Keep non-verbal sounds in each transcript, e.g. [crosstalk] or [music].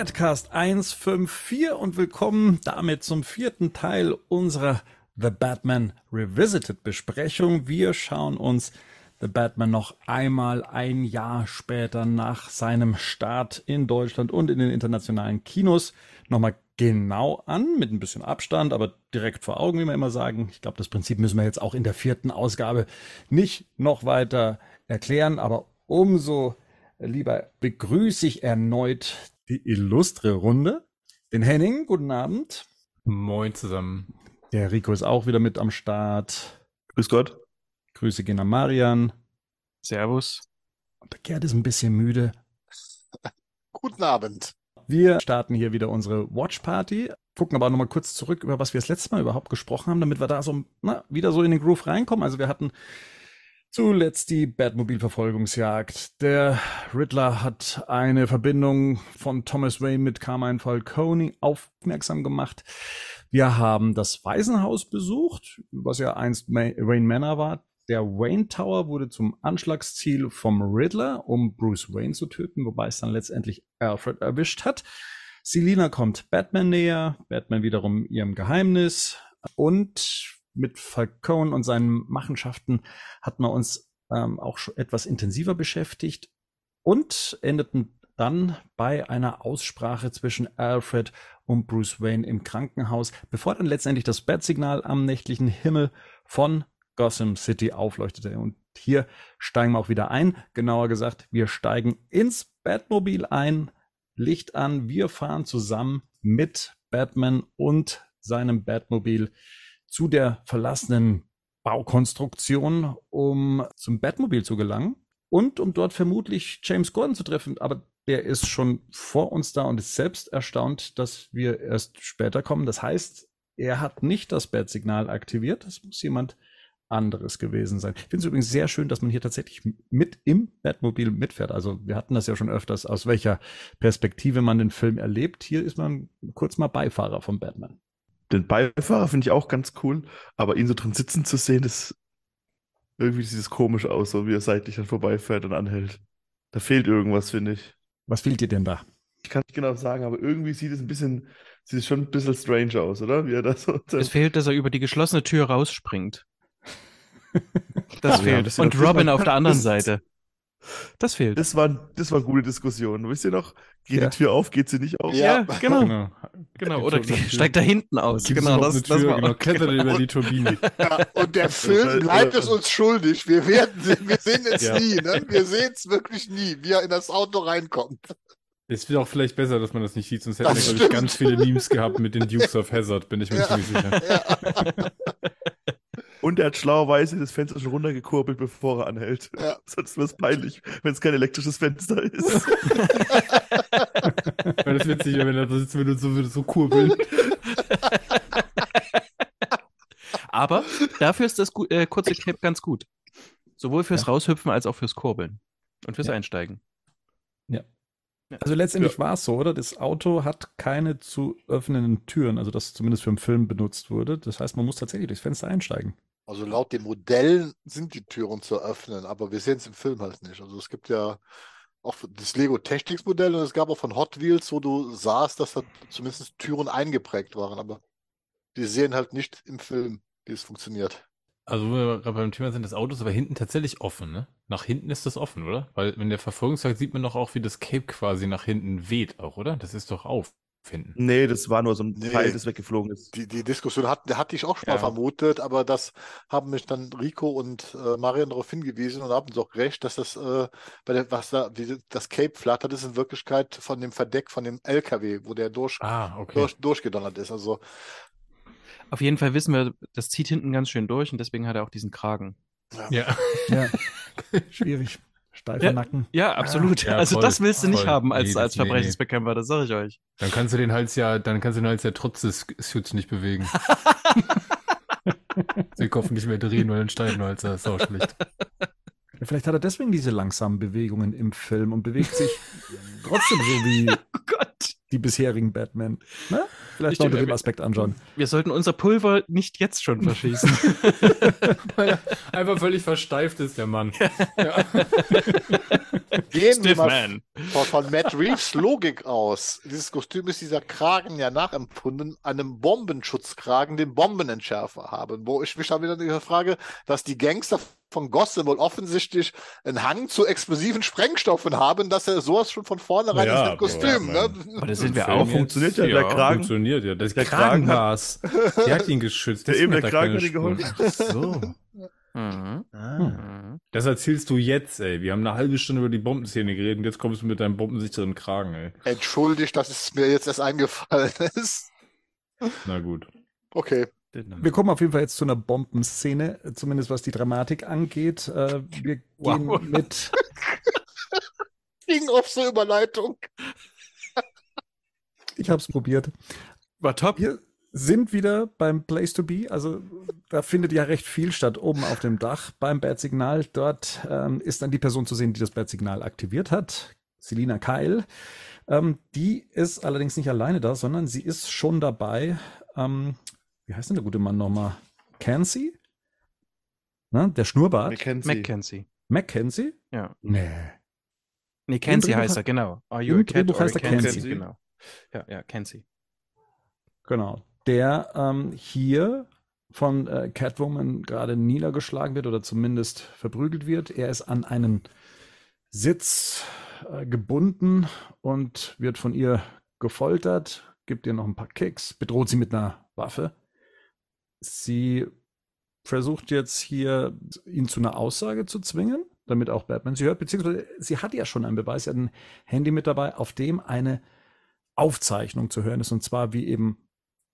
Badcast 154 und willkommen damit zum vierten Teil unserer The Batman Revisited Besprechung. Wir schauen uns The Batman noch einmal ein Jahr später nach seinem Start in Deutschland und in den internationalen Kinos nochmal genau an, mit ein bisschen Abstand, aber direkt vor Augen, wie wir immer sagen. Ich glaube, das Prinzip müssen wir jetzt auch in der vierten Ausgabe nicht noch weiter erklären, aber umso lieber begrüße ich erneut die illustre Runde. Den Henning, guten Abend. Moin zusammen. Der Rico ist auch wieder mit am Start. Grüß Gott. Grüße gehen an Marian. Servus. Und der Gerd ist ein bisschen müde. [laughs] Guten Abend. Wir starten hier wieder unsere Watch Party, gucken aber nochmal kurz zurück, über was wir das letzte Mal überhaupt gesprochen haben, damit wir da so na, wieder so in den Groove reinkommen. Also wir hatten zuletzt die Batmobil-Verfolgungsjagd. Der Riddler hat eine Verbindung von Thomas Wayne mit Carmine Falcone aufmerksam gemacht. Wir haben das Waisenhaus besucht, was ja einst Wayne Manor war. Der Wayne Tower wurde zum Anschlagsziel vom Riddler, um Bruce Wayne zu töten, wobei es dann letztendlich Alfred erwischt hat. Selina kommt Batman näher, Batman wiederum ihrem Geheimnis und mit Falcone und seinen Machenschaften hatten wir uns ähm, auch schon etwas intensiver beschäftigt und endeten dann bei einer Aussprache zwischen Alfred und Bruce Wayne im Krankenhaus, bevor dann letztendlich das Bat-Signal am nächtlichen Himmel von Gotham City aufleuchtete. Und hier steigen wir auch wieder ein. Genauer gesagt, wir steigen ins Batmobil ein, Licht an, wir fahren zusammen mit Batman und seinem Batmobil zu der verlassenen Baukonstruktion, um zum Batmobil zu gelangen und um dort vermutlich James Gordon zu treffen. Aber der ist schon vor uns da und ist selbst erstaunt, dass wir erst später kommen. Das heißt, er hat nicht das Bat-Signal aktiviert. Das muss jemand anderes gewesen sein. Ich finde es übrigens sehr schön, dass man hier tatsächlich mit im Batmobil mitfährt. Also wir hatten das ja schon öfters, aus welcher Perspektive man den Film erlebt. Hier ist man kurz mal Beifahrer von Batman. Den Beifahrer finde ich auch ganz cool, aber ihn so drin sitzen zu sehen, ist irgendwie sieht es komisch aus, so wie er seitlich dann vorbeifährt und anhält. Da fehlt irgendwas, finde ich. Was fehlt dir denn da? Ich kann nicht genau sagen, aber irgendwie sieht es ein bisschen, sieht es schon ein bisschen strange aus, oder? Wie er da so [laughs] es fehlt, dass er über die geschlossene Tür rausspringt. [laughs] Das Ja, fehlt. das ist Und ja- Robin auf der anderen das- [laughs] Seite. Das fehlt. Das war, das war eine gute Diskussion. Wisst ihr noch? Geht Ja. die Tür auf, geht sie nicht auf? ja, genau. Genau. Genau. Oder Gibt's die Tür? steigt da hinten aus. Gibt es Genau, das, eine das Tür, war genau, klettert über die Turbine. [laughs] Ja, und der Film bleibt es uns schuldig. Wir werden, wir sehen es Ja. nie, ne? Wir sehen es wirklich nie, wie er in das Auto reinkommt. Es wäre auch vielleicht besser, dass man das nicht sieht, sonst hätten wir, glaube ich, ganz viele Memes gehabt mit den Dukes of Hazard, bin ich mir Ja. ziemlich sicher. Ja, [laughs] Und er hat schlauerweise das Fenster schon runtergekurbelt, bevor er anhält. Ja. [laughs] Sonst wäre es peinlich, wenn es kein elektrisches Fenster ist. [laughs] Weil das witzig, wenn er da sitzt, würde so, würde so kurbeln. Aber dafür ist das äh, kurze Cape ganz gut. Sowohl fürs Raushüpfen als auch fürs Kurbeln. Und fürs Ja. Einsteigen. Also letztendlich war es so, oder? Das Auto hat keine zu öffnenden Türen, also das zumindest für den Film benutzt wurde. Das heißt, man muss tatsächlich durchs Fenster einsteigen. Also laut den Modellen sind die Türen zu öffnen, aber wir sehen es im Film halt nicht. Also es gibt ja auch das Lego Technics Modell und es gab auch von Hot Wheels, wo du sahst, dass da zumindest Türen eingeprägt waren, aber die sehen halt nicht im Film, wie es funktioniert. Also, wo wir gerade beim Thema sind, das Auto ist aber hinten tatsächlich offen, ne? Nach hinten ist das offen, oder? Weil in der Verfolgungsjagd sieht man doch auch, wie das Cape quasi nach hinten weht auch, oder? Das ist doch auf hinten. nee, das war nur so ein Nee. Teil, das weggeflogen ist. Die, die Diskussion hat, hatte ich auch schon mal Ja. vermutet, aber das haben mich dann Rico und äh, Marian darauf hingewiesen und haben uns auch recht, dass das, äh, bei der, was da, wie das Cape flattert, ist in Wirklichkeit von dem Verdeck von dem LKW, wo der durch, Ah, okay. durch, durchgedonnert ist. Also Auf jeden Fall wissen wir, das zieht hinten ganz schön durch und deswegen hat er auch diesen Kragen. Ja. Ja. [laughs] Schwierig. Steifer Ja. Nacken. Ja, absolut. Ja, also voll, das willst du nicht voll. haben als, Nee, als das- nee, nee. Verbrechensbekämpfer, das sage ich euch. Dann kannst du den Hals ja, dann kannst du den Hals ja trotz des Suits nicht bewegen. [laughs] Den Kopf nicht mehr drehen, weil ein Steinhals ist auch schlecht. Ja, Vielleicht hat er deswegen diese langsamen Bewegungen im Film und bewegt sich [laughs] trotzdem so wie Oh Gott. Die bisherigen Batman. Ne? Vielleicht Ich noch unter dem Aspekt anschauen. Wir sollten unser Pulver nicht jetzt schon verschießen. [laughs] Weil er einfach völlig versteift ist, der Mann. Ja. Gehen wir mal Man. von, von Matt Reeves Logik aus. Dieses Kostüm ist dieser Kragen ja nachempfunden, einem Bombenschutzkragen, den Bombenentschärfer haben. Wo ich mich dann wieder frage, dass die Gangster von Gotham wohl offensichtlich einen Hang zu explosiven Sprengstoffen haben, dass er sowas schon von vornherein Ja, ist aber- Kostüm. aber- Ne? Aber da sind wir auch. jetzt- funktioniert ja, der Kragen. Funktioniert ja. Das Der der Kragen hat- Kragengas. Der hat ihn geschützt. Der eben der er Kragen hat ihn. Ach so. Mhm. Ah. Mhm. Das erzählst du jetzt, ey. Wir haben eine halbe Stunde über die Bombenszene geredet und jetzt kommst du mit deinem bombensicheren Kragen, ey. Entschuldigt, dass es mir jetzt erst eingefallen [laughs] ist. Na gut. Okay. Wir kommen auf jeden Fall jetzt zu einer Bombenszene, zumindest was die Dramatik angeht. Äh, wir [laughs] gehen Wow. mit. [laughs] Ging auf so Überleitung. Ich habe es probiert. War top. Wir sind wieder beim Place to Be. Also da findet ja recht viel statt oben auf dem Dach beim Bat-Signal. Dort ähm, ist dann die Person zu sehen, die das Bat-Signal aktiviert hat. Selina Keil. Ähm, die ist allerdings nicht alleine da, sondern sie ist schon dabei. Ähm, wie heißt denn der gute Mann nochmal? Cancy? Na, der Schnurrbart? Mackenzie. Mackenzie. Mackenzie? Ja. Nee. Nee, Kenzie heißt er, genau. Are im you a cat Drehbuch heißt er Kenzie? Kenzie. Genau. Ja, ja, Kenzie. Genau. Der ähm, hier von äh, Catwoman gerade niedergeschlagen wird oder zumindest verprügelt wird. Er ist an einen Sitz äh, gebunden und wird von ihr gefoltert, gibt ihr noch ein paar Kicks, bedroht sie mit einer Waffe. Sie versucht jetzt hier, ihn zu einer Aussage zu zwingen, damit auch Batman sie hört, beziehungsweise sie hat ja schon einen Beweis, sie hat ein Handy mit dabei, auf dem eine Aufzeichnung zu hören ist, und zwar wie eben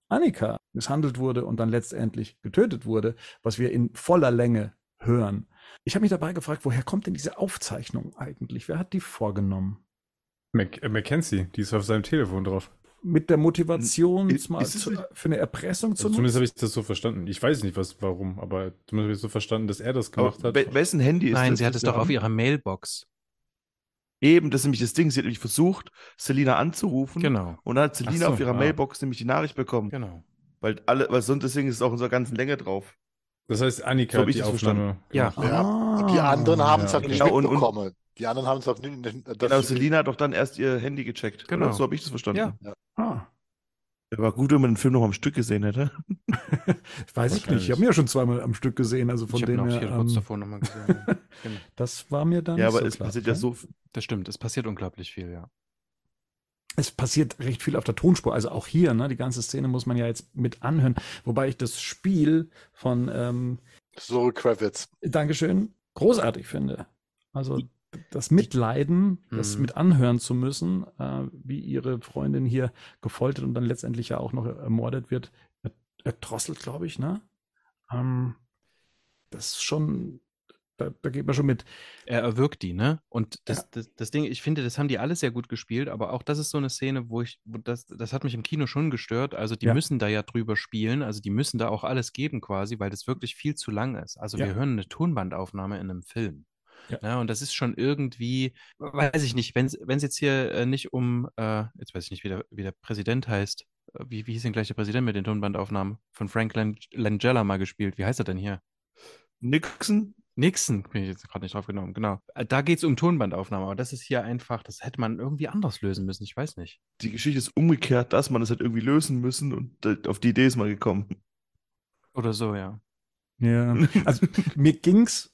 Annika misshandelt wurde und dann letztendlich getötet wurde, was wir in voller Länge hören. Ich habe mich dabei gefragt, woher kommt denn diese Aufzeichnung eigentlich? Wer hat die vorgenommen? Mac äh, Mackenzie, die ist auf seinem Telefon drauf. Mit der Motivation, Ist- mal ist zu, für eine Erpressung zu Also zumindest nutzen? habe ich das so verstanden. Ich weiß nicht, was, warum, aber zumindest habe ich so verstanden, dass er das Aber gemacht hat. we- wessen Handy ist Nein, das? sie hat es doch auf haben? ihrer Mailbox. Eben, das ist nämlich das Ding. Sie hat nämlich versucht, Selina anzurufen. Genau. Und dann hat Selina so, auf ihrer ah. Mailbox nämlich die Nachricht bekommen. Genau. Weil alle, weil sonst deswegen ist es auch in unserer ganzen Länge drauf. Das heißt, Annika So hat ich die das Aufnahme. Ja. Ja. Ah, Und die anderen haben es halt ja, nicht genau. Und- und- mitbekommen. Die anderen haben es das Genau, Selina hat doch dann erst ihr Handy gecheckt. Genau. Oder? So habe ich das verstanden. Ja. Ah, War gut, wenn man den Film noch am Stück gesehen hätte. [laughs] weiß ich nicht. Ich habe ihn ja schon zweimal am Stück gesehen, also von ich habe dem ihn auch her. hier kurz Ähm, davor nochmal gesehen. [laughs] genau. das war mir dann ja, nicht aber so es klar. passiert ja so. Das stimmt, es passiert unglaublich viel, ja. es passiert recht viel auf der Tonspur. Also auch hier, ne, die ganze Szene muss man ja jetzt mit anhören. Wobei ich das Spiel von ähm, So Kravitz. Dankeschön großartig finde. Also das Mitleiden, das Mhm. mit anhören zu müssen, äh, wie ihre Freundin hier gefoltert und dann letztendlich ja auch noch ermordet wird, er- erdrosselt, glaube ich, ne? Ähm, das ist schon, da, da geht man schon mit. Er erwürgt die, ne? Und das, Ja. das, das Ding, ich finde, das haben die alle sehr gut gespielt, aber auch das ist so eine Szene, wo ich, wo das, das hat mich im Kino schon gestört. Also die Ja. müssen da ja drüber spielen, also die müssen da auch alles geben quasi, weil das wirklich viel zu lang ist. Also Ja. wir hören eine Tonbandaufnahme in einem Film. Ja. Ja, und das ist schon irgendwie, weiß ich nicht, wenn es jetzt hier äh, nicht um, äh, jetzt weiß ich nicht, wie der, wie der Präsident heißt, Äh, wie, wie hieß denn gleich der Präsident mit den Tonbandaufnahmen? Von Frank Lang Langella mal gespielt. Wie heißt er denn hier? Nixon? Nixon, bin ich jetzt gerade nicht drauf genommen, genau. Äh, Da geht es um Tonbandaufnahme, aber das ist hier einfach, das hätte man irgendwie anders lösen müssen, ich weiß nicht. Die Geschichte ist umgekehrt, dass man es halt irgendwie lösen müssen und auf die Idee ist man gekommen. Oder so, ja. Ja, also mir ging's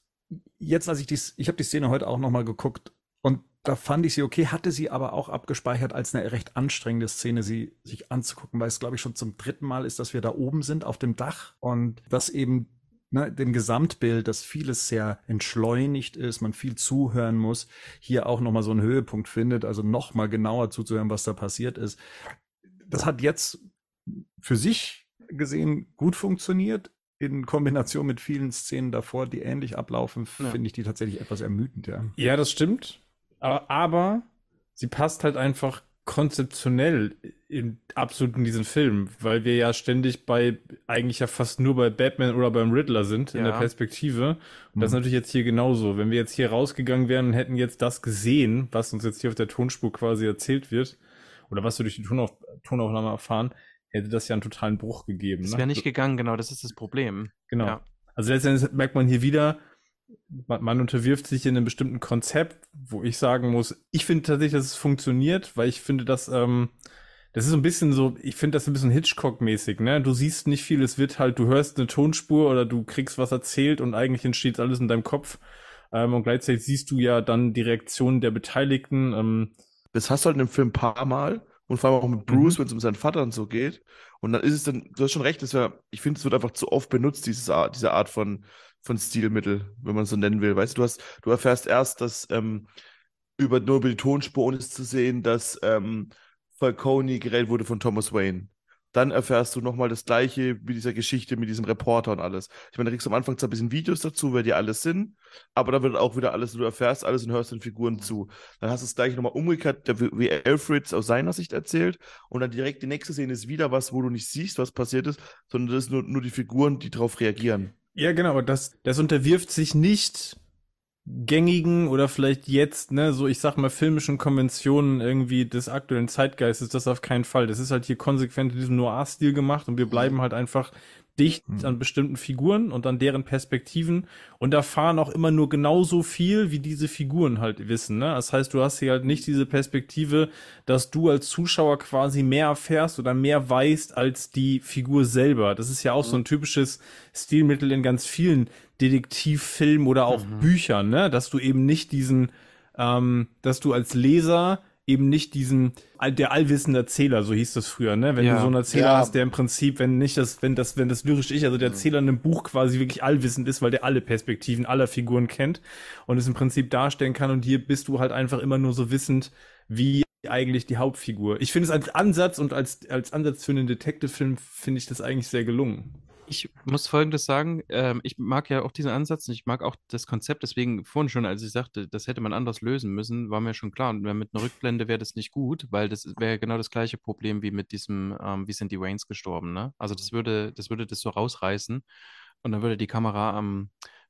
jetzt, als ich die, ich habe die Szene heute auch nochmal geguckt und da fand ich sie okay, hatte sie aber auch abgespeichert als eine recht anstrengende Szene, sie sich anzugucken, weil es glaube ich schon zum dritten Mal ist, dass wir da oben sind auf dem Dach und das eben ne, dem Gesamtbild, dass vieles sehr entschleunigt ist, man viel zuhören muss, hier auch nochmal so einen Höhepunkt findet, also nochmal genauer zuzuhören, was da passiert ist. Das hat jetzt für sich gesehen gut funktioniert. In Kombination mit vielen Szenen davor, die ähnlich ablaufen, Ja. finde ich die tatsächlich etwas ermüdend, ja. Ja, das stimmt. Aber, aber sie passt halt einfach konzeptionell in, absolut in diesen Film, weil wir ja ständig bei, eigentlich ja fast nur bei Batman oder beim Riddler sind in Ja. der Perspektive. Und das ist Mhm. natürlich jetzt hier genauso. Wenn wir jetzt hier rausgegangen wären und hätten jetzt das gesehen, was uns jetzt hier auf der Tonspur quasi erzählt wird, oder was wir durch die Tonauf Tonaufnahme erfahren, hätte das ja einen totalen Bruch gegeben. Das ne? wäre nicht gegangen, genau, das ist das Problem. Genau. Ja. Also letztendlich merkt man hier wieder, man, man unterwirft sich in einem bestimmten Konzept, wo ich sagen muss, ich finde tatsächlich, dass es funktioniert, weil ich finde, dass ähm, das ist so ein bisschen so, ich finde das ein bisschen Hitchcock-mäßig, ne? Du siehst nicht viel, es wird halt, du hörst eine Tonspur oder du kriegst was erzählt und eigentlich entsteht alles in deinem Kopf. Ähm, und gleichzeitig siehst du ja dann die Reaktionen der Beteiligten. Ähm, Das hast du halt in dem Film ein paar Mal und vor allem auch mit Bruce, Mhm. wenn es um seinen Vater und so geht. Und dann ist es dann, du hast schon recht, das wär, ich finde, es wird einfach zu oft benutzt, dieses Art, diese Art von, von Stilmittel, wenn man es so nennen will. Weißt du, du hast, du erfährst erst, dass ähm, über, nur über die Tonspur, ohne es zu sehen, dass ähm, Falcone gerellt wurde von Thomas Wayne. Dann erfährst du nochmal das Gleiche mit dieser Geschichte, mit diesem Reporter und alles. Ich meine, da kriegst du am Anfang zwar ein bisschen Videos dazu, wer die alles sind, aber da wird auch wieder alles, du erfährst alles und hörst den Figuren zu. Dann hast du es gleich nochmal umgekehrt, wie Alfred aus seiner Sicht erzählt. Und dann direkt die nächste Szene ist wieder was, wo du nicht siehst, was passiert ist, sondern das ist nur, nur die Figuren, die darauf reagieren. Ja, genau, das, das unterwirft sich nicht gängigen oder vielleicht jetzt, ne, so ich sag mal filmischen Konventionen irgendwie des aktuellen Zeitgeistes, das auf keinen Fall. Das ist halt hier konsequent in diesem Noir-Stil gemacht und wir bleiben halt einfach dicht Mhm. an bestimmten Figuren und an deren Perspektiven und erfahren auch immer nur genauso viel, wie diese Figuren halt wissen, ne? Das heißt, du hast hier halt nicht diese Perspektive, dass du als Zuschauer quasi mehr erfährst oder mehr weißt als die Figur selber. Das ist ja auch so ein typisches Stilmittel in ganz vielen Detektivfilmen oder auch Büchern, ne? Dass du eben nicht diesen, ähm, dass du als Leser eben nicht diesen, der allwissende Erzähler, so hieß das früher, ne? Wenn Ja. du so einen Erzähler Ja. hast, der im Prinzip, wenn nicht das, wenn das, wenn das lyrisch Ich, also der Erzähler in einem Buch quasi wirklich allwissend ist, weil der alle Perspektiven aller Figuren kennt und es im Prinzip darstellen kann und hier bist du halt einfach immer nur so wissend, wie eigentlich die Hauptfigur. Ich finde es als Ansatz und als, als Ansatz für einen Detective-Film finde ich das eigentlich sehr gelungen. Ich muss Folgendes sagen, ähm, ich mag ja auch diesen Ansatz und ich mag auch das Konzept, deswegen vorhin schon, als ich sagte, das hätte man anders lösen müssen, war mir schon klar. Und mit einer Rückblende wäre das nicht gut, weil das wäre genau das gleiche Problem wie mit diesem, ähm, wie sind die Waynes gestorben, ne? Also das würde, das würde das so rausreißen und dann würde die Kamera am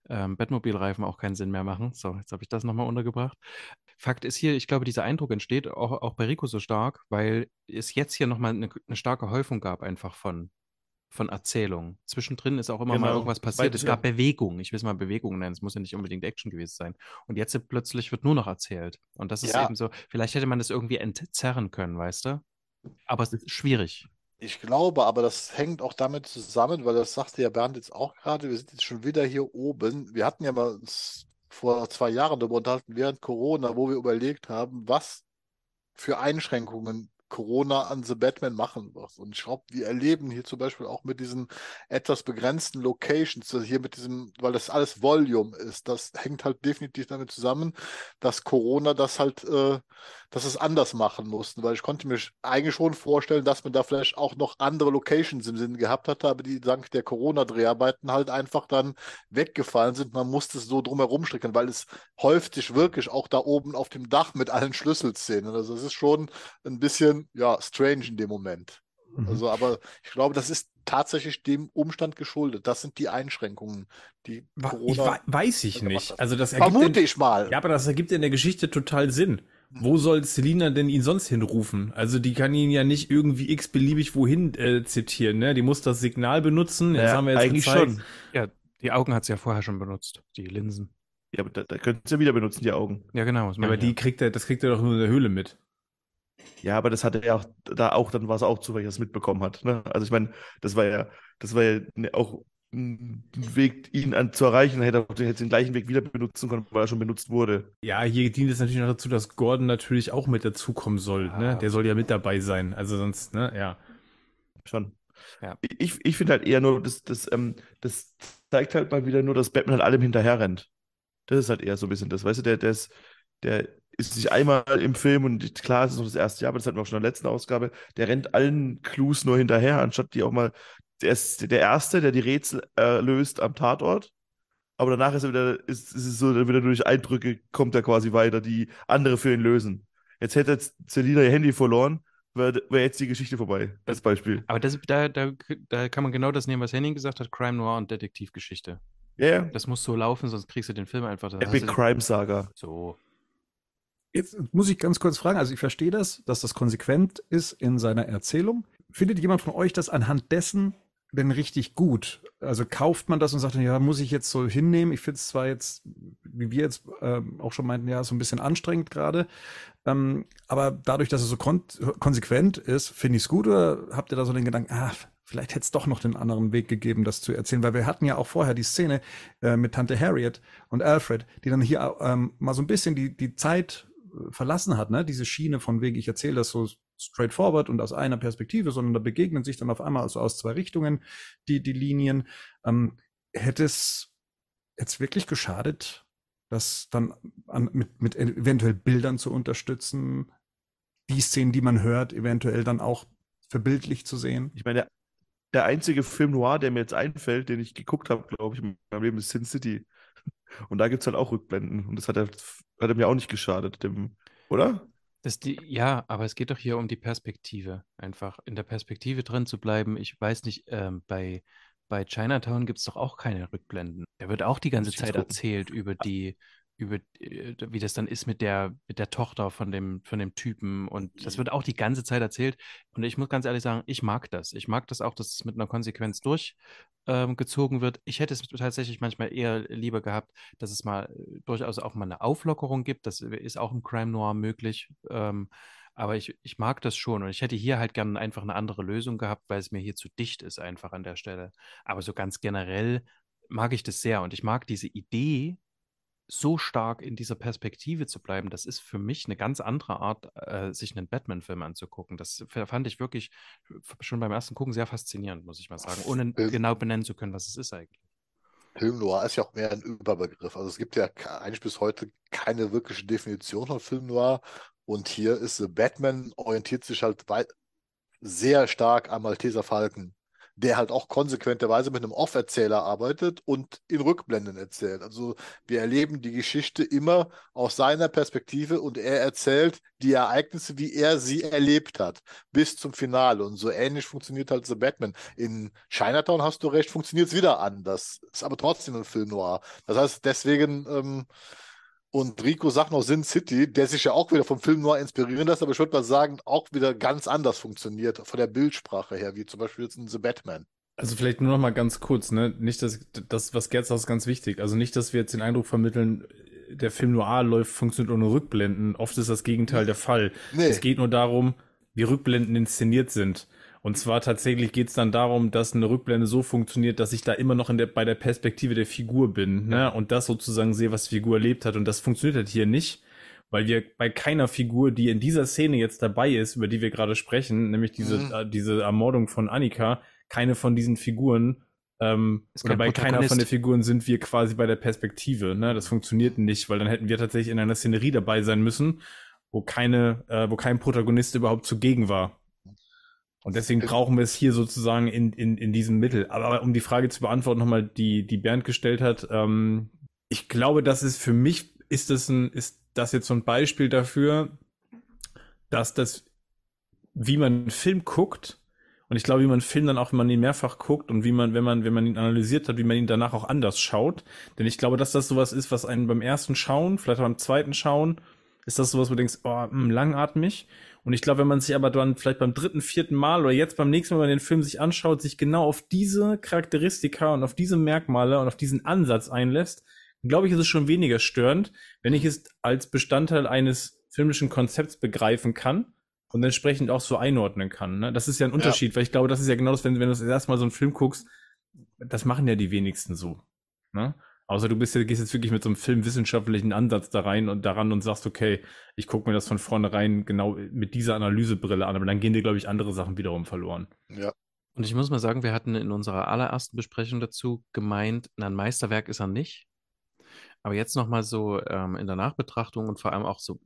ähm, Batmobilreifen auch keinen Sinn mehr machen. So, jetzt habe ich das nochmal untergebracht. Fakt ist hier, ich glaube, dieser Eindruck entsteht auch, auch bei Rico so stark, weil es jetzt hier nochmal eine, eine starke Häufung gab einfach von, von Erzählungen. Zwischendrin ist auch immer mal Genau. irgendwas passiert. Es gab. Bewegung. Ich will es mal Bewegung nennen. Es muss ja nicht unbedingt Action gewesen sein. Und jetzt plötzlich wird nur noch erzählt. Und das ist Ja. eben so, vielleicht hätte man das irgendwie entzerren können, weißt du? Aber es ist schwierig. Ich glaube, aber das hängt auch damit zusammen, weil das sagte ja Bernd jetzt auch gerade, wir sind jetzt schon wieder hier oben. Wir hatten ja mal uns vor zwei Jahren darüber unterhalten, während Corona, wo wir überlegt haben, was für Einschränkungen Corona an The Batman machen wird. Und ich glaube, wir erleben hier zum Beispiel auch mit diesen etwas begrenzten Locations, also hier mit diesem, weil das alles Volume ist, das hängt halt definitiv damit zusammen, dass Corona das halt, äh, dass es anders machen mussten, weil ich konnte mir eigentlich schon vorstellen, dass man da vielleicht auch noch andere Locations im Sinn gehabt hatte, aber die dank der Corona-Dreharbeiten halt einfach dann weggefallen sind. Man musste es so drumherum stricken, weil es häuft sich wirklich auch da oben auf dem Dach mit allen Schlüsselszenen. Also es ist schon ein bisschen, ja, strange in dem Moment. Mhm. Also, aber ich glaube, das ist tatsächlich dem Umstand geschuldet. Das sind die Einschränkungen, die Ich Corona wei- weiß ich nicht. hat. Also das ergibt Vermute in, ich mal. Ja, aber das ergibt in der Geschichte total Sinn. Wo soll Selina denn ihn sonst hinrufen? Also die kann ihn ja nicht irgendwie x-beliebig wohin äh, zitieren, ne? Die muss das Signal benutzen. Das Naja, haben wir jetzt eigentlich gezeigt. schon. Ja, die Augen hat sie ja vorher schon benutzt, die Linsen. Ja, aber da, da könntest du ja wieder benutzen, die Augen. Ja, genau. Das Ja, aber ich ja. die kriegt er, das kriegt er doch nur in der Höhle mit. Ja, aber das hatte er auch, da auch, dann war es auch zu, weil er es mitbekommen hat. Ne? Also ich meine, das war ja, das war ja ne- auch ein Weg, ihn an, zu erreichen. Dann hätte er auch den, hätte den gleichen Weg wieder benutzen können, weil er schon benutzt wurde. Ja, hier dient es natürlich noch dazu, dass Gordon natürlich auch mit dazukommen soll. Ne? Ja. Der soll ja mit dabei sein. Also sonst, ne, ja. Schon. Ja. Ich, ich finde halt eher nur, das, das, ähm, das zeigt halt mal wieder nur, dass Batman halt allem hinterher rennt. Das ist halt eher so ein bisschen das, weißt du, der, der ist, der ist nicht einmal im Film und klar, es ist noch das erste Jahr, aber das hatten wir auch schon in der letzten Ausgabe, der rennt allen Clues nur hinterher, anstatt die auch mal, der ist der Erste, der die Rätsel äh, löst am Tatort, aber danach ist er wieder, ist, ist es so, wieder durch Eindrücke kommt er quasi weiter, die andere für ihn lösen. Jetzt hätte Selina ihr Handy verloren, wäre wär jetzt die Geschichte vorbei, als Beispiel. Aber das, da, da, da kann man genau das nehmen, was Henning gesagt hat: Crime Noir und Detektivgeschichte. Ja, ja. Das muss so laufen, sonst kriegst du den Film einfach. Epic Crime Saga. So. Jetzt muss ich ganz kurz fragen, also ich verstehe das, dass das konsequent ist in seiner Erzählung. Findet jemand von euch das anhand dessen denn richtig gut? Also kauft man das und sagt, ja, muss ich jetzt so hinnehmen? Ich finde es zwar jetzt, wie wir jetzt ähm, auch schon meinten, ja, so ein bisschen anstrengend gerade. Ähm, aber dadurch, dass es so kon konsequent ist, finde ich es gut. Oder habt ihr da so den Gedanken, ah, vielleicht hätte es doch noch den anderen Weg gegeben, das zu erzählen? Weil wir hatten ja auch vorher die Szene äh, mit Tante Harriet und Alfred, die dann hier ähm, mal so ein bisschen die, die Zeit äh, verlassen hat, ne? Diese Schiene von wegen, ich erzähle das so straightforward und aus einer Perspektive, sondern da begegnen sich dann auf einmal also aus zwei Richtungen die, die Linien. Ähm, hätte es jetzt wirklich geschadet, das dann an, mit, mit eventuell Bildern zu unterstützen, die Szenen, die man hört, eventuell dann auch verbildlich zu sehen? Ich meine, der, der einzige Film noir, der mir jetzt einfällt, den ich geguckt habe, glaube ich, in meinem Leben ist Sin City. Und da gibt es halt auch Rückblenden. Und das hat er, hat er mir auch nicht geschadet, dem, oder? Die, ja, aber es geht doch hier um die Perspektive. Einfach in der Perspektive drin zu bleiben. Ich weiß nicht, ähm, bei, bei Chinatown gibt es doch auch keine Rückblenden. Da wird auch die ganze Zeit erzählt über die, über äh, wie das dann ist mit der, mit der Tochter von dem, von dem Typen. Und das wird auch die ganze Zeit erzählt. Und ich muss ganz ehrlich sagen, ich mag das. Ich mag das auch, dass es mit einer Konsequenz durchgezogen ähm, wird. Ich hätte es tatsächlich manchmal eher lieber gehabt, dass es mal äh, durchaus auch mal eine Auflockerung gibt. Das ist auch im Crime Noir möglich. Ähm, aber ich, ich mag das schon und ich hätte hier halt gerne einfach eine andere Lösung gehabt, weil es mir hier zu dicht ist, einfach an der Stelle. Aber so ganz generell mag ich das sehr und ich mag diese Idee, so stark in dieser Perspektive zu bleiben, das ist für mich eine ganz andere Art, äh, sich einen Batman-Film anzugucken. Das fand ich wirklich schon beim ersten Gucken sehr faszinierend, muss ich mal sagen, ohne Film, genau benennen zu können, was es ist eigentlich. Film Noir ist ja auch mehr ein Überbegriff. Also es gibt ja eigentlich bis heute keine wirkliche Definition von Film Noir. Und hier ist The Batman orientiert sich halt sehr stark am Malteser Falken der halt auch konsequenterweise mit einem Off-Erzähler arbeitet und in Rückblenden erzählt. Also wir erleben die Geschichte immer aus seiner Perspektive und er erzählt die Ereignisse, wie er sie erlebt hat, bis zum Finale. Und so ähnlich funktioniert halt The Batman. In Chinatown hast du recht, funktioniert es wieder anders. Ist aber trotzdem ein Film noir. Das heißt, deswegen ähm, und Rico sagt noch Sin City, der sich ja auch wieder vom Film nur inspirieren lässt, aber ich würde mal sagen, auch wieder ganz anders funktioniert, von der Bildsprache her, wie zum Beispiel jetzt in The Batman. Also vielleicht nur noch mal ganz kurz, ne? Nicht, dass das, was Gerz sagt, ist ganz wichtig. Also nicht, dass wir jetzt den Eindruck vermitteln, der Film Noir läuft, funktioniert ohne Rückblenden. Oft ist das Gegenteil der Fall. Nee. Es geht nur darum, wie Rückblenden inszeniert sind. Und zwar tatsächlich geht es dann darum, dass eine Rückblende so funktioniert, dass ich da immer noch in der, bei der Perspektive der Figur bin, ne? Und das sozusagen sehe, was die Figur erlebt hat. Und das funktioniert halt hier nicht, weil wir bei keiner Figur, die in dieser Szene jetzt dabei ist, über die wir gerade sprechen, nämlich diese, mhm. äh, diese Ermordung von Annika, keine von diesen Figuren ähm, oder bei keiner von den Figuren sind wir quasi bei der Perspektive. Ne? Das funktioniert nicht, weil dann hätten wir tatsächlich in einer Szenerie dabei sein müssen, wo keine, äh, wo kein Protagonist überhaupt zugegen war. Und deswegen brauchen wir es hier sozusagen in, in, in diesem Mittel. Aber um die Frage zu beantworten, nochmal, die, die Bernd gestellt hat, ähm, ich glaube, das ist für mich, ist das ein, ist das jetzt so ein Beispiel dafür, dass das, wie man einen Film guckt, und ich glaube, wie man einen Film dann auch, wenn man ihn mehrfach guckt und wie man, wenn man, wenn man ihn analysiert hat, wie man ihn danach auch anders schaut. Denn ich glaube, dass das sowas ist, was einen beim ersten Schauen, vielleicht beim zweiten Schauen, ist das sowas, wo du denkst, oh, mh, hm, langatmig. Und ich glaube, wenn man sich aber dann vielleicht beim dritten, vierten Mal oder jetzt beim nächsten Mal, wenn man den Film sich anschaut, sich genau auf diese Charakteristika und auf diese Merkmale und auf diesen Ansatz einlässt, glaube ich, ist es schon weniger störend, wenn ich es als Bestandteil eines filmischen Konzepts begreifen kann und entsprechend auch so einordnen kann. Ne? Das ist ja ein Unterschied, ja. weil ich glaube, das ist ja genau das, wenn, wenn du das erste Mal so einen Film guckst, das machen ja die wenigsten so. Ne? Außer du bist, gehst jetzt wirklich mit so einem filmwissenschaftlichen Ansatz da rein und daran und sagst, okay, ich gucke mir das von vornherein genau mit dieser Analysebrille an, aber dann gehen dir, glaube ich, andere Sachen wiederum verloren. Ja. Und ich muss mal sagen, wir hatten in unserer allerersten Besprechung dazu gemeint, na, ein Meisterwerk ist er nicht. Aber jetzt nochmal so ähm, in der Nachbetrachtung und vor allem auch so,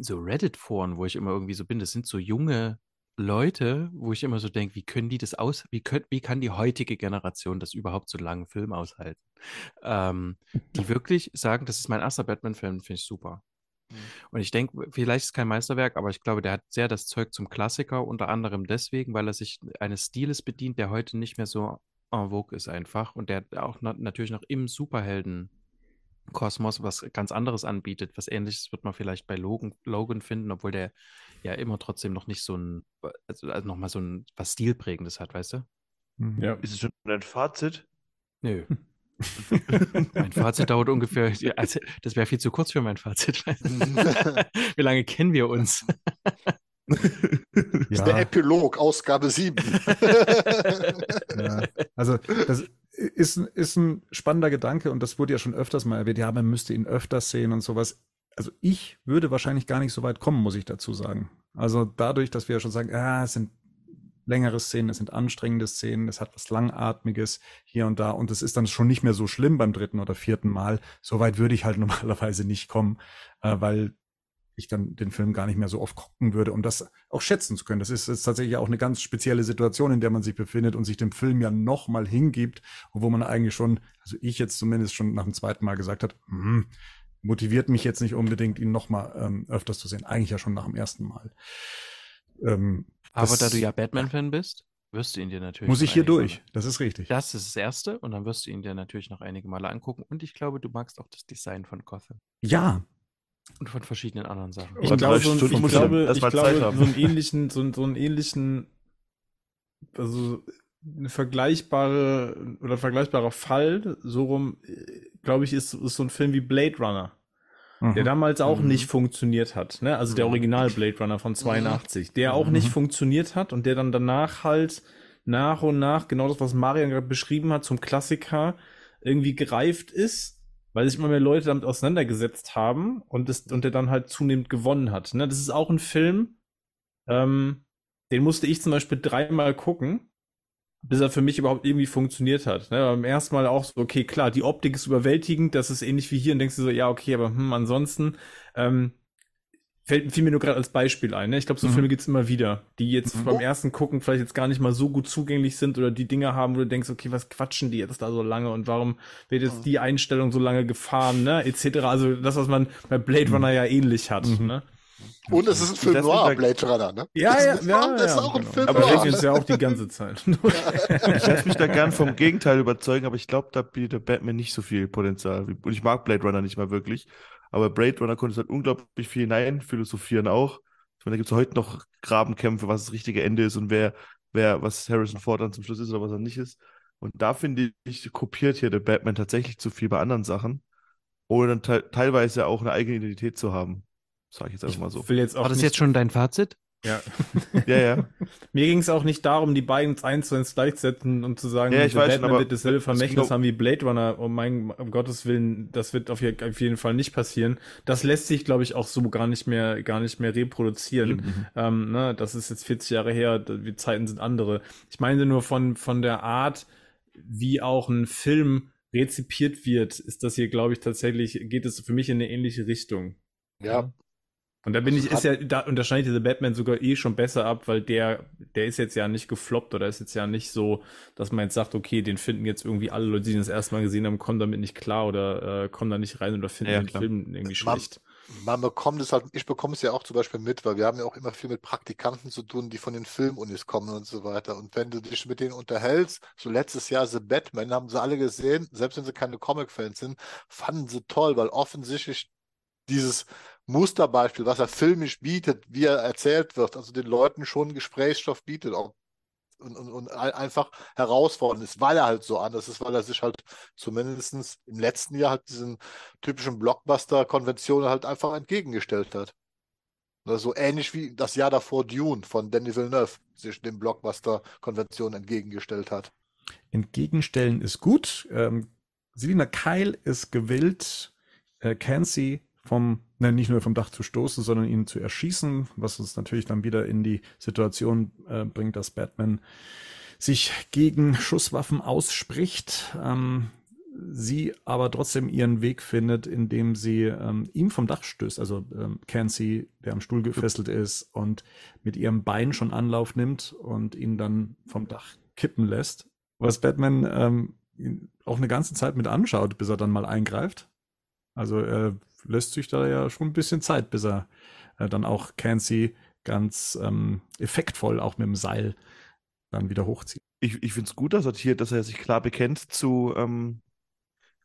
so Reddit-Foren, wo ich immer irgendwie so bin, das sind so junge Leute, wo ich immer so denke, wie können die das aus, wie, könnt, wie kann die heutige Generation das überhaupt so langen Film aushalten? Ähm, die [laughs] wirklich sagen, das ist mein erster Batman-Film, finde ich super. Mhm. Und ich denke, vielleicht ist es kein Meisterwerk, aber ich glaube, der hat sehr das Zeug zum Klassiker, unter anderem deswegen, weil er sich eines Stiles bedient, der heute nicht mehr so en vogue ist einfach und der auch natürlich noch im Superhelden Kosmos was ganz anderes anbietet. Was ähnliches wird man vielleicht bei Logan, Logan finden, obwohl der ja immer trotzdem noch nicht so ein, also, also nochmal so ein was Stilprägendes hat, weißt du? Mhm. Ja. Ist es schon ein Fazit? Nö. [laughs] mein Fazit dauert ungefähr, also das wäre viel zu kurz für mein Fazit. [laughs] Wie lange kennen wir uns? Das [laughs] ist der Epilog, Ausgabe 7. ja. Also das ist, ein- ist ein spannender Gedanke und das wurde ja schon öfters mal erwähnt. Ja, man müsste ihn öfters sehen und sowas. Also ich würde wahrscheinlich gar nicht so weit kommen, muss ich dazu sagen. Also dadurch, dass wir ja schon sagen, ah, es sind längere Szenen, es sind anstrengende Szenen, es hat was Langatmiges hier und da und es ist dann schon nicht mehr so schlimm beim dritten oder vierten Mal. So weit würde ich halt [laughs] normalerweise nicht kommen, äh, weil ich dann den Film gar nicht mehr so oft gucken würde, um das auch schätzen zu können. Das ist, ist tatsächlich auch eine ganz spezielle Situation, in der man sich befindet und sich dem Film ja noch mal hingibt, wo man eigentlich schon, also ich jetzt zumindest schon nach dem zweiten Mal gesagt hat, hm, motiviert mich jetzt nicht unbedingt, ihn noch mal ähm, öfters zu sehen. Eigentlich ja schon nach dem ersten Mal. Ähm, Aber das da du ja Batman-Fan bist, wirst du ihn dir natürlich. muss noch ich hier einige durch. Male- Das ist richtig. Das ist das Erste und dann wirst du ihn dir natürlich noch einige Male angucken. Und ich glaube, du magst auch das Design von Gotham Ja, und von verschiedenen anderen Sachen. Ich drei glaube, so, ein- ich muss glaube, ich glaube Zeit haben. so einen ähnlichen, so, einen- so einen ähnlichen, also eine vergleichbare oder ein vergleichbarer Fall, so rum, äh, glaube ich, ist, ist so ein Film wie Blade Runner, der Mhm. damals auch Mhm. nicht funktioniert hat, ne? Also der Mhm. Original Blade Runner von 82, der auch nicht Mhm. funktioniert hat und der dann danach halt nach und nach, genau das, was Marian gerade beschrieben hat, zum Klassiker irgendwie gereift ist, weil sich immer mehr Leute damit auseinandergesetzt haben und, das, und der dann halt zunehmend gewonnen hat. Ne? Das ist auch ein Film, ähm, den musste ich zum Beispiel dreimal gucken, bis er für mich überhaupt irgendwie funktioniert hat. Ne? Beim ersten Mal auch so, okay, klar, die Optik ist überwältigend, das ist ähnlich wie hier und denkst du so, ja, okay, aber hm, ansonsten ähm, fällt fiel mir nur gerade als Beispiel ein. Ne? Ich glaube, so Mhm. Filme gibt's immer wieder, die jetzt Mhm. beim ersten Gucken vielleicht jetzt gar nicht mal so gut zugänglich sind oder die Dinge haben, wo du denkst, okay, was quatschen die jetzt da so lange und warum wird jetzt Mhm. die Einstellung so lange gefahren, ne, etc. Also das, was man bei Blade Runner ja ähnlich hat. Mhm. Ne? Und es ist ein Film Das noir, ist- Blade Runner, ne? Ja, das ja, ist, ja, das ist ja, auch ein genau. Film Aber Aber ich ich noir. es ja auch die ganze Zeit. [laughs] Ich lasse mich da gern vom Gegenteil überzeugen, aber ich glaube, da bietet Batman nicht so viel Potenzial. Und ich mag Blade Runner nicht mal wirklich. Aber Blade Runner konnte halt unglaublich viel hinein philosophieren auch. Ich meine, da gibt es heute noch Grabenkämpfe, was das richtige Ende ist und wer, wer, was Harrison Ford dann zum Schluss ist oder was er nicht ist. Und da finde ich, kopiert hier der Batman tatsächlich zu viel bei anderen Sachen, ohne dann te teilweise auch eine eigene Identität zu haben. Sage ich jetzt einfach mal so. Jetzt auch War das jetzt schon dein Fazit? Ja. [laughs] Ja, ja. [laughs] Mir ging es auch nicht darum, die beiden eins zu eins gleichzusetzen und zu sagen, Ja, ich weiß schon, Batman aber wird dasselbe Vermächtnis ging haben wie Blade Runner. Um mein, um Gottes Willen, das wird auf, je- auf jeden Fall nicht passieren. Das lässt sich, glaube ich, auch so gar nicht mehr, gar nicht mehr reproduzieren. Mhm. Ähm, ne, das ist jetzt 40 Jahre her, die Zeiten sind andere. Ich meine nur von, von der Art, wie auch ein Film rezipiert wird, ist das hier, glaube ich, tatsächlich, geht es für mich in eine ähnliche Richtung. Ja, Und da bin Also ich, ist ja, da unterscheidet dieser Batman sogar eh schon besser ab, weil der, der ist jetzt ja nicht gefloppt oder ist jetzt ja nicht so, dass man jetzt sagt, okay, den finden jetzt irgendwie alle Leute, die ihn das erste Mal gesehen haben, kommen damit nicht klar oder äh, kommen da nicht rein oder finden Ja, den klar. Film irgendwie Man- schlecht. man bekommt es halt, ich bekomme es ja auch zum Beispiel mit, weil wir haben ja auch immer viel mit Praktikanten zu tun, die von den Filmunis kommen und so weiter. Und wenn du dich mit denen unterhältst, so letztes Jahr The Batman, haben sie alle gesehen, selbst wenn sie keine Comic-Fans sind, fanden sie toll, weil offensichtlich dieses Musterbeispiel, was er filmisch bietet, wie er erzählt wird, also den Leuten schon Gesprächsstoff bietet und, und, und ein- einfach herausfordernd ist, weil er halt so anders ist, weil er sich halt zumindest im letzten Jahr halt diesen typischen Blockbuster-Konventionen halt einfach entgegengestellt hat. So ähnlich wie das Jahr davor Dune von Denis Villeneuve sich den Blockbuster-Konventionen entgegengestellt hat. Entgegenstellen ist gut. Ähm, Selina Keil ist gewillt, äh, Cansey vom, ne, nicht nur vom Dach zu stoßen, sondern ihn zu erschießen, was uns natürlich dann wieder in die Situation äh, bringt, dass Batman sich gegen Schusswaffen ausspricht. Ähm, sie aber trotzdem ihren Weg findet, indem sie ähm, ihm vom Dach stößt, also ähm, der am Stuhl gefesselt ist und mit ihrem Bein schon Anlauf nimmt und ihn dann vom Dach kippen lässt. Was Batman ähm, auch eine ganze Zeit mit anschaut, bis er dann mal eingreift. Also er lässt sich da ja schon ein bisschen Zeit, bis er äh, dann auch Cansey ganz ähm, effektvoll auch mit dem Seil dann wieder hochzieht. ich, ich finde es gut, dass er hier, dass er sich klar bekennt zu, ähm,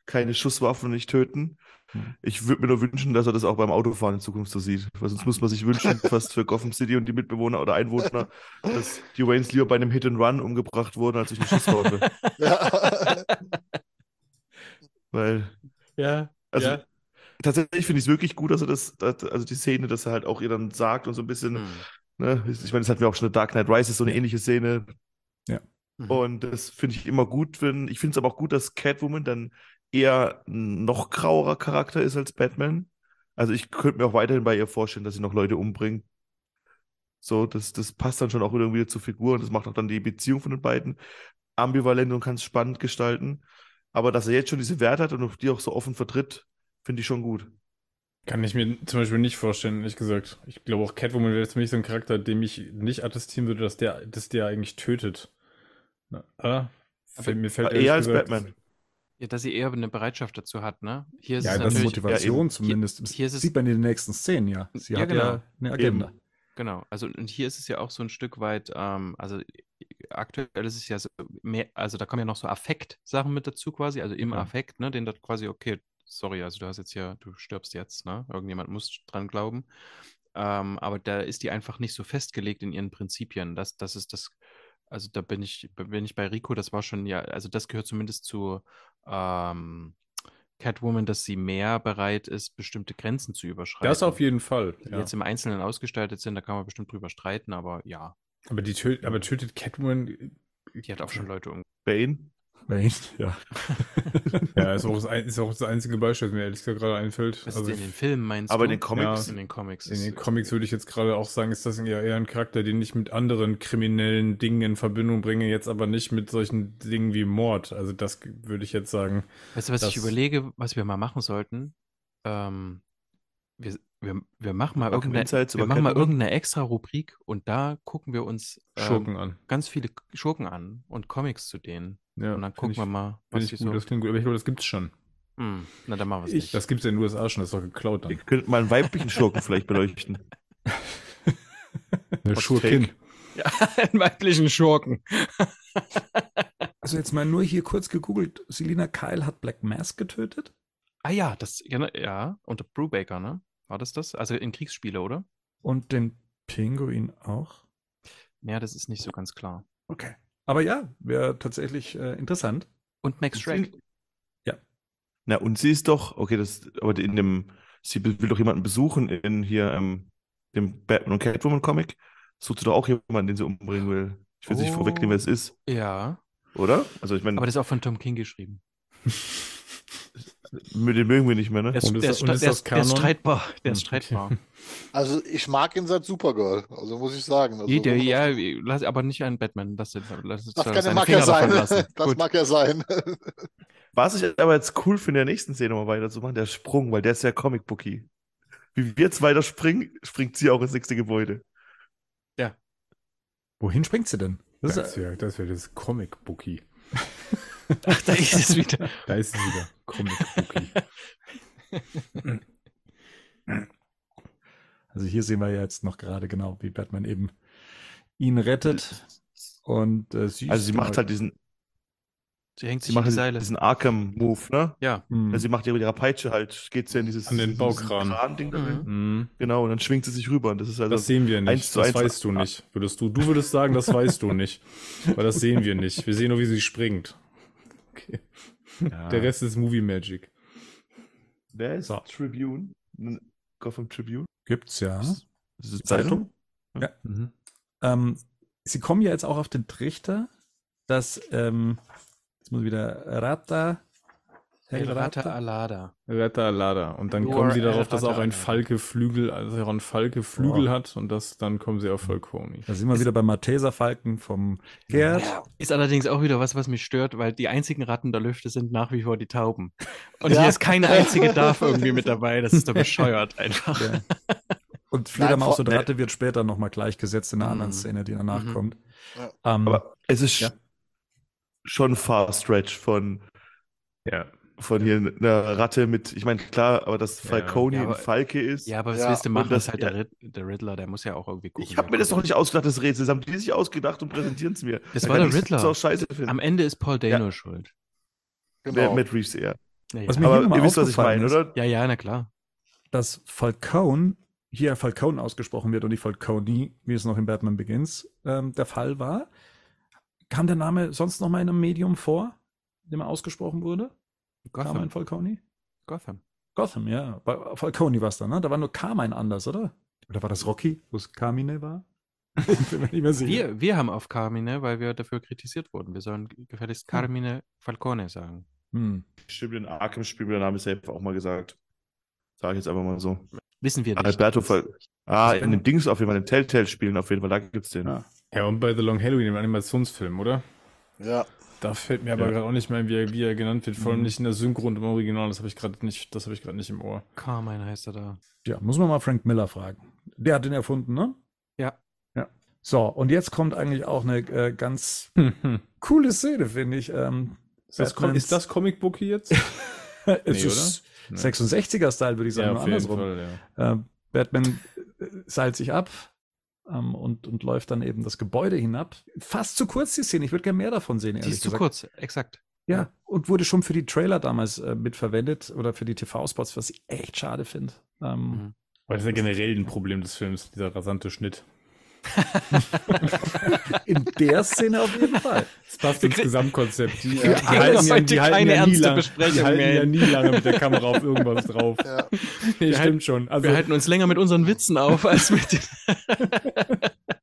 keine Schusswaffen nicht töten. Hm. Ich würde mir nur wünschen, dass er das auch beim Autofahren in Zukunft so sieht. Weil sonst muss man sich wünschen, [laughs] fast für Gotham City und die Mitbewohner oder Einwohner, dass die Waynes lieber bei einem Hit and Run umgebracht wurden als durch eine Schusswaffe. [laughs] Ja. Weil, Ja, also ja. Tatsächlich finde ich es wirklich gut, dass er das, dass- also die Szene, dass er halt auch ihr dann sagt und so ein bisschen, Hm. ne, ich meine, das hatten wir auch schon in Dark Knight Rises, so eine ähnliche Szene. Mhm. Und das finde ich immer gut, wenn, ich finde es aber auch gut, dass Catwoman dann eher ein noch grauerer Charakter ist als Batman. Also ich könnte mir auch weiterhin bei ihr vorstellen, dass sie noch Leute umbringt. So, das, das passt dann schon auch irgendwie zur Figur und das macht auch dann die Beziehung von den beiden ambivalent und kann es spannend gestalten. Aber dass er jetzt schon diese Werte hat und auch die auch so offen vertritt, finde ich schon gut. Kann ich mir zum Beispiel nicht vorstellen, ehrlich gesagt. Ich glaube auch Catwoman wäre für mich so ein Charakter, dem ich nicht attestieren würde, dass der, dass der eigentlich tötet. Na, ah, fällt- mir fällt Eher als gesagt- Batman. Ja, dass sie eher eine Bereitschaft dazu hat, ne? Hier ist Ja, es das ist natürlich, Motivation ja, eben. zumindest. Hier- hier ist es- sieht man in den nächsten Szenen, ja. Sie Ja, hat genau. ja eine Agenda. Genau, also und hier ist es ja auch so ein Stück weit, ähm, also aktuell ist es ja so mehr, also da kommen ja noch so Affekt-Sachen mit dazu quasi, also im Ja. Affekt, ne, den da quasi, okay, sorry, also du hast jetzt hier, du stirbst jetzt, ne, irgendjemand muss dran glauben, ähm, aber da ist die einfach nicht so festgelegt in ihren Prinzipien, das, das ist das, also da bin ich, bin ich bei Rico, das war schon, ja, also das gehört zumindest zu, ähm, Catwoman, dass sie mehr bereit ist, bestimmte Grenzen zu überschreiten. Das auf jeden Fall. Die Ja. jetzt im Einzelnen ausgestaltet sind, da kann man bestimmt drüber streiten, aber ja, Aber, die tö aber tötet Catwoman. die hat auch schon Leute um. Bane. Bane, ja. [laughs] Ja, ist auch das, ein, ist auch das einzige Beispiel, das mir ehrlich gesagt gerade einfällt. Was Also in den Filmen meinst Aber du? in den Comics, in den Comics. in den Comics würde ich jetzt gerade auch sagen, ist das ja eher ein Charakter, den ich mit anderen kriminellen Dingen in Verbindung bringe, jetzt aber nicht mit solchen Dingen wie Mord. Also das würde ich jetzt sagen. Weißt du, was ich überlege, was wir mal machen sollten? Ähm, wir, wir, wir machen mal irgendeine, Insights wir machen mal irgendeine extra Rubrik und da gucken wir uns ähm, Schurken an. ganz viele Schurken an und Comics zu denen. Ja, und dann gucken ich, wir mal, was ich gut, so. das klingt gut. Aber ich glaube, das gibt's schon. Hm, na, dann machen wir es Ich- nicht. Das gibt's ja in den USA schon, das ist doch geklaut dann. Ihr könnt mal einen weiblichen Schurken vielleicht beleuchten. Eine Schurkin. Ja, [laughs] einen weiblichen Schurken. Also jetzt mal nur hier kurz gegoogelt. Selina Kyle hat Black Mask getötet. Ah ja, das, ja, ja, unter Brubaker, ne? War das das? Also in Kriegsspiele, oder? Und den Pinguin auch. Ja, das ist nicht so ganz klar. Okay. Aber ja, wäre tatsächlich äh, interessant. Und Max Shrek. Na, und sie ist doch, okay, das, aber in dem, sie will doch jemanden besuchen in hier, ähm, dem Batman und Catwoman Comic. Sucht sie doch auch jemanden, den sie umbringen will. Ich will nicht Oh. vorwegnehmen, wer es ist, Ja, oder? Also ich meine, aber das ist auch von Tom King geschrieben. [laughs] mit dem mögen wir nicht mehr, ne? Der ist, Und ist der das- ist, und der ist das der ist streitbar. Der ist Hm, streitbar. okay. [laughs] Also ich mag ihn seit Supergirl, also muss ich sagen. Also, der, ja, lass, aber nicht einen Batman. Lass, lass, das, das kann, seine mag Finger ja sein. [laughs] Das Gut. mag ja sein. Was ich aber jetzt cool finde, in der nächsten Szene mal weiterzumachen, der Sprung, weil der ist ja Comic-Booky. Wie wir jetzt weiter springen, springt sie auch ins nächste Gebäude. Wohin springt sie denn? Das Das ist, wäre das, wär das Comic-Bookie. Ach, da ist es wieder. [laughs] Da ist es wieder. Comic-Bookie. also hier sehen wir ja jetzt noch gerade genau, wie Batman eben ihn rettet. Und äh, sie Also sie macht halt diesen, Sie hängt sie sich in macht die Seile. diesen Arkham-Move, ne? Ja. Hm. Also sie macht ja mit ihrer Peitsche halt, geht sie in dieses An den Baukran. Kran-Ding. Mhm. Mhm. Genau, und dann schwingt sie sich rüber. Und das ist also, Das sehen wir nicht. Das eins- weißt du nicht. Würdest du, du würdest sagen, das weißt du nicht. [laughs] Weil das sehen wir nicht. Wir sehen nur, wie sie springt. Okay. Ja. Der Rest ist Movie Magic. wer ist So. Tribune? Gotham Tribune? gibt's ja. Das ist Zeitung? Mhm. Ähm, sie kommen ja jetzt auch auf den Trichter, dass, ähm, jetzt muss ich wieder Rata, El Rata Rata, Alada. Retta Lada. Und dann kommen sie darauf, dass auch ein Rata. Falke Flügel, also auch ein Falke Flügel hat und das, dann kommen sie auf Falcone. da sind wir wieder beim Malteser Falken vom Gerd. Ist allerdings auch wieder was, was mich stört, weil die einzigen Ratten der Lüfte sind nach wie vor die Tauben. Und Ja. hier ist keine einzige [laughs] Darf irgendwie mit dabei. Das ist doch bescheuert einfach. Ja. [laughs] Und Fledermaus und Ratte wird später nochmal gleichgesetzt in einer anderen Mhm. Szene, die danach Mhm. kommt. Ja. Ähm, Aber es ist Ja. schon far stretch von, Ja. Von hier einer Ratte mit, ich meine, klar, aber dass Ja. Falcone Ja, ein aber- Falke ist. Ja, aber was Ja, willst du und machen? das- Das ist halt ja. der, der Riddler, der muss ja auch irgendwie gucken. Ich habe mir das doch nicht ausgedacht, das Rätsel. Das haben die sich ausgedacht und präsentieren es mir. Das Da war der Riddler. Auch scheiße finden. Am Ende ist Paul Dano schuld. Wer- Genau. Matt Reeves eher. Ja, Was ja. mir hier Aber nochmal ihr wisst, was ich meine, ist, oder? ja, ja, na klar. dass Falcone hier Falcone ausgesprochen wird und nicht Falcone, wie es noch in Batman Begins ähm, der Fall war. Kam der Name sonst noch mal in einem Medium vor, in dem er ausgesprochen wurde? Carmine Gotham. Falcone? Gotham. Gotham, ja. Bei Falcone war es dann, ne? Da war nur Carmine anders, oder? Oder war das Rocky, wo es Carmine war? [laughs] Ich bin mir nicht mehr sicher. Wir, wir haben auf Carmine, weil wir dafür kritisiert wurden. Wir sollen gefälligst Carmine Falcone sagen. Hm. Stimmt, in Arkham-Spiel der Name selbst auch mal gesagt. Sage ich jetzt einfach mal so. Wissen wir nicht. Alberto Fal Ah, in den Dings auf jeden Fall, in den Telltale-Spielen auf jeden Fall, da gibt's den. Ja. Ja, und bei The Long Halloween, dem Animationsfilm, oder? Ja, Da fällt mir aber Ja. gerade auch nicht mehr ein, wie er, wie er genannt wird. Vor allem Mhm. nicht in der Synchro und im Original. Das habe ich gerade nicht, das habe ich gerade nicht im Ohr. Carmine heißt er da. ja, muss man mal Frank Miller fragen. Der hat den erfunden, ne? Ja. Ja. So, und jetzt kommt eigentlich auch eine äh, ganz [laughs] coole Szene, finde ich. Ähm, Ist das, ist das Comicbook hier jetzt? [laughs] es Nee, ist Nee. 66er-Style, würde ich sagen, nur andersrum. Fall, ja. Äh, Batman äh, seilt sich ab ähm, und, und läuft dann eben das Gebäude hinab. Fast zu kurz die Szene. Ich würde gerne mehr davon sehen, Die ehrlich ist zu gesagt. kurz, exakt. Ja, und wurde schon für die Trailer damals äh, mitverwendet oder für die TV-Spots, was ich echt schade finde. Ähm, Mhm. Aber das ist ja generell ein Problem des Films, dieser rasante Schnitt. [laughs] In der Szene auf jeden Fall. Das passt ins Gesamtkonzept. Die, Wir die halten, ja, heute die halten keine ja nie ernste lang, die halten ja nie lange mit der Kamera auf irgendwas drauf. ja. Nee, Wir stimmt schon. Also, Wir halten uns länger mit unseren Witzen auf als mit den. [laughs]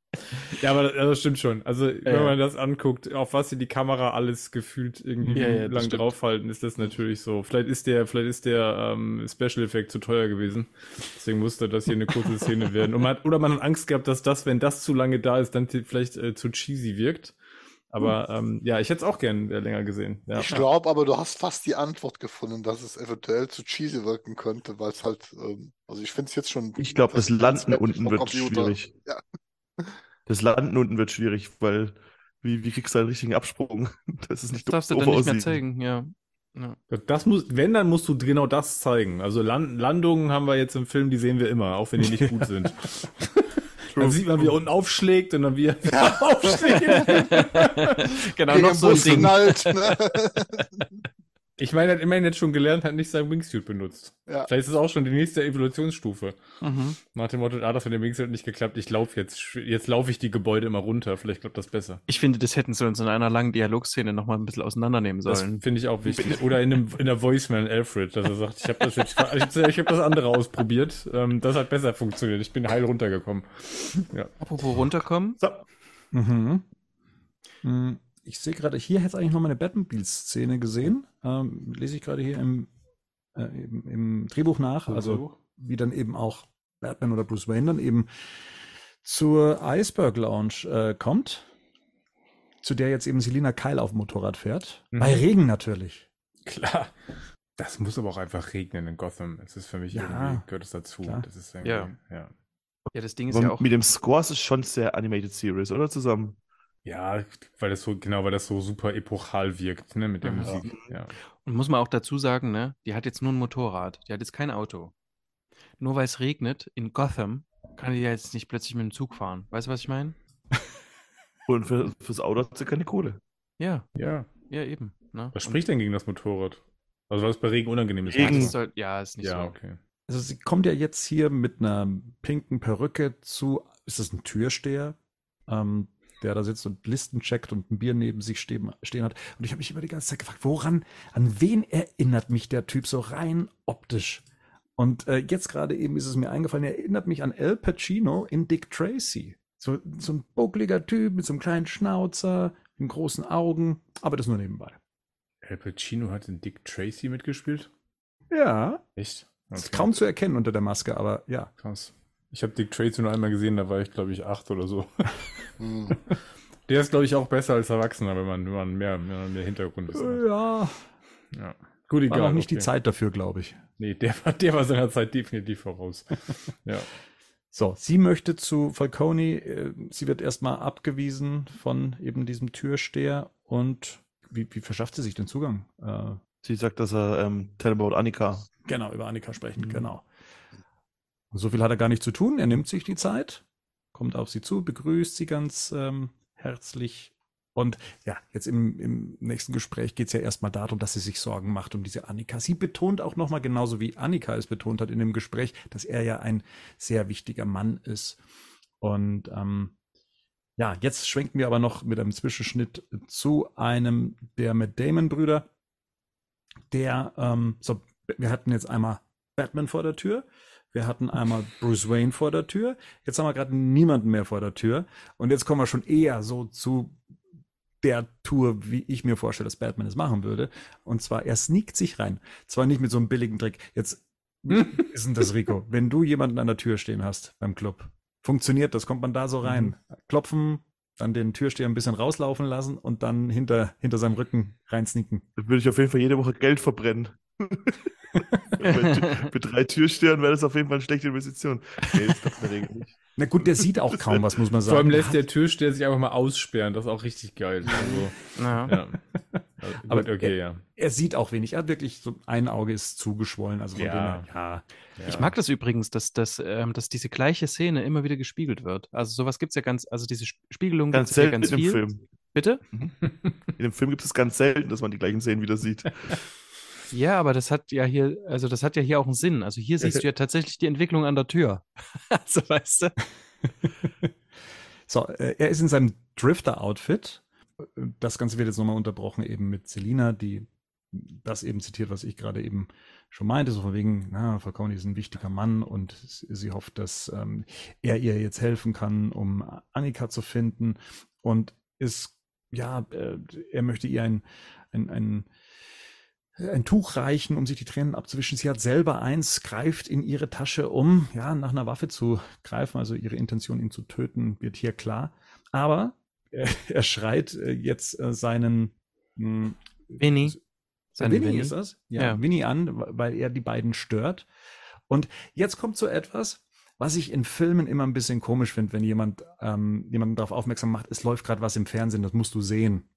ja, aber das, stimmt schon. Also, wenn Ja. man das anguckt, auf was sie die Kamera alles gefühlt irgendwie Ja, ja, lang stimmt. draufhalten, ist das natürlich so. Vielleicht ist der, vielleicht ist der ähm, Special Effekt zu teuer gewesen. Deswegen musste das hier eine kurze Szene [laughs] werden. Und man hat, oder man hat Angst gehabt, dass das, wenn das zu lange da ist, dann vielleicht äh, zu cheesy wirkt. Aber ähm, ja, ich hätte es auch gern äh, länger gesehen. Ja. Ich glaube aber, du hast fast die Antwort gefunden, dass es eventuell zu cheesy wirken könnte, weil es halt, ähm, also ich finde es jetzt schon. Ich glaube, das Landen unten wird Computer. schwierig. Ja. Das Landen unten wird schwierig, weil wie, wie kriegst du einen richtigen Absprung? [laughs] Das ist nicht Das darfst du dann nicht mehr zeigen, ja. ja. Das muss, wenn, dann musst du genau das zeigen. Also Land, Landungen haben wir jetzt im Film, die sehen wir immer, auch wenn die nicht gut sind. [laughs] dann sieht man, wie er unten aufschlägt und dann wie er [laughs] aufsteht. genau, Gegen noch so ein Ding. knallt, ne? Ich meine, er hat immerhin jetzt schon gelernt, hat nicht sein Wingsuit benutzt. Ja. Vielleicht ist es auch schon die nächste Evolutionsstufe. Mhm. Nach dem Motto, ah, das mit dem Wingsuit hat nicht geklappt, ich laufe jetzt, jetzt laufe ich die Gebäude immer runter, vielleicht klappt das besser. Ich finde, das hätten sie uns in einer langen Dialogszene nochmal ein bisschen auseinandernehmen Das sollen. finde ich auch wichtig. Oder in, einem, in der Voicemail Alfred, dass er sagt, ich habe das jetzt, ich, ich habe das andere ausprobiert, ähm, das hat besser funktioniert, ich bin heil runtergekommen. Apropos runterkommen. So, Mhm. Mm, Ich sehe gerade, hier hätte eigentlich noch mal eine Batmobile-Szene gesehen. Ähm, lese ich gerade hier im, äh, im, im Drehbuch nach. Also wie dann eben auch Batman oder Bruce Wayne dann eben zur Iceberg Lounge äh, kommt, zu der jetzt eben Selina Kyle auf dem Motorrad fährt. Mhm. Bei Regen natürlich. Klar. Das muss aber auch einfach regnen in Gotham. Es ist für mich Ja, irgendwie, gehört es dazu. klar. Das ist Ja. ja. Ja, das Ding ist aber ja auch. mit dem Score ist es schon sehr Animated Series, oder? Zusammen. Ja, weil das so, genau, weil das so super epochal wirkt, ne, mit der Mhm. Musik. Ja. Und muss man auch dazu sagen, ne, die hat jetzt nur ein Motorrad, die hat jetzt kein Auto. Nur weil es regnet in Gotham, kann die ja jetzt nicht plötzlich mit dem Zug fahren. Weißt du, was ich meine? [laughs] Und für, fürs Auto hat sie keine Kohle. Ja, ja. ja, eben. Ne? Was spricht denn gegen das Motorrad? Also, was bei Regen unangenehm ist. Regen- soll, ja, ist nicht Ja, so. okay. Also sie kommt ja jetzt hier mit einer pinken Perücke zu, ist das ein Türsteher, ähm, der da sitzt und Listen checkt und ein Bier neben sich stehen, stehen hat. Und ich habe mich immer die ganze Zeit gefragt, woran, an wen erinnert mich der Typ so rein optisch? Und äh, jetzt gerade eben ist es mir eingefallen, er erinnert mich an Al Pacino in Dick Tracy. So, so ein buckliger Typ mit so einem kleinen Schnauzer, mit großen Augen, aber das nur nebenbei. Al Pacino hat in Dick Tracy mitgespielt? Ja, Echt? ist kaum zu erkennen unter der Maske, aber ja. Krass. Ich habe Dick Tracy nur einmal gesehen, da war ich, glaube ich, acht oder so. Hm. [laughs] Der ist, glaube ich, auch besser als Erwachsener, wenn man, wenn man mehr, mehr, mehr Hintergrund ist. Ja, Ja. Gut, war egal. noch nicht die okay. Zeit dafür, glaube ich. Nee, der war, der war seiner Zeit definitiv voraus. [laughs] ja. So, sie möchte zu Falcone, äh, sie wird erstmal abgewiesen von eben diesem Türsteher und wie, wie verschafft sie sich den Zugang? Äh, Sie sagt, dass er ähm, Tell about Annika. genau, über Annika sprechen, Mhm. genau. So viel hat er gar nicht zu tun, er nimmt sich die Zeit, kommt auf sie zu, begrüßt sie ganz ähm, herzlich Und ja, jetzt im, im nächsten Gespräch geht es ja erstmal darum, dass sie sich Sorgen macht um diese Annika. Sie betont auch nochmal, genauso wie Annika es betont hat in dem Gespräch, dass er ja ein sehr wichtiger Mann ist. Und ähm, ja, jetzt schwenken wir aber noch mit einem Zwischenschnitt zu einem der Matt Damon-Brüder, der, ähm, so, wir hatten jetzt einmal Batman vor der Tür, wir hatten einmal Bruce Wayne vor der Tür, jetzt haben wir gerade niemanden mehr vor der Tür und jetzt kommen wir schon eher so zu der Tour, wie ich mir vorstelle, dass Batman es machen würde. Und zwar, er sneakt sich rein. Zwar nicht mit so einem billigen Trick. Jetzt [laughs] ist denn das, Rico? Wenn du jemanden an der Tür stehen hast beim Club, funktioniert das? Kommt man da so rein? Mhm. Klopfen, dann den Türsteher ein bisschen rauslaufen lassen und dann hinter, hinter seinem Rücken reinsneaken. Dann würde ich auf jeden Fall jede Woche Geld verbrennen. [laughs] mit, mit, drei Türstehern wäre das auf jeden Fall eine schlechte Investition. Nee, das in der Regel nicht. Na gut, der sieht auch kaum was, muss man sagen. Vor allem lässt der Türsteher sich einfach mal aussperren. Das ist auch richtig geil. Also, ja. ja. Aber okay, ja. Er sieht auch wenig. Er hat wirklich so ein Auge ist zugeschwollen. Also ja. ja. Ich mag das übrigens, dass, dass, ähm, dass diese gleiche Szene immer wieder gespiegelt wird. Also sowas gibt es ja ganz, also diese Spiegelung ganz selten ganz viel. Im Film. Bitte? Mhm. In dem Film gibt es ganz selten, dass man die gleichen Szenen wieder sieht. [laughs] Ja, aber das hat ja hier, also das hat ja hier auch einen Sinn. Also hier siehst du [laughs] ja tatsächlich die Entwicklung an der Tür. [laughs] also weißt du. [laughs] so, äh, er ist in seinem Drifter-Outfit. Das Ganze wird jetzt nochmal unterbrochen eben mit Selina, die das eben zitiert, was ich gerade eben schon meinte, so von wegen, na, Falcone ist ein wichtiger Mann und sie hofft, dass ähm, er ihr jetzt helfen kann, um Annika zu finden und ist, ja, äh, er möchte ihr ein, ein, ein ein Tuch reichen, um sich die Tränen abzuwischen. Sie hat selber eins, greift in ihre Tasche, um ja nach einer Waffe zu greifen. Also ihre Intention, ihn zu töten, wird hier klar. Aber er, [laughs] er schreit äh, jetzt äh, seinen hm, Winnie. Sein Winnie, Winnie ist das? Ja, ja, Winnie an, weil er die beiden stört. Und jetzt kommt so etwas, was ich in Filmen immer ein bisschen komisch finde, wenn jemand ähm, jemanden darauf aufmerksam macht, es läuft gerade was im Fernsehen, das musst du sehen.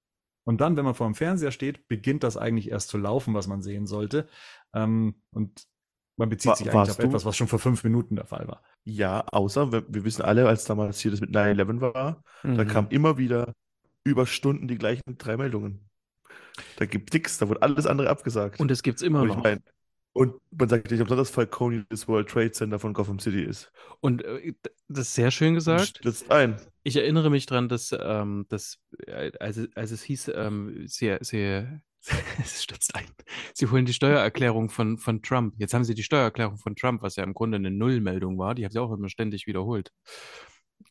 Und dann, wenn man vor dem Fernseher steht, beginnt das eigentlich erst zu laufen, was man sehen sollte. Ähm, und man bezieht War, sich eigentlich auf du? etwas, was schon vor fünf Minuten der Fall war. Ja, außer wir, wir wissen alle, als damals hier das mit 9-11 war, mhm. da kamen immer wieder über Stunden die gleichen drei Meldungen. Da gibt nichts, da wurde alles andere abgesagt. Und es gibt es immer und noch. Ich mein, und man sagt nicht umsonst, dass Falcone das World Trade Center von Gotham City ist. Und äh, das ist sehr schön gesagt. Stürzt ein. Ich erinnere mich daran, dass, ähm, dass äh, als, als es hieß, ähm, sie, sie, [laughs] es stürzt ein. Sie holen die Steuererklärung von, von Trump. Jetzt haben sie die Steuererklärung von Trump, was ja im Grunde eine Nullmeldung war. Die haben sie auch immer ständig wiederholt.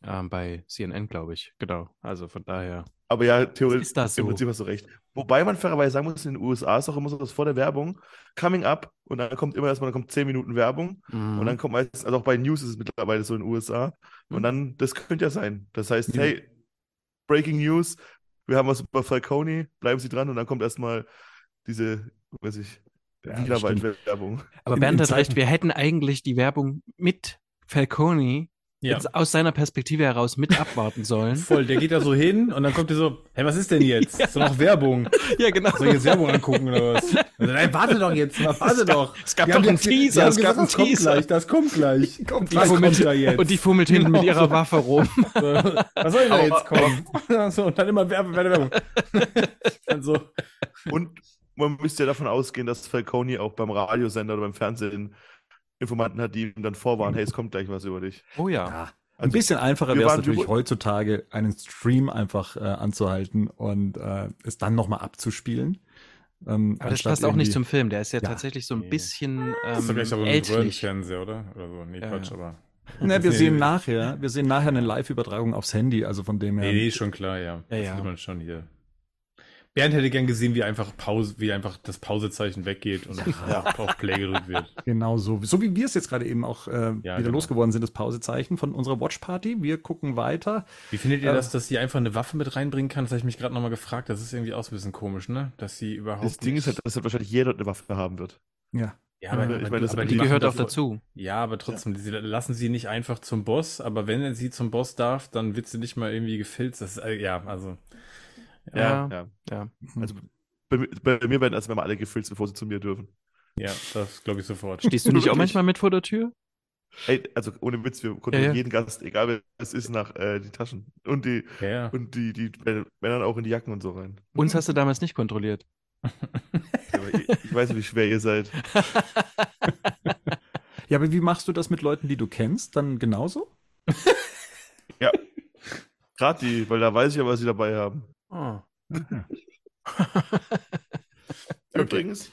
Ähm, bei CNN, glaube ich. Genau. Also von daher. Aber ja, theoretisch ist das so. im Prinzip hast du recht. Wobei man fairerweise sagen muss, in den USA ist auch immer so, dass vor der Werbung coming up und dann kommt immer erstmal, dann kommt 10 Minuten Werbung mhm. und dann kommt meistens, also auch bei News ist es mittlerweile so in den USA mhm. und dann, das könnte ja sein. Das heißt, mhm. hey, Breaking News, wir haben was über Falcone, bleiben Sie dran und dann kommt erstmal diese, weiß ich, ja, Werbung. Aber Bernd hat recht, wir hätten eigentlich die Werbung mit Falcone ja. aus seiner Perspektive heraus mit abwarten sollen. [laughs] Voll, der geht da so hin und dann kommt er so, hey, was ist denn jetzt? [laughs] ja. Ist doch noch Werbung. [laughs] Ja, genau. Soll ich jetzt Werbung angucken oder was? Also, nein, warte doch jetzt mal, warte es doch. es gab doch einen Teaser, es gab einen Teaser. Das kommt gleich, das kommt gleich. Und die, fummelt, da jetzt. und die fummelt hinten genau. mit ihrer Waffe rum. So, was soll denn da jetzt kommen? so, und dann immer Werbung, Werbung. so. Und man müsste ja davon ausgehen, dass Falcone auch beim Radiosender oder beim Fernsehen Informanten hat, die ihm dann vorwarnen, hey, es kommt gleich was über dich. Oh ja. ja. Ein also, bisschen einfacher wäre es natürlich heutzutage, einen Stream einfach äh, anzuhalten und äh, es dann nochmal abzuspielen. Ähm, aber das passt auch nicht zum Film. Der ist ja, ja. tatsächlich so ein bisschen ähm, das ist gleich aber ein Fernseher, oder? Oder so. Nee, Quatsch, ja. aber. Ne, wir sehen nachher, wir sehen nachher eine Live-Übertragung aufs Handy, also von dem her. Nee, nee, schon klar, ja. Ja, ja. Das sieht man schon hier. Bernd hätte gern gesehen, wie einfach Pause, wie einfach das Pausezeichen weggeht und ja. [laughs] auf Play gedrückt wird. Genau so. So wie wir es jetzt gerade eben auch äh, ja, wieder genau. losgeworden sind, das Pausezeichen von unserer Watch Party. Wir gucken weiter. Wie findet ihr äh, das, dass sie einfach eine Waffe mit reinbringen kann? Das habe ich mich gerade nochmal gefragt. Das ist irgendwie auch so ein bisschen komisch, ne? Dass sie überhaupt. Das Ding ist halt, dass halt wahrscheinlich jeder eine Waffe haben wird. Ja. Ja, aber, ich meine, aber die gehört auch dazu. Ja, aber trotzdem, ja. lassen sie nicht einfach zum Boss, aber wenn er sie zum Boss darf, dann wird sie nicht mal irgendwie gefilzt. Das ist, äh, ja, also. Ja, ja. ja. Also bei, bei mir werden erstmal alle gefilzt, bevor sie zu mir dürfen. Ja, das glaube ich sofort. Stehst du nicht auch manchmal mit vor der Tür? Ey, also ohne Witz, wir kontrollieren ja. jeden Gast, egal wer es ist, nach äh, die Taschen. Und die, Ja, ja. und die, die Männer auch in die Jacken und so rein. Uns hast du damals nicht kontrolliert. Ich, ich weiß, wie schwer ihr seid. [laughs] Ja, aber wie machst du das mit Leuten, die du kennst? Dann genauso? Ja. Gerade die, weil da weiß ich ja, was sie dabei haben. [laughs] Oh. Übrigens,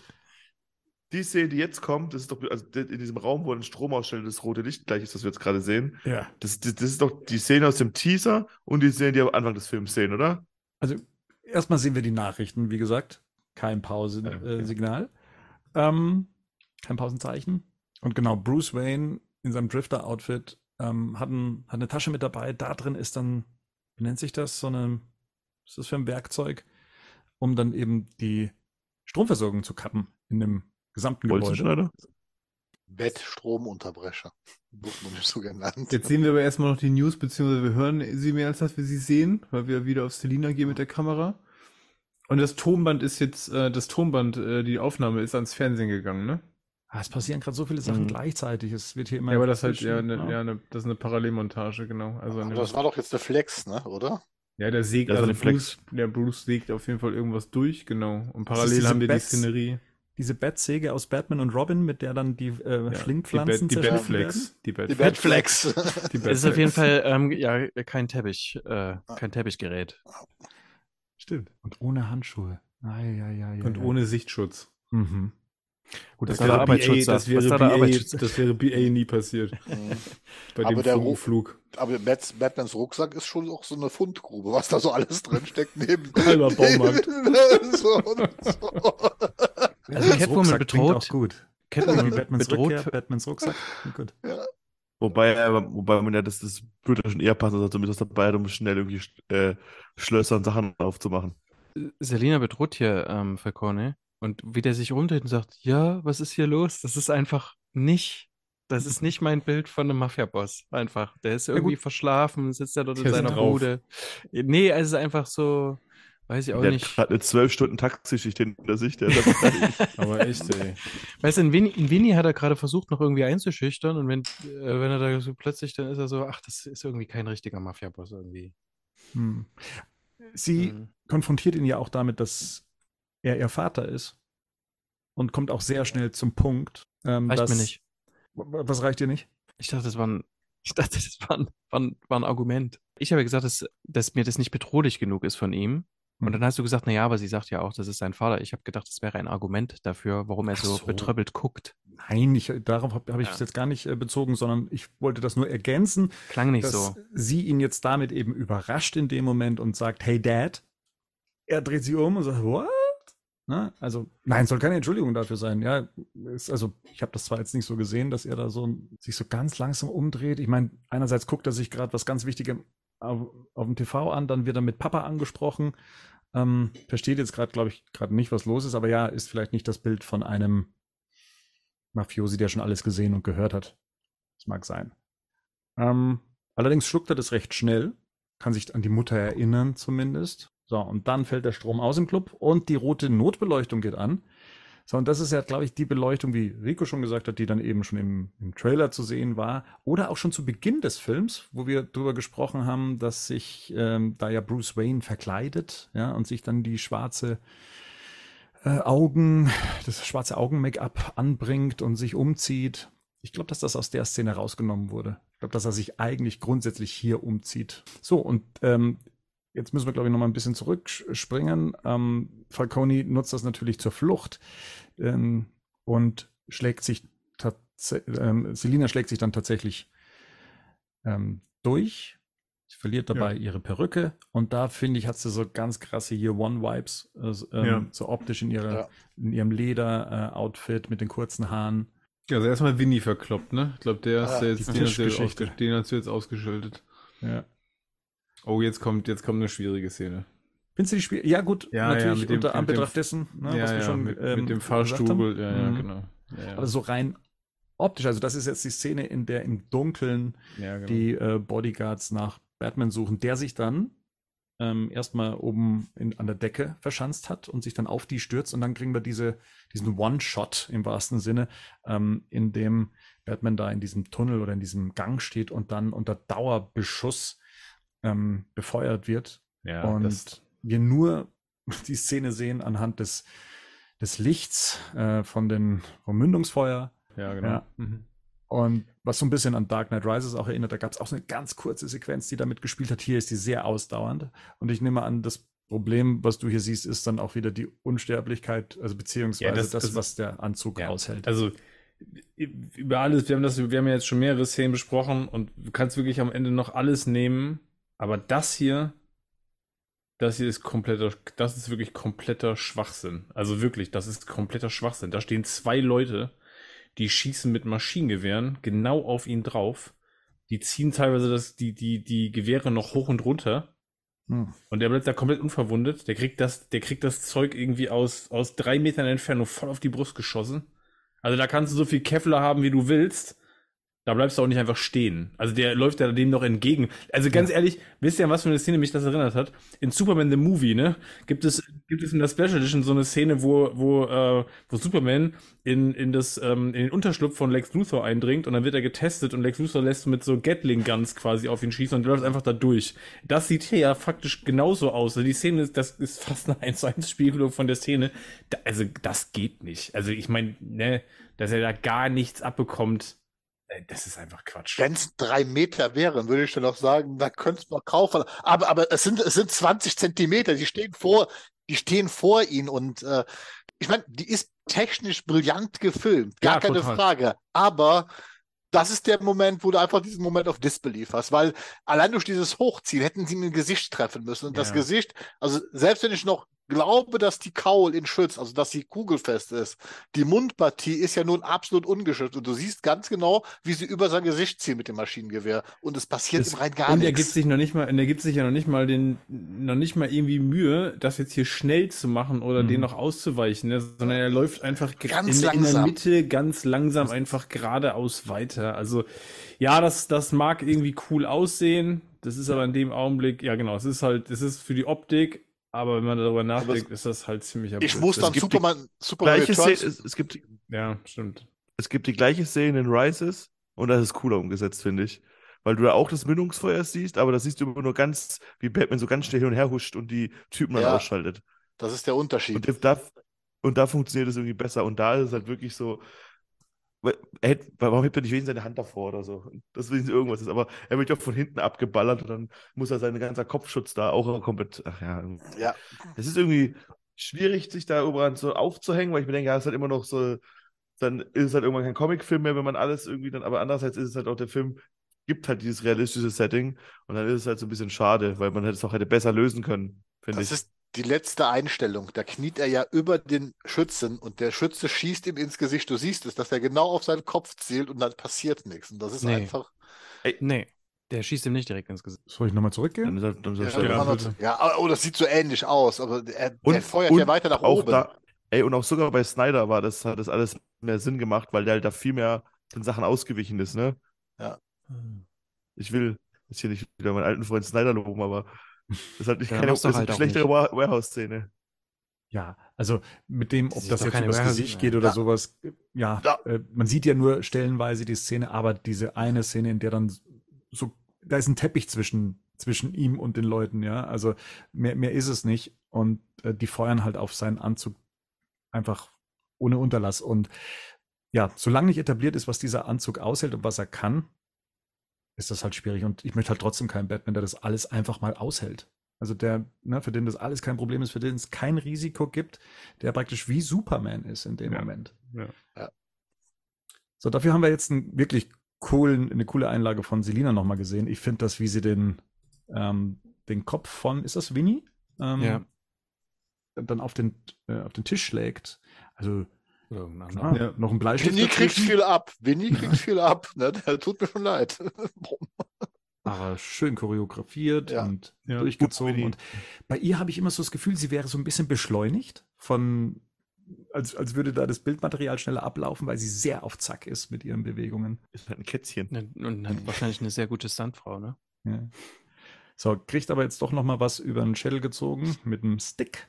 die Szene, die jetzt kommt, das ist doch also in diesem Raum, wo ein Strom ausstellt, das rote Licht gleich ist, das wir jetzt gerade sehen. Ja. Das, das, das ist doch die Szene aus dem Teaser und die Szene, die am Anfang des Films sehen, oder? Also erstmal sehen wir die Nachrichten, wie gesagt. Kein Ja, Pausensignal. ähm, kein Pausenzeichen. Und genau, Bruce Wayne in seinem Drifter-Outfit ähm, hat, ein, hat eine Tasche mit dabei. Da drin ist dann, wie nennt sich das? So eine, ist das für ein Werkzeug? Um dann eben die Stromversorgung zu kappen in dem gesamten Gebäude. Bettstromunterbrecher. Wird man nicht so genannt. Jetzt sehen wir aber erstmal noch die News, beziehungsweise wir hören sie mehr, als dass wir sie sehen, weil wir wieder auf Selina gehen mit der Kamera. Und das Tonband ist jetzt, äh, das Tonband, äh, die Aufnahme ist ans Fernsehen gegangen, ne? Ah, es passieren gerade so viele Sachen Mhm. gleichzeitig. Es wird hier immer. Ja, aber das ist halt ja, eine, ja. ja eine, das ist eine Parallelmontage, genau. Also Aber eine, das war doch jetzt der Flex, ne? Oder? Ja, der sägt, also. Bruce, der Bruce sägt auf jeden Fall irgendwas durch, genau. Und parallel haben wir die Szenerie. Diese Bettsäge aus Batman und Robin, mit der dann die äh, Ja, Schlingpflanzen die, Bat, die zerschnitten werden. Batflex. Die Die Batflex. Bettflex. [laughs] Die Es ist auf jeden Batflex. Fall ähm, ja, kein Teppich, äh, kein Teppichgerät. Stimmt. Und ohne Handschuhe. Ai, ai, ai, Und ai, ohne Sichtschutz. Mhm. Gut, Das das wäre aber BA, das was wäre, da der BA, das wäre BA nie passiert. [laughs] Mhm. Bei Aber dem der Funkenflug. Aber Bats, Batmans Rucksack ist schon auch so eine Fundgrube, was da so alles drin steckt neben. [laughs] Halber Baumarkt. [laughs] so und so. Batmans Catwoman bedroht- auch gut. Catwoman Wie Batmans bedroht, Rückkehr, Batmans Rucksack. Gut. Wobei, äh, wobei man ja, das, das würde ja schon eher passen, dass er zumindest dabei um schnell irgendwie äh, Schlösser und Sachen aufzumachen. Selina bedroht hier ähm, Falcone und wie der sich rumdreht und sagt, ja, was ist hier los? Das ist einfach nicht, das ist nicht mein Bild von einem Mafia-Boss. Einfach. Der ist irgendwie verschlafen, sitzt da dort in Der ist seiner. Bude. Nee, es ist einfach so, weiß ich auch Der hat nicht. gerade eine zwölf Stunden Taxischicht hinter sich. Der [laughs] Aber echt, ey. Weißt du, in Winnie, in Winnie hat er gerade versucht, noch irgendwie einzuschüchtern und wenn, äh, wenn er da so plötzlich, dann ist er so, ach, das ist irgendwie kein richtiger Mafia-Boss irgendwie. Hm. Sie Hm. konfrontiert ihn ja auch damit, dass er ihr Vater ist. Und kommt auch sehr schnell zum Punkt. Ähm, Reicht dass, mir nicht. Was reicht dir nicht? Ich dachte, das war ein, [laughs] ich dachte, das war ein, war ein, war ein Argument. Ich habe gesagt, dass, dass mir das nicht bedrohlich genug ist von ihm. Und Hm. dann hast du gesagt, na ja, aber sie sagt ja auch, das ist sein Vater. Ich habe gedacht, das wäre ein Argument dafür, warum er so, so. betröppelt guckt. Nein, ich, darauf habe hab ich Ja. es jetzt gar nicht äh, bezogen, sondern ich wollte das nur ergänzen, Klang nicht dass so. sie ihn jetzt damit eben überrascht in dem Moment und sagt, hey Dad. Er dreht sich um und sagt, what? Ne? Also, nein, soll keine Entschuldigung dafür sein. Ja, ist, also ich habe das zwar jetzt nicht so gesehen, dass er da so sich so ganz langsam umdreht. Ich meine, einerseits guckt er sich gerade was ganz Wichtiges auf, auf dem TV an, dann wird er mit Papa angesprochen. Ähm, versteht jetzt gerade, glaube ich, gerade nicht, was los ist, aber ja, ist vielleicht nicht das Bild von einem Mafiosi, der schon alles gesehen und gehört hat. Das mag sein. Ähm, allerdings schluckt er das recht schnell, kann sich an die Mutter erinnern zumindest. So, und dann fällt der Strom aus im Club und die rote Notbeleuchtung geht an. So, und das ist ja, glaube ich, die Beleuchtung, wie Rico schon gesagt hat, die dann eben schon im, im Trailer zu sehen war. Oder auch schon zu Beginn des Films, wo wir darüber gesprochen haben, dass sich ähm, da ja Bruce Wayne verkleidet, ja, und sich dann die schwarze äh, Augen, das schwarze Augen-Make-up anbringt und sich umzieht. Ich glaube, dass das aus der Szene rausgenommen wurde. Ich glaube, dass er sich eigentlich grundsätzlich hier umzieht. So, und ähm, jetzt müssen wir, glaube ich, noch mal ein bisschen zurückspringen. Ähm, Falcone nutzt das natürlich zur Flucht ähm, und schlägt sich tatsächlich, ähm, Selina schlägt sich dann tatsächlich ähm, durch. Sie verliert dabei ihre Perücke und da finde ich, hat sie so ganz krasse Year One Vibes, also, ähm, Ja. so optisch in, ihrer, Ja. in ihrem Leder-Outfit mit den kurzen Haaren. Also erstmal Winnie verkloppt, ne? Ich glaube, der ist Ah, die jetzt, den, hast du jetzt Tischgeschichte. ausge- den hast du jetzt ausgeschaltet. Ja. Oh, jetzt kommt, jetzt kommt eine schwierige Szene. Findest du die Spiele? Ja, gut, Ja, ja, natürlich mit dem- unter Anbetracht dessen, ne, ja, was wir ja, schon mit, ähm, mit dem Fahrstuhl, ja, ja, Mhm. genau. Ja, ja. Aber so rein optisch, also das ist jetzt die Szene, in der im Dunkeln ja, genau. die äh, Bodyguards nach Batman suchen, der sich dann ähm, erstmal oben in, an der Decke verschanzt hat und sich dann auf die stürzt und dann kriegen wir diese, diesen One-Shot im wahrsten Sinne, ähm, in dem Batman da in diesem Tunnel oder in diesem Gang steht und dann unter Dauerbeschuss ähm, befeuert wird. Ja, und wir nur [laughs] die Szene sehen anhand des, des Lichts äh, von den, vom Mündungsfeuer. ja, genau. Ja. Mhm. Und was so ein bisschen an Dark Knight Rises auch erinnert, da gab es auch so eine ganz kurze Sequenz, die damit gespielt hat. Hier ist die sehr ausdauernd. Und ich nehme an, das Problem, was du hier siehst, ist dann auch wieder die Unsterblichkeit, also beziehungsweise Ja, das- das, das- was der Anzug Ja, aushält. Also über alles, wir haben das, wir haben ja jetzt schon mehrere Szenen besprochen und du kannst wirklich am Ende noch alles nehmen, aber das hier, das hier ist kompletter, das ist wirklich kompletter Schwachsinn. Also wirklich, das ist kompletter Schwachsinn. Da stehen zwei Leute, die schießen mit Maschinengewehren genau auf ihn drauf. Die ziehen teilweise das, die, die, die Gewehre noch hoch und runter. Hm. Und der bleibt da komplett unverwundet. Der kriegt das, der kriegt das Zeug irgendwie aus, aus drei Metern Entfernung voll auf die Brust geschossen. Also da kannst du so viel Kevlar haben, wie du willst. Da bleibst du auch nicht einfach stehen. Also der läuft ja dem noch entgegen. Also ganz ehrlich, wisst ihr, an was für eine Szene mich das erinnert hat? In Superman the Movie, ne? Gibt es, gibt es in der Special Edition so eine Szene, wo, wo, äh, wo Superman in, in, das, ähm, in den Unterschlupf von Lex Luthor eindringt und dann wird er getestet und Lex Luthor lässt mit so Gatling Guns quasi auf ihn schießen und läuft einfach da durch. Das sieht hier ja faktisch genauso aus. Also die Szene ist, das ist fast eine 1 zu 1 Spiegelung von der Szene. Da, also das geht nicht. Also ich meine, ne, dass er da gar nichts abbekommt, das ist einfach Quatsch. Wenn es drei Meter wären, würde ich dann auch sagen, da könntest du mal kaufen. Aber, aber es sind, es sind 20 Zentimeter, die stehen vor, die stehen vor ihnen und äh, ich meine, die ist technisch brillant gefilmt, gar Ja, keine total. Frage. Aber das ist der Moment, wo du einfach diesen Moment of Disbelief hast, weil allein durch dieses Hochziehen hätten sie mir ein Gesicht treffen müssen. Und das Ja. Gesicht, also selbst wenn ich noch glaube, dass die Kaul ihn schützt, also dass sie kugelfest ist, die Mundpartie ist ja nun absolut ungeschützt. Und du siehst ganz genau, wie sie über sein Gesicht ziehen mit dem Maschinengewehr. Und es passiert Das- ihm rein gar und er gibt nichts. sich noch nicht mal, und er gibt sich ja noch nicht mal den, noch nicht mal irgendwie Mühe, das jetzt hier schnell zu machen oder Mhm. den noch auszuweichen, ne? sondern er läuft einfach Ganz in, der- in der langsam. Mitte ganz langsam einfach geradeaus weiter. Also ja, das, das mag irgendwie cool aussehen. Das ist aber in dem Augenblick, ja genau, es ist halt, es ist für die Optik, aber wenn man darüber nachdenkt, ist das halt ziemlicher Ich Blödsinn. muss dann Superman, Superman Gleiche Szene, es, es, gibt, Ja, stimmt. es gibt die gleiche Szene in Rises und das ist cooler umgesetzt, finde ich. Weil du da auch das Mündungsfeuer siehst, aber das siehst du immer nur ganz, wie Batman so ganz schnell hin und her huscht und die Typen dann Ja. ausschaltet. Das ist der Unterschied. Und da, und da funktioniert es irgendwie besser. Und da ist es halt wirklich so. Er hätte, warum hebt er nicht wenigstens seine Hand davor oder so? Das wenigstens irgendwas ist. Aber er wird ja von hinten abgeballert und dann muss er seinen ganzen Kopfschutz da auch komplett. Ach ja. Ja. Es ist irgendwie schwierig, sich da überall so aufzuhängen, weil ich mir denke, ja, es ist halt immer noch so. Dann ist es halt irgendwann kein Comicfilm mehr, wenn man alles irgendwie dann. Aber andererseits ist es halt auch der Film, gibt halt dieses realistische Setting und dann ist es halt so ein bisschen schade, weil man es auch hätte besser lösen können, finde ich. Ist die letzte Einstellung. Da kniet er ja über den Schützen und der Schütze schießt ihm ins Gesicht. Du siehst es, dass er genau auf seinen Kopf zielt und dann passiert nichts. Und das ist Nee. einfach. Nee, der schießt ihm nicht direkt ins Gesicht. Soll ich nochmal Dann zurückgehen? ist er, dann ist er Ja, schneller. Ja, hat- ja, oh, das sieht so ähnlich aus, aber er, Und- er feuert und ja weiter nach auch oben. da, ey, und auch sogar bei Snyder war das, hat das alles mehr Sinn gemacht, weil der halt da viel mehr den Sachen ausgewichen ist, ne? Ich will jetzt hier nicht wieder meinen alten Freund Snyder loben, aber das ist halt nicht Ja, keine das ist halt eine schlechtere Warehouse-Szene. Ja, also mit dem, ob ist das jetzt übers Warehouse- Gesicht geht oder Ja. sowas, ja, Ja. Äh, man sieht ja nur stellenweise die Szene, aber diese eine Szene, in der dann so, da ist ein Teppich zwischen, zwischen ihm und den Leuten, ja, also mehr, mehr ist es nicht und äh, die feuern halt auf seinen Anzug einfach ohne Unterlass und ja, solange nicht etabliert ist, was dieser Anzug aushält und was er kann, ist das halt schwierig und ich möchte halt trotzdem keinen Batman, der das alles einfach mal aushält. Also der, ne, für den das alles kein Problem ist, für den es kein Risiko gibt, der praktisch wie Superman ist in dem Ja. Moment. Ja. Ja. So, dafür haben wir jetzt einen wirklich coolen, eine coole Einlage von Selina nochmal gesehen. Ich finde das, wie sie den, ähm, den Kopf von, ist das Winnie? Ähm, Ja. Dann auf den, äh, auf den Tisch schlägt. Also Oder. Ja. noch ein Bleistift. Winnie kriegt viel ab. Winnie kriegt viel ab. Ne? Der tut mir schon leid. [laughs] aber schön choreografiert Ja. und Ja. durchgezogen. Und bei ihr habe ich immer so das Gefühl, sie wäre so ein bisschen beschleunigt von, als, als würde da das Bildmaterial schneller ablaufen, weil sie sehr auf Zack ist mit ihren Bewegungen. Ist halt ein Kätzchen. Und hat wahrscheinlich eine sehr gute Stuntfrau, ne? Ja. So, kriegt aber jetzt doch noch mal was über den Schädel gezogen mit einem Stick,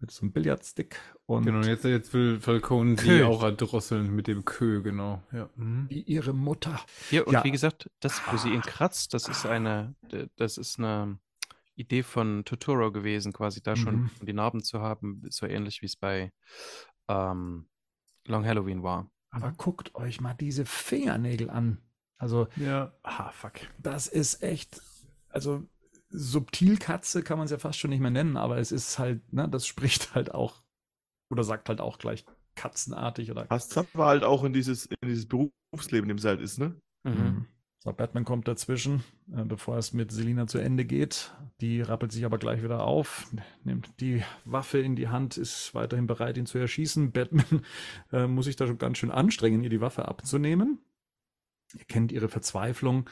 mit so einem Billardstick und Genau, jetzt, jetzt will Falcone sie auch erdrosseln mit dem Kö, genau. Ja. Mhm. wie ihre Mutter. Hier, und Ja. wie gesagt, das, wo sie ihn kratzt, das ist eine, das ist eine Idee von Totoro gewesen, quasi da schon Mhm. die Narben zu haben, so ähnlich wie es bei ähm, Long Halloween war. Aber guckt euch mal diese Fingernägel an. Also Ja. Ah, fuck. das ist echt, also Subtilkatze kann man es ja fast schon nicht mehr nennen, aber es ist halt, ne, das spricht [laughs] halt auch oder sagt halt auch gleich katzenartig oder Passt aber halt auch in dieses, in dieses Berufsleben, dem sie halt ist, ne? Mhm. So, Batman kommt dazwischen, äh, bevor es mit Selina zu Ende geht. Die rappelt sich aber gleich wieder auf, nimmt die Waffe in die Hand, ist weiterhin bereit, ihn zu erschießen. Batman [laughs] äh, muss sich da schon ganz schön anstrengen, ihr die Waffe abzunehmen. Er kennt ihre Verzweiflung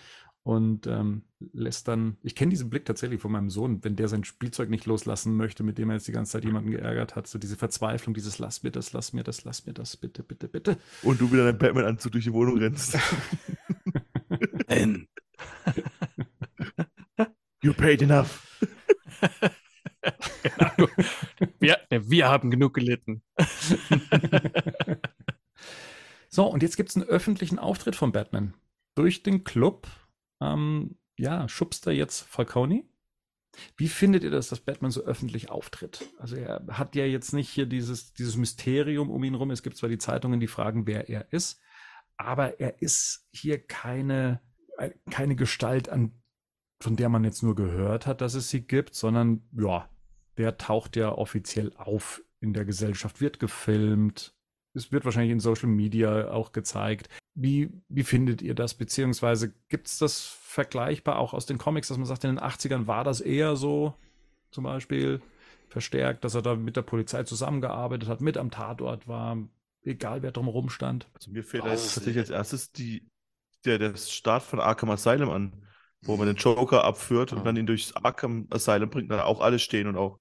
und ähm, lässt dann, ich kenne diesen Blick tatsächlich von meinem Sohn, wenn der sein Spielzeug nicht loslassen möchte, mit dem er jetzt die ganze Zeit jemanden geärgert hat, so diese Verzweiflung, dieses Lass mir das, lass mir das, lass mir das, bitte, bitte, bitte. Und du wieder deinen Batman-Anzug durch die Wohnung rennst. [laughs] N. You paid enough. genau. [laughs] wir, ne, wir haben genug gelitten. [laughs] So, und jetzt gibt es einen öffentlichen Auftritt von Batman. Durch den Club, ähm, ja, schubst er jetzt Falcone. Wie findet ihr das, dass Batman so öffentlich auftritt? Also er hat ja jetzt nicht hier dieses, dieses Mysterium um ihn rum. Es gibt zwar die Zeitungen, die fragen, wer er ist, aber er ist hier keine, äh, keine Gestalt, an, von der man jetzt nur gehört hat, dass es sie gibt, sondern ja, der taucht ja offiziell auf in der Gesellschaft, wird gefilmt, es wird wahrscheinlich in Social Media auch gezeigt. Wie, wie findet ihr das? Beziehungsweise gibt es das vergleichbar auch aus den Comics, dass man sagt, in den 80ern war das eher so, zum Beispiel verstärkt, dass er da mit der Polizei zusammengearbeitet hat, mit am Tatort war, egal wer drumherum stand. Also mir fällt als es tatsächlich als erstes die, der, der Start von Arkham Asylum an, wo man den Joker abführt und Ah. dann ihn durchs Arkham Asylum bringt, da auch alle stehen und auch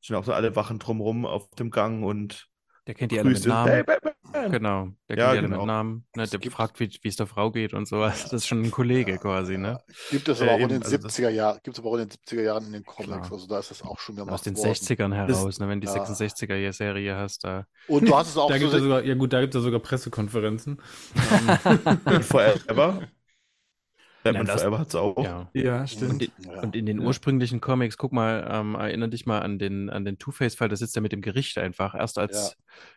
stehen auch so alle Wachen drumrum auf dem Gang und Der kennt die alle mit. Namen. Hey, Batman! Genau, der Ja, kennt die alle genau. mit Namen. Ne, der gibt- fragt, wie es der Frau geht und sowas. Das ist schon ein Kollege quasi, ne? Gibt es Ja, aber auch in den also das- 70er Jahren, gibt es aber auch in den 70er Jahren in den Comics. Klar. Also da ist das auch schon gemacht Aus den worden. 60ern heraus, ne, wenn die Ja. 66er-Serie hast, da. Und du hast es auch Da so gibt es sogar, ja gut, da gibt es sogar Pressekonferenzen. [laughs] Forever. Batman Nein, das- Forever hat es auch. Ja. Ja, Und, die, Ja. und in den Ja. ursprünglichen Comics, guck mal, ähm, erinnere dich mal an den, an den Two-Face-Fall, da sitzt er mit dem Gericht einfach, erst als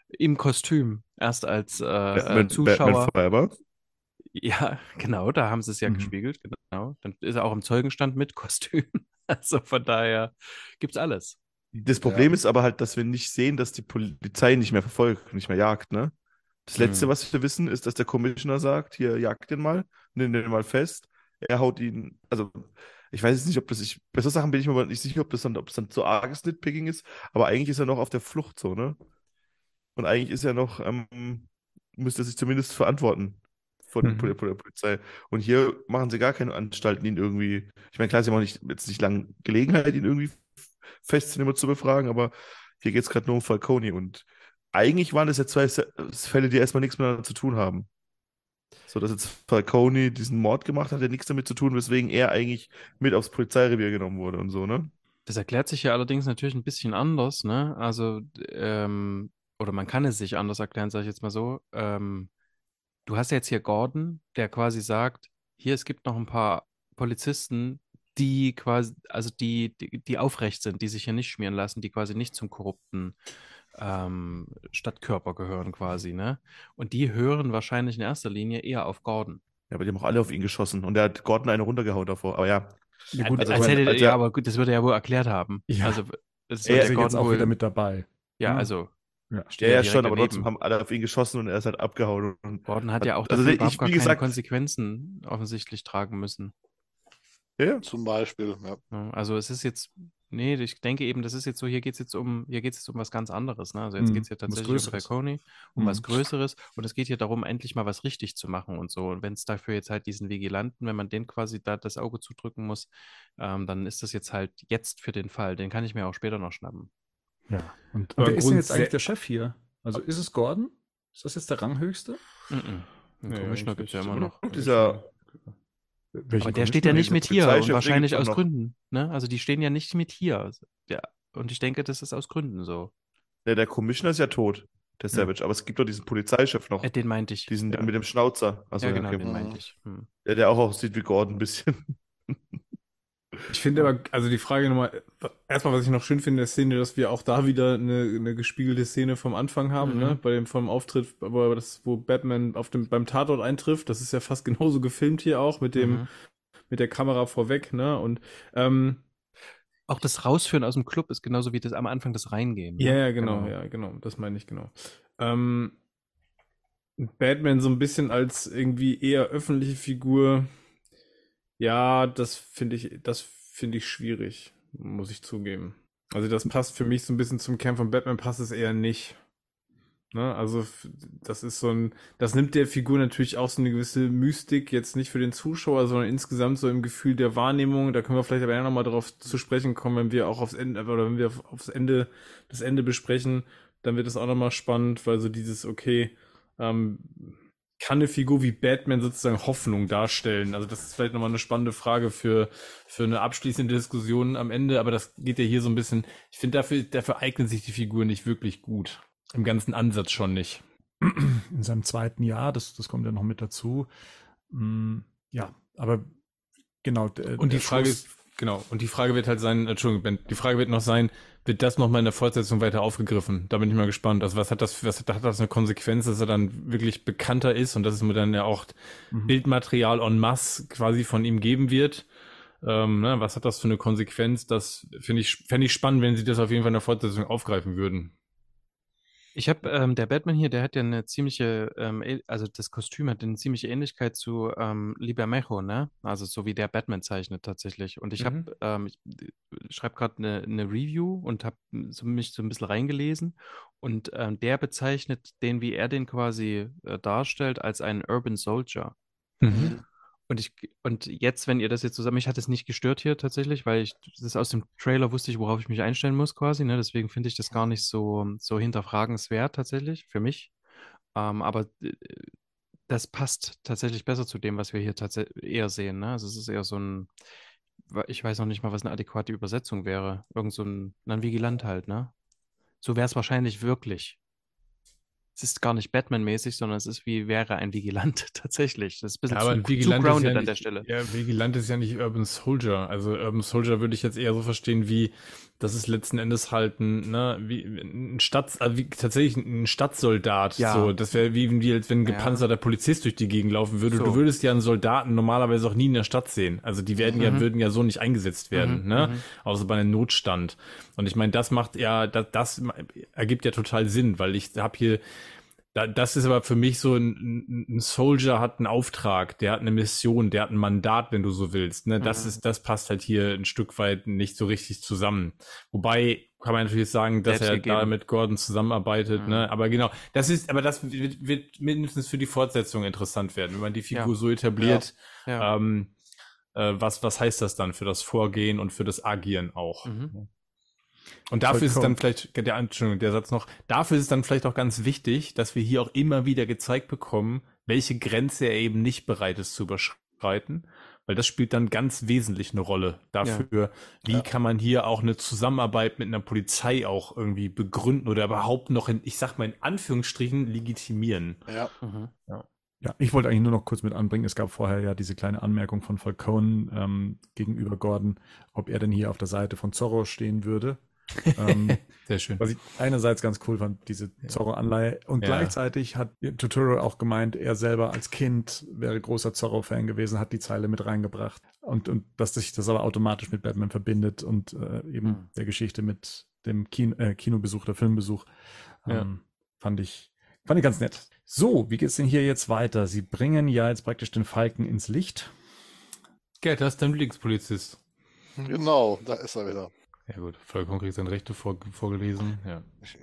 im Kostüm, erst als äh, Batman, äh, Zuschauer. Batman Forever. Ja, genau, da haben sie es ja Mhm. gespiegelt, genau. Dann ist er auch im Zeugenstand mit Kostüm. [laughs] Also von daher gibt's alles. Das Problem ist aber halt, dass wir nicht sehen, dass die Polizei nicht mehr verfolgt, nicht mehr jagt, ne? Das Letzte, Hm. was wir wissen, ist, dass der Commissioner sagt, hier, jagt den mal, nimm den mal fest. Er haut ihn, also ich weiß jetzt nicht, ob das, ich, bei so Sachen bin ich mir aber nicht sicher, ob das dann, ob das dann so arges Nitpicking ist, aber eigentlich ist er noch auf der Flucht so, ne? Und eigentlich ist er noch, ähm, müsste er sich zumindest verantworten vor der, Mhm. Der Polizei. Und hier machen sie gar keine Anstalten, ihn irgendwie, ich meine, klar, sie haben auch nicht, jetzt nicht lange Gelegenheit, ihn irgendwie festzunehmen und zu befragen, aber hier geht es gerade nur um Falcone und eigentlich waren das ja zwei Fälle, die erstmal nichts miteinander zu tun haben. So, dass jetzt Falcone diesen Mord gemacht hat, der nichts damit zu tun, weswegen er eigentlich mit aufs Polizeirevier genommen wurde und so, ne? Das erklärt sich ja allerdings natürlich ein bisschen anders, ne? Also, ähm, oder man kann es sich anders erklären, sage ich jetzt mal so. Ähm, du hast jetzt hier Gordon, der quasi sagt, hier, es gibt noch ein paar Polizisten, die quasi, also die, die, die aufrecht sind, die sich hier nicht schmieren lassen, die quasi nicht zum korrupten ähm, Stadtkörper gehören quasi, ne? Und die hören wahrscheinlich in erster Linie eher auf Gordon. Ja, aber die haben auch alle auf ihn geschossen und er hat Gordon eine runtergehauen davor. Aber ja, Ja, gut, als, also als hätte, als ja, er- aber gut, das würde er ja wohl erklärt haben. Ja. Also, das er ist der ja jetzt auch wieder mit dabei. ja, Ja. also, Ja. ja, ja, schon, aber daneben. trotzdem haben alle auf ihn geschossen und er ist halt abgehauen. Und, Gordon hat ja auch Also ich- gar wie keine gesagt- Konsequenzen offensichtlich tragen müssen. Ja, Zum Beispiel, ja. Also es ist jetzt, nee, ich denke eben, das ist jetzt so, hier geht es jetzt um, hier geht es jetzt um was ganz anderes. Ne? Also jetzt Mhm, geht es ja um was tatsächlich um Größeres. Falcone, um Mhm. was Größeres und es geht hier darum, endlich mal was richtig zu machen und so. Und wenn es dafür jetzt halt diesen Vigilanten, wenn man den quasi da das Auge zudrücken muss, ähm, dann ist das jetzt halt jetzt für den Fall. Den kann ich mir auch später noch schnappen. Ja. Und, Aber wer ist denn jetzt eigentlich der Chef hier? Also ist es Gordon? Ist das jetzt der Ranghöchste? Mhm. Den Nee, Commissioner gibt es ja immer noch. Und dieser, Welchen Aber der steht ja nicht mit hier und wahrscheinlich aus noch. Gründen. Ne? Also die stehen ja nicht mit hier. Ja. Und ich denke, das ist aus Gründen so. Der, der Commissioner ist ja tot, der Savage. Aber es gibt doch diesen Polizeichef noch. Äh, den meinte ich. Diesen ja. mit dem Schnauzer. Also, ja, genau, okay. den meinte ich. Hm. der, der auch aussieht wie Gordon ein bisschen. [laughs] Ich finde aber, also die Frage nochmal, erstmal, was ich noch schön finde in der Szene, dass wir auch da wieder eine, eine gespiegelte Szene vom Anfang haben, Mhm. ne? Bei dem vom Auftritt, aber das, wo Batman auf dem, beim Tatort eintrifft, das ist ja fast [laughs] genauso gefilmt hier auch mit dem, Mhm. mit der Kamera vorweg, ne? Und ähm, Auch das Rausführen aus dem Club ist genauso wie das am Anfang das Reingehen. Ja, ne? ja, genau, ja, genau, das meine ich genau. Ähm, Batman so ein bisschen als irgendwie eher öffentliche Figur, ja, das finde ich, das finde ich schwierig, muss ich zugeben. Also das passt für mich so ein bisschen zum Kern von Batman, passt es eher nicht. Ne? Also das ist so ein, das nimmt der Figur natürlich auch so eine gewisse Mystik, jetzt nicht für den Zuschauer, sondern insgesamt so im Gefühl der Wahrnehmung. Da können wir vielleicht aber ja nochmal darauf zu sprechen kommen, wenn wir auch aufs Ende, oder wenn wir auf- aufs Ende, das Ende besprechen, dann wird es auch nochmal spannend, weil so dieses, okay, ähm, kann eine Figur wie Batman sozusagen Hoffnung darstellen? Also das ist vielleicht nochmal eine spannende Frage für, für eine abschließende Diskussion am Ende, aber das geht ja hier so ein bisschen, ich finde, dafür, dafür eignet sich die Figur nicht wirklich gut. Im ganzen Ansatz schon nicht. [clears throat] in seinem zweiten Jahr, das, das kommt ja noch mit dazu. Mm, ja, aber genau. der- Und die Frage Schluss- ist, genau, und die Frage wird halt sein, Entschuldigung, Ben, die Frage wird noch sein, wird das nochmal in der Fortsetzung weiter aufgegriffen? Da bin ich mal gespannt. Also was hat das, was hat, hat das eine Konsequenz, dass er dann wirklich bekannter ist und dass es mir dann ja auch Mhm. Bildmaterial en masse quasi von ihm geben wird? Ähm, ne, was hat das für eine Konsequenz? Das finde ich, fände ich spannend, wenn sie das auf jeden Fall in der Fortsetzung aufgreifen würden. Ich habe, ähm, der Batman hier, der hat ja eine ziemliche, ähm, äh- also das Kostüm hat eine ziemliche Ähnlichkeit zu ähm, Libermejo, ne? Also so wie der Batman zeichnet tatsächlich. Und ich Mhm. habe, ähm, ich schreibe gerade eine, eine Review und habe so, mich so ein bisschen reingelesen. Und ähm, der bezeichnet den, wie er den quasi äh, darstellt, als einen Urban Soldier. Mhm. Und ich, und jetzt, wenn ihr das jetzt zusammen, mich hat es nicht gestört hier tatsächlich, weil ich das aus dem Trailer wusste ich, worauf ich mich einstellen muss quasi, ne? Deswegen finde ich das gar nicht so, so hinterfragenswert tatsächlich für mich. Ähm, aber äh, das passt tatsächlich besser zu dem, was wir hier tatsächlich eher sehen, ne? Also es ist eher so ein, ich weiß noch nicht mal, was eine adäquate Übersetzung wäre. Irgend so ein, ein Vigilant halt, ne? So wäre es wahrscheinlich wirklich. Es ist gar nicht Batman-mäßig, sondern es ist wie wäre ein Vigilant [laughs] tatsächlich. Das ist ein bisschen Ja, aber zu, ein Vigilant zu ist grounded ja an der nicht, Stelle. Ja, Vigilant ist ja nicht Urban Soldier. Also Urban Soldier würde ich jetzt eher so verstehen, wie das ist letzten Endes halt ein, ne, wie ein Stadt, also wie, tatsächlich ein Stadtsoldat. Ja. So, das wäre wie, wie als wenn ein Ja. gepanzerter Polizist durch die Gegend laufen würde. So. Du würdest ja einen Soldaten normalerweise auch nie in der Stadt sehen. Also die werden ja, Mhm. würden ja so nicht eingesetzt werden, Mhm, ne? mhm. Außer bei einem Notstand. Und ich meine, das macht ja, das, das ergibt ja total Sinn, weil ich habe hier da, das ist aber für mich so ein, ein Soldier hat einen Auftrag, der hat eine Mission, der hat ein Mandat, wenn du so willst. Ne? Das Mhm. ist, das passt halt hier ein Stück weit nicht so richtig zusammen. Wobei kann man natürlich sagen, dass Selbst er gegeben. da mit Gordon zusammenarbeitet. Mhm. Ne? Aber genau, das ist, aber das wird, wird mindestens für die Fortsetzung interessant werden, wenn man die Figur Ja. so etabliert. Ja. Ähm, äh, was, was heißt das dann für das Vorgehen und für das Agieren auch? Mhm. Und dafür ist es dann Vollkommen. vielleicht, der, Entschuldigung, der Satz noch, dafür ist es dann vielleicht auch ganz wichtig, dass wir hier auch immer wieder gezeigt bekommen, welche Grenze er eben nicht bereit ist zu überschreiten, weil das spielt dann ganz wesentlich eine Rolle dafür, wie Ja. kann man hier auch eine Zusammenarbeit mit einer Polizei auch irgendwie begründen oder überhaupt noch in, ich sag mal in Anführungsstrichen, legitimieren. Ja. Mhm. Ja, ich wollte eigentlich nur noch kurz mit anbringen. Es gab vorher ja diese kleine Anmerkung von Falcone ähm, gegenüber Gordon, ob er denn hier auf der Seite von Zorro stehen würde. [laughs] ähm, Sehr schön. was ich einerseits ganz cool fand, diese Zorro-Anleihe. Und Ja. gleichzeitig hat Totoro auch gemeint, er selber als Kind wäre großer Zorro-Fan gewesen, hat die Zeile mit reingebracht. Und, und dass sich das aber automatisch mit Batman verbindet und äh, eben Hm. der Geschichte mit dem Kino, äh, Kinobesuch, der Filmbesuch. Ja. Ähm, fand ich, fand ich ganz nett. So, wie geht's denn hier jetzt weiter? Sie bringen ja jetzt praktisch den Falken ins Licht. Gerd, das ist dein Lieblingspolizist. Genau, da ist er wieder. Ja gut, vollkommen kriegt seine Rechte vor, vorgelesen. Ja. Ich,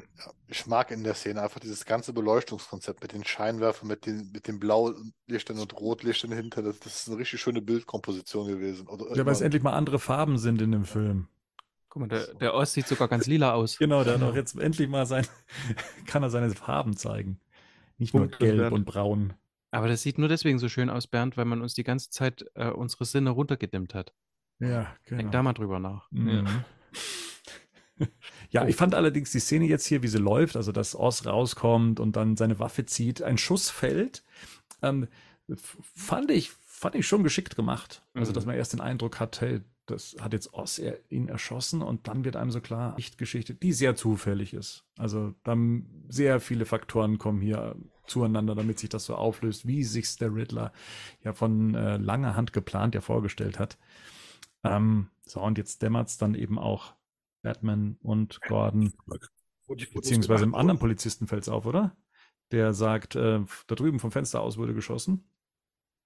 ich mag in der Szene einfach dieses ganze Beleuchtungskonzept mit den Scheinwerfern, mit den, mit den Blaulichtern und Rotlichtern hinter. Das, das ist eine richtig schöne Bildkomposition gewesen. Oder Ja, weil es endlich mal andere Farben sind in dem Film. Guck mal, der, der Ost sieht sogar ganz lila aus. [laughs] Genau, der hat auch jetzt endlich mal sein, [laughs] kann er seine Farben zeigen. Nicht nur gelb Bernd. und braun. Aber das sieht nur deswegen so schön aus, Bernd, weil man uns die ganze Zeit äh, unsere Sinne runtergedimmt hat. Ja, genau. Denk da mal drüber nach. Mhm. Ja, ich fand allerdings die Szene jetzt hier, wie sie läuft, also dass Oz rauskommt und dann seine Waffe zieht, ein Schuss fällt, ähm, fand ich, fand ich schon geschickt gemacht. Also, Mhm. dass man erst den Eindruck hat, hey, das hat jetzt Oz er, ihn erschossen und dann wird einem so klar, nicht Geschichte, die sehr zufällig ist. Also, dann sehr viele Faktoren kommen hier zueinander, damit sich das so auflöst, wie sich's der Riddler ja von äh, langer Hand geplant ja vorgestellt hat. Ähm, so, und jetzt dämmert's dann eben auch Batman und Gordon, beziehungsweise im anderen Polizisten fällt's auf, oder? Der sagt, äh, da drüben vom Fenster aus wurde geschossen.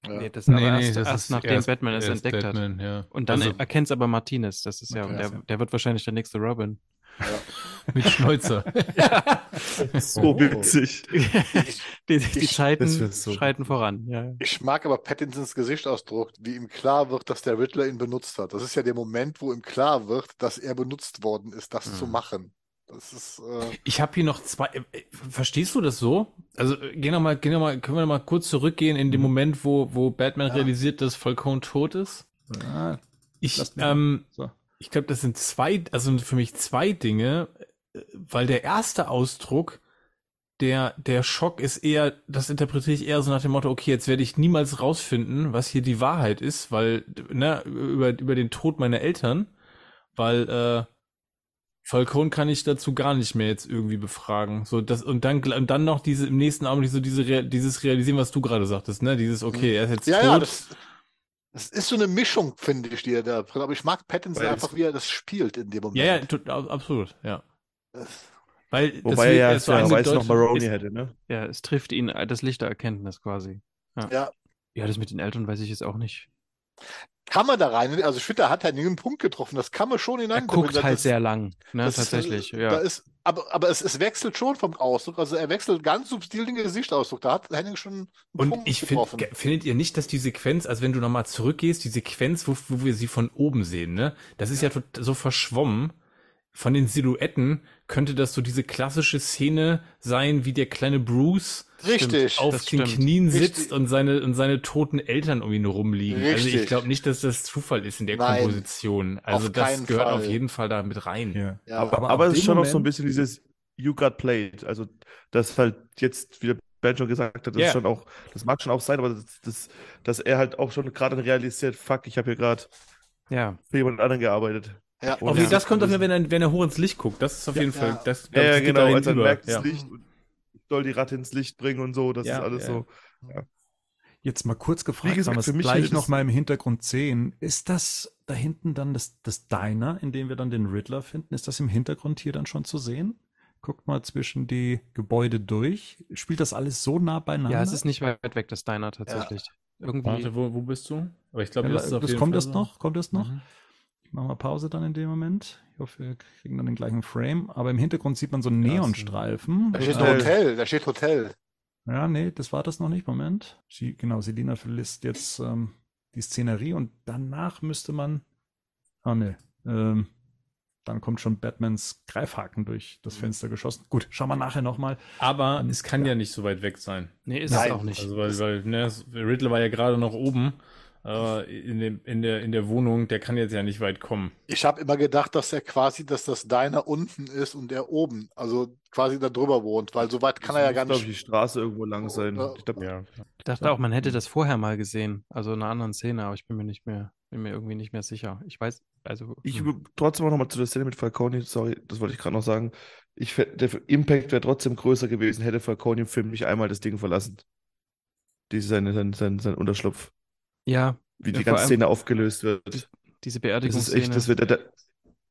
Ja. Nee, das ist aber Nee, nee, erst, das erst ist nachdem erst- Batman es entdeckt hat. Batman, ja. Und dann Also erkennt es aber Martinez. Das ist ja, Martinez, der, ja. der wird wahrscheinlich der nächste Robin. Mit Schnäuzer. [laughs] So witzig. die, die ich- Zeiten so- schreiten voran. Ja. Ich mag aber Pattinsons Gesichtsausdruck, wie ihm klar wird, dass der Riddler ihn benutzt hat. Das ist ja der Moment, wo ihm klar wird, dass er benutzt worden ist, das zu Mhm. machen. Das ist, äh, Ich habe hier noch zwei. äh, Verstehst du das so? Also äh, geh noch mal, geh noch mal, können wir noch mal kurz zurückgehen in den Moment, wo, wo Batman Ja. realisiert, dass Falcone tot ist? Ja, Ich, ähm, so. Ich glaube, das sind zwei, also für mich zwei Dinge, weil der erste Ausdruck, der, der Schock ist eher, das interpretiere ich eher so nach dem Motto, okay, jetzt werde ich niemals rausfinden, was hier die Wahrheit ist, weil, ne, über, über den Tod meiner Eltern, weil, äh, Falcone kann ich dazu gar nicht mehr jetzt irgendwie befragen. So, das, und dann, und dann noch diese, im nächsten Augenblick so diese, dieses Realisieren, was du gerade sagtest, ne, dieses, okay, er ist jetzt ja, tot. ja, das, das ist so eine Mischung, finde ich, die er da bringt. Aber ich mag Pattinson Weil einfach, wie er das spielt in dem Moment. ja, ja, ab- absolut, ja. Das- Weil, Wobei er ja so fairerweise noch angedeutet- Maroni ist- hätte, ne? ja, es trifft ihn äh, das Licht der Erkenntnis quasi. Ja. Ja, das mit den Eltern weiß ich jetzt auch nicht. Kann man da rein? Also ich finde, er hat ja nie einen Punkt getroffen. Das kann man schon Er hineinbringen. guckt halt das- sehr lang, ne, das ist, tatsächlich. äh, ja. Da ist, aber aber es, es wechselt schon vom Ausdruck. Also er wechselt ganz subtil den Gesichtsausdruck. Da hat Henning schon einen Und Punkt ich getroffen. finde, findet ihr nicht, dass die Sequenz, also wenn du nochmal zurückgehst, die Sequenz, wo, wo wir sie von oben sehen, ne, das ist ja, tot- so verschwommen. Von den Silhouetten könnte das so diese klassische Szene sein, wie der kleine Bruce Richtig. auf das den stimmt. Knien Richtig. sitzt und seine, und seine toten Eltern um ihn rumliegen. Also ich Richtig. glaube nicht, dass das Zufall ist in der Nein, Komposition. Also das gehört Fall. auf jeden Fall da mit rein. Ja. Ja. Aber, aber aber, ab es ist schon noch so ein Moment- bisschen dieses You got played. Also, das halt jetzt, wie der Ben schon gesagt hat, das ist schon auch, das mag schon auch sein, aber das, das, dass er halt auch schon gerade realisiert, fuck, ich habe hier gerade ja. für jemand anderen gearbeitet. Ja. Ja. das kommt auf jeden Fall, wenn er, wenn er hoch ins Licht guckt. Das ist auf jeden Ja. Fall, das, Ja, ja, genau, als er merkt ja. das Licht und ich soll die Ratte ins Licht bringen und so, das Ja, ist alles ja. so. Jetzt mal kurz gefragt, gesagt, weil wir für es mich gleich ist noch es- mal im Hintergrund sehen. Ist das da hinten dann das, das Diner, in dem wir dann den Riddler finden? Ist das im Hintergrund hier dann schon zu sehen? Guckt mal zwischen die Gebäude durch. Spielt das alles so nah beinander? ja, es ist nicht weit weg, das Diner tatsächlich. Irgendwie. Warte, wo, wo bist du? Aber ich glaube, Ja, das ist auf das jeden kommt Fall das so. noch? Kommt das noch? Mhm. Ich mache mal Pause dann in dem Moment. Ich hoffe, wir kriegen dann den gleichen Frame. Aber im Hintergrund sieht man so einen Neonstreifen. Da steht Hotel. ein Hotel. Da steht Hotel. Ja, nee, das war das noch nicht. Moment. Sie, genau, Selina verlässt jetzt ähm, die Szenerie und danach müsste man. Ah, nee. Ähm, dann kommt schon Batmans Greifhaken durch das Fenster geschossen. Gut, schauen wir nachher nochmal. Aber Und- es kann ja. ja. nicht so weit weg sein. Nee, ist Nein. es auch nicht. Also, weil, weil ne, Riddler war ja gerade noch oben äh, in, dem, in, der, in der Wohnung. Der kann jetzt ja nicht weit kommen. Ich habe immer gedacht, dass er quasi, dass das Diner unten ist und er oben, also quasi da drüber wohnt, weil so weit kann er ja gar glaube ich, nicht. die Straße irgendwo lang sein. Ja. Ich glaub, Ja. Ich dachte auch, man hätte das vorher mal gesehen. Also in einer anderen Szene, aber ich bin mir nicht mehr, bin mir irgendwie nicht mehr sicher. Ich weiß, also. Ich hm. will trotzdem auch nochmal zu der Szene mit Falcone, sorry, das wollte ich gerade noch sagen. Ich, der Impact wäre trotzdem größer gewesen, hätte Falcone im Film nicht einmal das Ding verlassen. Diese, sein, sein, sein, sein Unterschlupf, Ja, wie die ganze Szene aufgelöst wird. diese Das ist echt, das wird,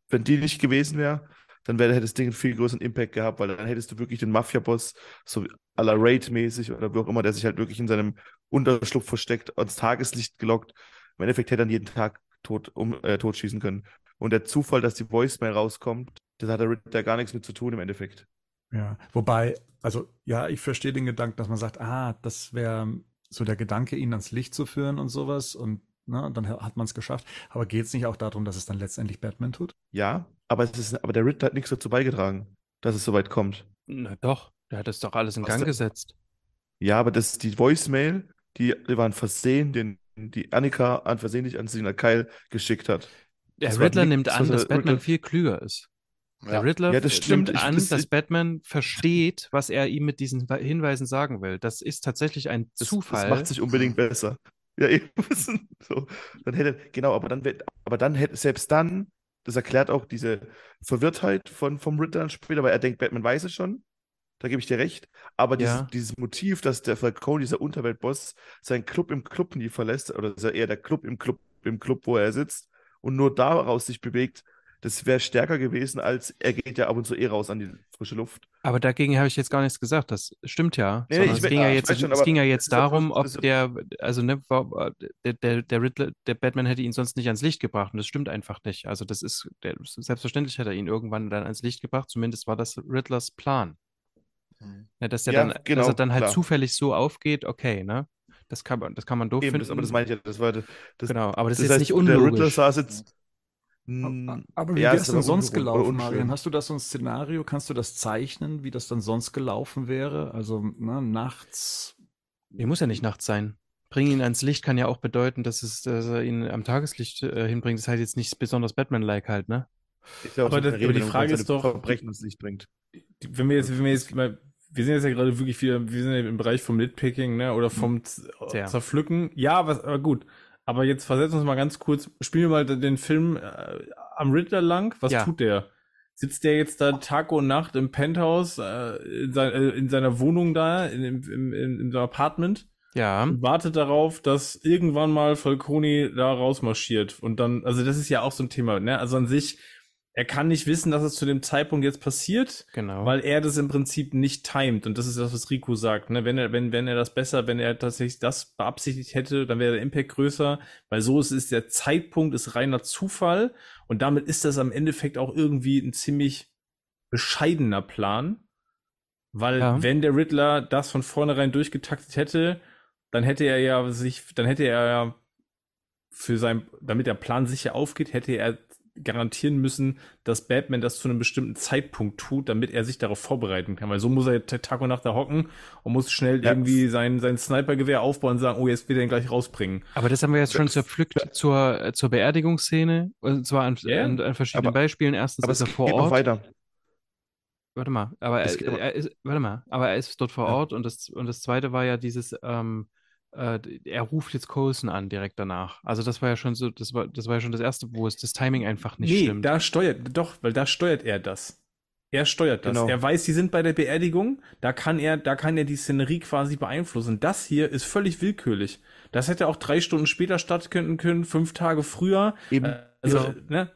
wenn die nicht gewesen wäre, dann wäre hätte das Ding einen viel größeren Impact gehabt, weil dann hättest du wirklich den Mafia-Boss, so à la Raid-mäßig oder wie auch immer, der sich halt wirklich in seinem Unterschlupf versteckt, ans Tageslicht gelockt. Im Endeffekt hätte er dann jeden Tag tot, um, äh, totschießen können. Und der Zufall, dass die Voicemail rauskommt, das hat der Ritter gar nichts mit zu tun im Endeffekt. Ja, wobei, also ja, ich verstehe den Gedanken, dass man sagt, ah, das wäre so der Gedanke, ihn ans Licht zu führen und sowas und ne, dann hat man es geschafft. Aber geht es nicht auch darum, dass es dann letztendlich Batman tut? Ja, aber, es ist, aber der Ritter hat nichts dazu beigetragen, dass es so weit kommt. Na doch, der hat das doch alles in Was Gang denn? gesetzt. Ja, aber das, die Voicemail, die, die waren versehen, den die Annika an versehentlich an Selina Kyle geschickt hat. Der Das Riddler nimmt an, dass Batman Riddler- viel klüger ist. Der Ja. Riddler Ja, das stimmt. Ich- an, das- dass Batman versteht, was er ihm mit diesen Hinweisen sagen will. Das ist tatsächlich ein Das, Zufall. das macht sich unbedingt besser. Ja, [laughs] eben. so. Dann hätte, genau, aber dann, aber dann hätte, selbst dann, das erklärt auch diese Verwirrtheit von, vom Riddler später, weil er denkt, Batman weiß es schon. Da gebe ich dir recht. Aber dieses, Ja. dieses Motiv, dass der Falcone, dieser Unterweltboss, seinen Club im Club nie verlässt, oder eher der Club im Club, im Club, wo er sitzt, und nur daraus sich bewegt, das wäre stärker gewesen, als er geht ja ab und zu eh raus an die frische Luft. Aber dagegen habe ich jetzt gar nichts gesagt. Das stimmt ja. Nee, ich es ging ja jetzt, schon, es ging ja jetzt darum, ob der, also ne, der, der, der Riddler, der Batman hätte ihn sonst nicht ans Licht gebracht und das stimmt einfach nicht. Also das ist, der, selbstverständlich hätte er ihn irgendwann dann ans Licht gebracht. Zumindest war das Riddlers Plan. Mhm. Ja, dass, der Ja, dann, dass genau, er dann halt klar. zufällig so aufgeht, okay, ne? Das kann man, das kann man doof Eben, finden. das, aber das meine ich ja, das war das, genau, aber das, das ist heißt, jetzt nicht der Riddler unlogisch. saß jetzt. Hm, Aber wie ja, wäre es denn sonst gelaufen. Marian? Hast du da so ein Szenario? Kannst du das zeichnen, wie das dann sonst gelaufen wäre? Also ne, nachts. Der muss ja nicht nachts sein. Bringen ihn ans Licht kann ja auch bedeuten, dass, es, dass er ihn am Tageslicht äh, hinbringt. Das ist halt jetzt nicht besonders Batman-like halt, ne? Ist ja Aber so das- aber die Frage ist doch- Verbrechen ins Licht bringt. Wenn wir jetzt, wenn wir jetzt mal, wir sind jetzt ja gerade wirklich wieder, wir sind ja im Bereich vom Nitpicking, ne, oder vom Z. Zerpflücken. Ja, was, aber gut. Aber jetzt versetzen wir uns mal ganz kurz, spielen wir mal den Film äh, am Riddler lang. Was Ja. tut der? Sitzt der jetzt da Tag und Nacht im Penthouse, äh, in, sein, äh, in seiner Wohnung da, in, im, in, in seinem Apartment? Ja. und wartet darauf, dass irgendwann mal Falcone da rausmarschiert. Und dann, also das ist ja auch so ein Thema, ne? Also an sich, er kann nicht wissen, dass es zu dem Zeitpunkt jetzt passiert, Genau. weil er das im Prinzip nicht timet. Und das ist das, was Rico sagt, ne? Wenn er, wenn, wenn er das besser, wenn er tatsächlich das beabsichtigt hätte, dann wäre der Impact größer, weil so ist es, der Zeitpunkt ist reiner Zufall. Und damit ist das am Endeffekt auch irgendwie ein ziemlich bescheidener Plan. Weil Ja. wenn der Riddler das von vornherein durchgetaktet hätte, dann hätte er ja sich, dann hätte er ja für sein, damit der Plan sicher aufgeht, hätte er garantieren müssen, dass Batman das zu einem bestimmten Zeitpunkt tut, damit er sich darauf vorbereiten kann. Weil so muss er t- Tag und Nacht da hocken und muss schnell Ja. irgendwie sein, sein Snipergewehr aufbauen und sagen, oh, jetzt will er ihn gleich rausbringen. Aber das haben wir jetzt schon zerpflückt zur, zur Beerdigungsszene. Und zwar an, Ja. an, an verschiedenen Aber- Beispielen. Erstens Aber ist es er vor geht noch Ort. weiter. Warte mal, aber Es er, er ist, warte mal, aber er ist dort vor Ja. Ort und das, und das zweite war ja dieses, ähm, äh, er ruft jetzt Coulson an direkt danach. Also das war ja schon so, das war, das war ja schon das erste, wo es das Timing einfach nicht nee, stimmt. da steuert, doch, weil da steuert er das. Er steuert das. Genau. Er weiß, sie sind bei der Beerdigung, da kann er, da kann er die Szenerie quasi beeinflussen. Das hier ist völlig willkürlich. Das hätte auch drei Stunden später stattfinden können, fünf Tage früher. Eben, Äh, also, Ja. ne?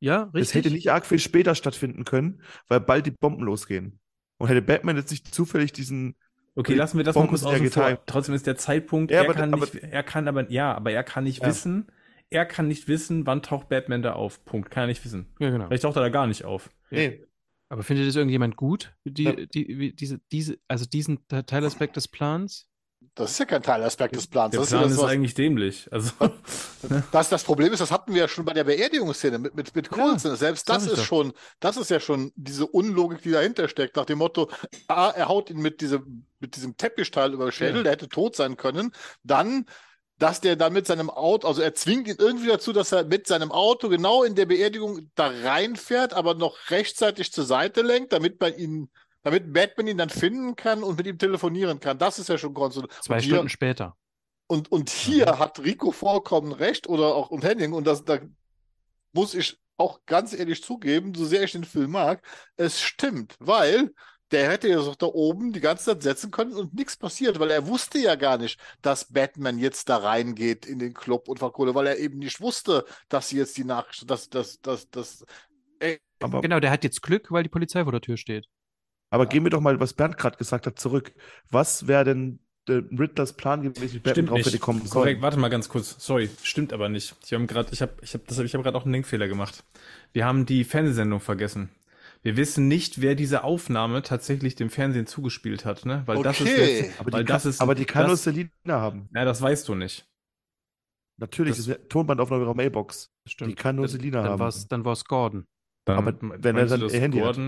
ja, richtig. es hätte nicht arg viel später stattfinden können, weil bald die Bomben losgehen. Und hätte Batman jetzt nicht zufällig diesen. Okay, Die lassen wir das mal Bomben kurz sind ja außen vor. Trotzdem ist der Zeitpunkt, Ja, er aber- kann aber- nicht, er kann aber, ja, aber er kann nicht Ja. wissen, er kann nicht wissen, wann taucht Batman da auf. Punkt. Kann er nicht wissen. Ja, genau. Vielleicht taucht er da gar nicht auf. Nee, Aber findet das irgendjemand gut? Die, Ja. die, wie- diese, diese, also diesen Te- Teilaspekt des Plans? Das ist ja kein Teilaspekt des Plans. Der Das ist, Plan ja ist das, was, eigentlich dämlich. Also, [laughs] das, das Problem ist, das hatten wir ja schon bei der Beerdigungsszene mit, mit, mit Coulson. Selbst sag das ist doch. schon, das ist ja schon diese Unlogik, die dahinter steckt, nach dem Motto, ah, er haut ihn mit diesem, mit diesem Teppichteil über den Schädel, Ja. der hätte tot sein können. Dann, dass der dann mit seinem Auto, also er zwingt ihn irgendwie dazu, dass er mit seinem Auto genau in der Beerdigung da reinfährt, aber noch rechtzeitig zur Seite lenkt, damit man ihn, damit Batman ihn dann finden kann und mit ihm telefonieren kann. Das ist ja schon konstruiert. Zwei hier- Stunden später. und, und hier hat Rico vollkommen recht oder auch und Henning, und das, da muss ich auch ganz ehrlich zugeben, so sehr ich den Film mag, es stimmt, weil der hätte ja so da oben die ganze Zeit setzen können und nichts passiert, weil er wusste ja gar nicht, dass Batman jetzt da reingeht in den Club und Kohle, weil er eben nicht wusste, dass sie jetzt die Nachricht, dass, dass, dass, dass, aber, Genau, der hat jetzt Glück, weil die Polizei vor der Tür steht. Aber gehen wir doch mal, was Bernd gerade gesagt hat, zurück. Was wäre denn der Riddlers Plan gewesen, wie Batman Stimmt drauf hätte kommen Korrekt, sollen? warte mal ganz kurz. Sorry, stimmt aber nicht. Ich habe gerade, ich habe, ich habe ich habe gerade auch einen Denkfehler gemacht. Wir haben die Fernsehsendung vergessen. Wir wissen nicht, wer diese Aufnahme tatsächlich dem Fernsehen zugespielt hat, ne? Weil das ist Okay. jetzt, Aber, weil die das kann, ist, aber die kann nur Selina haben. ja, das weißt du nicht. Natürlich, Das- das ist eine Tonbandaufnahme ihrer Mailbox. Stimmt. Die kann nur Selina dann haben. war's, dann war's Gordon. Dann, Aber wenn er sein Handy hat.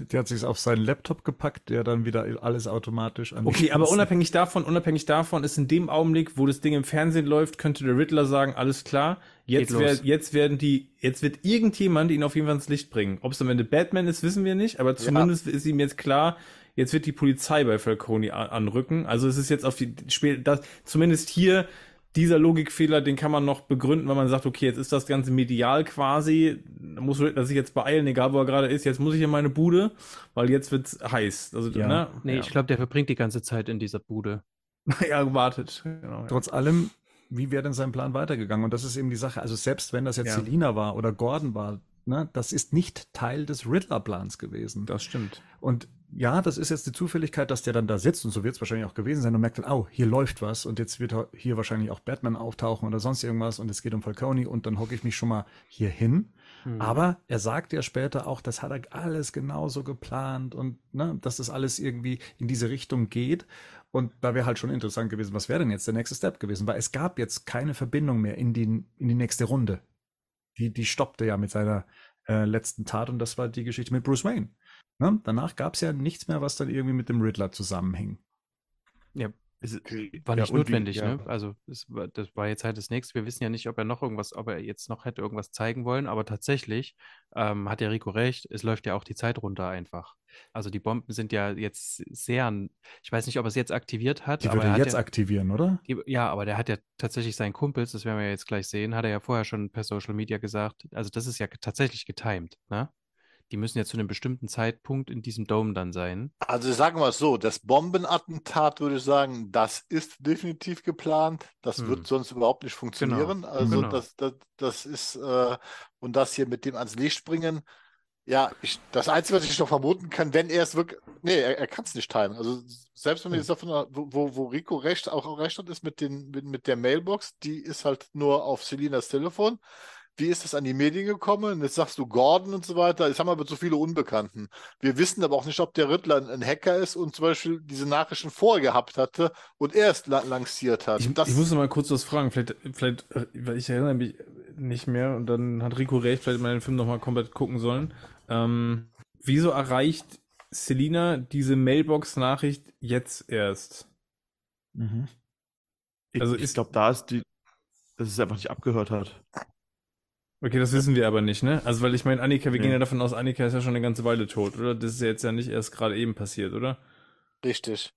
Der hat sich auf seinen Laptop gepackt, der dann wieder alles automatisch an die Okay, aber unabhängig davon, unabhängig davon ist in dem Augenblick, wo das Ding im Fernsehen läuft, könnte der Riddler sagen, alles klar, jetzt, wer, jetzt werden die, jetzt wird irgendjemand ihn auf jeden Fall ins Licht bringen. Ob es am Ende Batman ist, wissen wir nicht, aber zumindest ist ihm jetzt klar, jetzt wird die Polizei bei Falcone anrücken. Also es ist jetzt auf die, das, zumindest hier, dieser Logikfehler, den kann man noch begründen, wenn man sagt, okay, jetzt ist das Ganze medial quasi, da muss Riddler sich jetzt beeilen, egal wo er gerade ist, jetzt muss ich in meine Bude, weil jetzt wird's heiß. Also, Ja. ne? Nee, ja. ich glaube, der verbringt die ganze Zeit in dieser Bude. [laughs] ja, wartet. Genau, ja. Trotz allem, wie wäre denn sein Plan weitergegangen? Und das ist eben die Sache. Also selbst wenn das jetzt Ja. Selina war oder Gordon war, ne, das ist nicht Teil des Riddler-Plans gewesen. Das stimmt. Und ja, das ist jetzt die Zufälligkeit, dass der dann da sitzt und so wird es wahrscheinlich auch gewesen sein und merkt dann, oh, hier läuft was und jetzt wird hier wahrscheinlich auch Batman auftauchen oder sonst irgendwas und es geht um Falcone und dann hocke ich mich schon mal hier hin. Hm. Aber er sagt ja später auch, das hat er alles genauso geplant und ne, dass das alles irgendwie in diese Richtung geht. Und da wäre halt schon interessant gewesen, was wäre denn jetzt der nächste Step gewesen? Weil es gab jetzt keine Verbindung mehr in die, in die nächste Runde. Die, die stoppte ja mit seiner äh, letzten Tat und das war die Geschichte mit Bruce Wayne. Ne? Danach gab es ja nichts mehr, was dann irgendwie mit dem Riddler zusammenhing. Es ist- War ja, nicht wie- notwendig, ja. ne? Also es war, das war jetzt halt das nächste. Wir wissen ja nicht, ob er noch irgendwas, ob er jetzt noch hätte irgendwas zeigen wollen, aber tatsächlich ähm, hat ja Rico recht, es läuft ja auch die Zeit runter einfach. Also die Bomben sind ja jetzt sehr, an- ich weiß nicht, ob er es jetzt aktiviert hat, Die aber würde er hat jetzt ja, aktivieren, oder? die, ja, aber der hat ja tatsächlich seinen Kumpels, das werden wir ja jetzt gleich sehen, hat er ja vorher schon per Social Media gesagt. Also das ist ja tatsächlich getimed, ne? Die müssen ja zu einem bestimmten Zeitpunkt in diesem Dome dann sein. Also sagen wir es so, das Bombenattentat würde ich sagen, das ist definitiv geplant. Das Hm. wird sonst überhaupt nicht funktionieren. Also Genau. das, das, das ist, äh, und das hier mit dem ans Licht springen, ja, ich, das Einzige, was ich noch vermuten kann, wenn er es wirklich, nee, er, er kann es nicht timen. Also selbst wenn wir jetzt davon, wo, wo, Rico recht, auch auch recht hat, ist mit, den, mit, mit der Mailbox, die ist halt nur auf Selinas Telefon. Wie ist das an die Medien gekommen? Jetzt sagst du Gordon und so weiter. Jetzt haben wir aber zu viele Unbekannten. Wir wissen aber auch nicht, ob der Riddler ein, Hacker ist und zum Beispiel diese Nachrichten vorgehabt hatte und erst la lanciert hat. Ich, das, ich muss noch mal kurz was fragen. Vielleicht, vielleicht, weil ich erinnere mich nicht mehr und dann hat Rico recht, vielleicht man den Film noch mal komplett gucken sollen. Ähm, wieso erreicht Selina diese Mailbox-Nachricht jetzt erst? Mhm. Ich, Also ich glaube, da ist die, dass es einfach nicht abgehört hat. Okay, das wissen wir aber nicht, ne? Also, weil ich meine, Annika, wir Nee. gehen ja davon aus, Annika ist ja schon eine ganze Weile tot, oder? Das ist ja jetzt ja nicht erst gerade eben passiert, oder? richtig.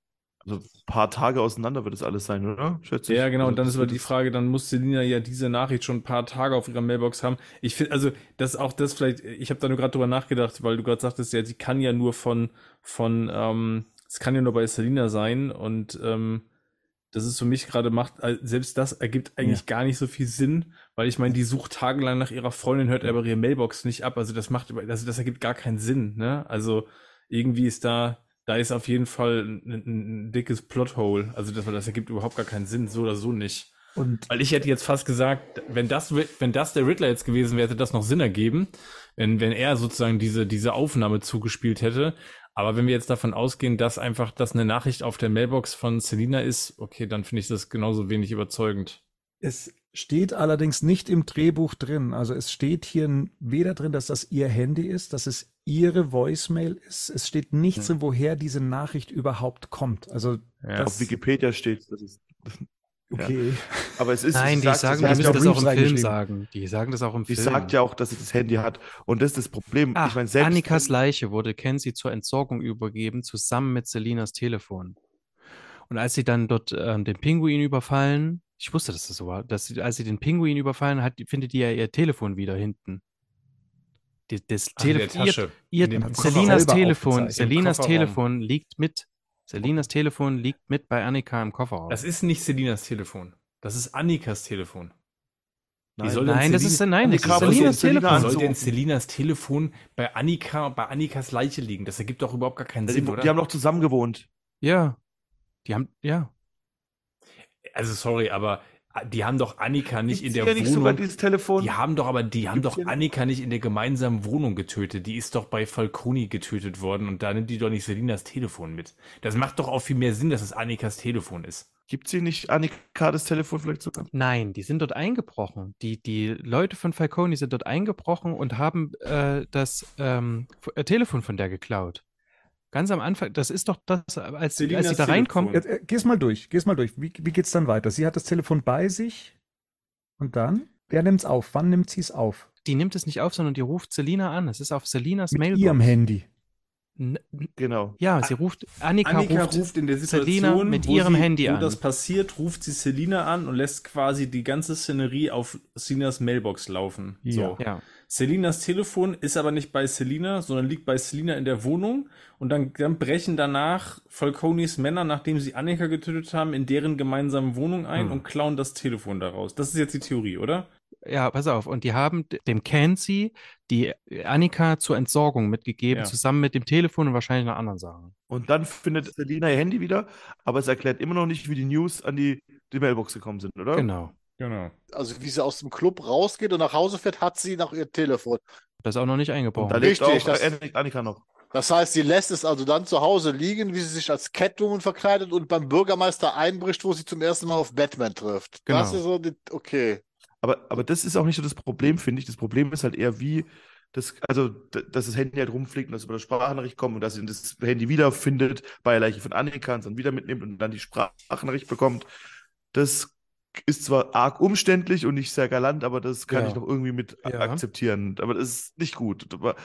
Also ein paar Tage auseinander wird es alles sein, oder? Schätze ich. Ja, genau. Also Und dann ist aber wird die Frage, dann muss Selina ja diese Nachricht schon ein paar Tage auf ihrer Mailbox haben. Ich finde, also, das auch das vielleicht, ich habe da nur gerade drüber nachgedacht, weil du gerade sagtest, ja, sie kann ja nur von, von, ähm, es kann ja nur bei Selina sein und ähm, das ist für mich gerade macht, äh, selbst das ergibt eigentlich gar nicht so viel Sinn, weil ich meine, die sucht tagelang nach ihrer Freundin, hört aber ihre Mailbox nicht ab. Also das macht, also das ergibt gar keinen Sinn, ne? Also irgendwie ist da, da ist auf jeden Fall ein, ein, ein dickes Plothole. Also das, das ergibt überhaupt gar keinen Sinn, so oder so nicht. Und Weil ich hätte jetzt fast gesagt, wenn das, wenn das der Riddler jetzt gewesen wäre, hätte das noch Sinn ergeben, wenn, wenn er sozusagen diese, diese Aufnahme zugespielt hätte. Aber wenn wir jetzt davon ausgehen, dass einfach das eine Nachricht auf der Mailbox von Selina ist, okay, dann finde ich das genauso wenig überzeugend. es steht allerdings nicht im Drehbuch drin. Also es steht hier weder drin, dass das ihr Handy ist, dass es ihre Voicemail ist. Es steht nichts drin, woher diese Nachricht überhaupt kommt. Also Ja. Auf Wikipedia steht, das ist. Okay. Aber es ist. Nein, sie die sagt- sagen, sie die müssen ja das auch im Film sagen. Die sagen das auch im Die Film. sagt ja auch, dass sie das Handy hat. Und das ist das Problem. Ach, ich meine, selbst. Annikas Leiche wurde Kenzie zur Entsorgung übergeben, zusammen mit Selinas Telefon. Und als sie dann dort ähm, den Pinguin überfallen, ich wusste, dass das so war, dass sie, als sie den Pinguin überfallen hat, findet die ja ihr Telefon wieder hinten. Die, das Ach, in der Telefon, Tasche. ihr, ihr Selinas Telefon. Selinas. Telefon liegt mit, Selinas Telefon liegt mit bei Annika im Kofferraum. Das ist nicht Selinas Telefon. Das ist Annikas Telefon. Wie Nein, soll denn nein, das ist nein, das ist Selinas Telefon. Wie soll denn. Selinas Telefon bei Annika, bei Annikas Leiche liegen? Das ergibt doch überhaupt gar keinen die, Sinn, oder? die haben doch zusammen gewohnt. Ja. Die haben, ja. also sorry, aber die haben doch Annika nicht in Gibt's der hier nicht sogar Wohnung. dieses Telefon? Die haben doch aber, die haben Gibt's doch? Annika nicht in der gemeinsamen Wohnung getötet. Die ist doch bei Falconi getötet worden und da nimmt die doch nicht Selinas Telefon mit. Das macht doch auch viel mehr Sinn, dass es Annikas Telefon ist. Gibt sie nicht Annika das Telefon vielleicht sogar? Nein, die sind dort eingebrochen. Die, die Leute von Falcone sind dort eingebrochen und haben äh, das ähm, äh, Telefon von der geklaut. Ganz am Anfang, das ist doch das, als, als sie da reinkommen. Telefon. Jetzt, äh, geh's mal durch, geh's mal durch. Wie, wie geht's dann weiter? Sie hat das Telefon bei sich und dann? Wer nimmt's auf? Wann nimmt sie es auf? Die nimmt es nicht auf, sondern die ruft Selina an. Es ist auf Selinas Mit Mailbox. ihrem Handy. Genau. Ja, sie ruft, Annika, Annika ruft, ruft, in der Situation, Selina mit wo ihrem sie, Handy wo an. das passiert, ruft sie Selina an und lässt quasi die ganze Szenerie auf Selinas Mailbox laufen. So. Ja. Selinas Telefon ist aber nicht bei Selina, sondern liegt bei Selina in der Wohnung. Und dann, dann brechen danach Falconis Männer, nachdem sie Annika getötet haben, in deren gemeinsamen Wohnung ein Hm. und klauen das Telefon daraus. Das ist jetzt die Theorie, oder? Ja, pass auf. Und die haben dem Kenzie die Annika zur Entsorgung mitgegeben, Ja. zusammen mit dem Telefon und wahrscheinlich noch anderen Sachen. Und dann findet Selina ihr Handy wieder, aber es erklärt immer noch nicht, wie die News an die, die Mailbox gekommen sind, oder? Genau. Genau. Also wie sie aus dem Club rausgeht und nach Hause fährt, hat sie noch ihr Telefon. Das ist auch noch nicht eingebrochen. da lebt Richtig, auch das- Annika- Annika noch. Das heißt, sie lässt es also dann zu Hause liegen, wie sie sich als Catwoman verkleidet und beim Bürgermeister einbricht, wo sie zum ersten Mal auf Batman trifft. Das Genau. ist so, die, okay. Aber, aber das ist auch nicht so das Problem, finde ich. Das Problem ist halt eher, wie das, also, dass das Handy halt rumfliegt und dass über das Sprachnachricht kommt und dass sie das Handy wiederfindet bei der Leiche von Annika und es dann wieder mitnimmt und dann die Sprachnachricht bekommt. Das ist zwar arg umständlich und nicht sehr galant, aber das kann Ja. ich noch irgendwie mit Ja. akzeptieren. Aber das ist nicht gut. Aber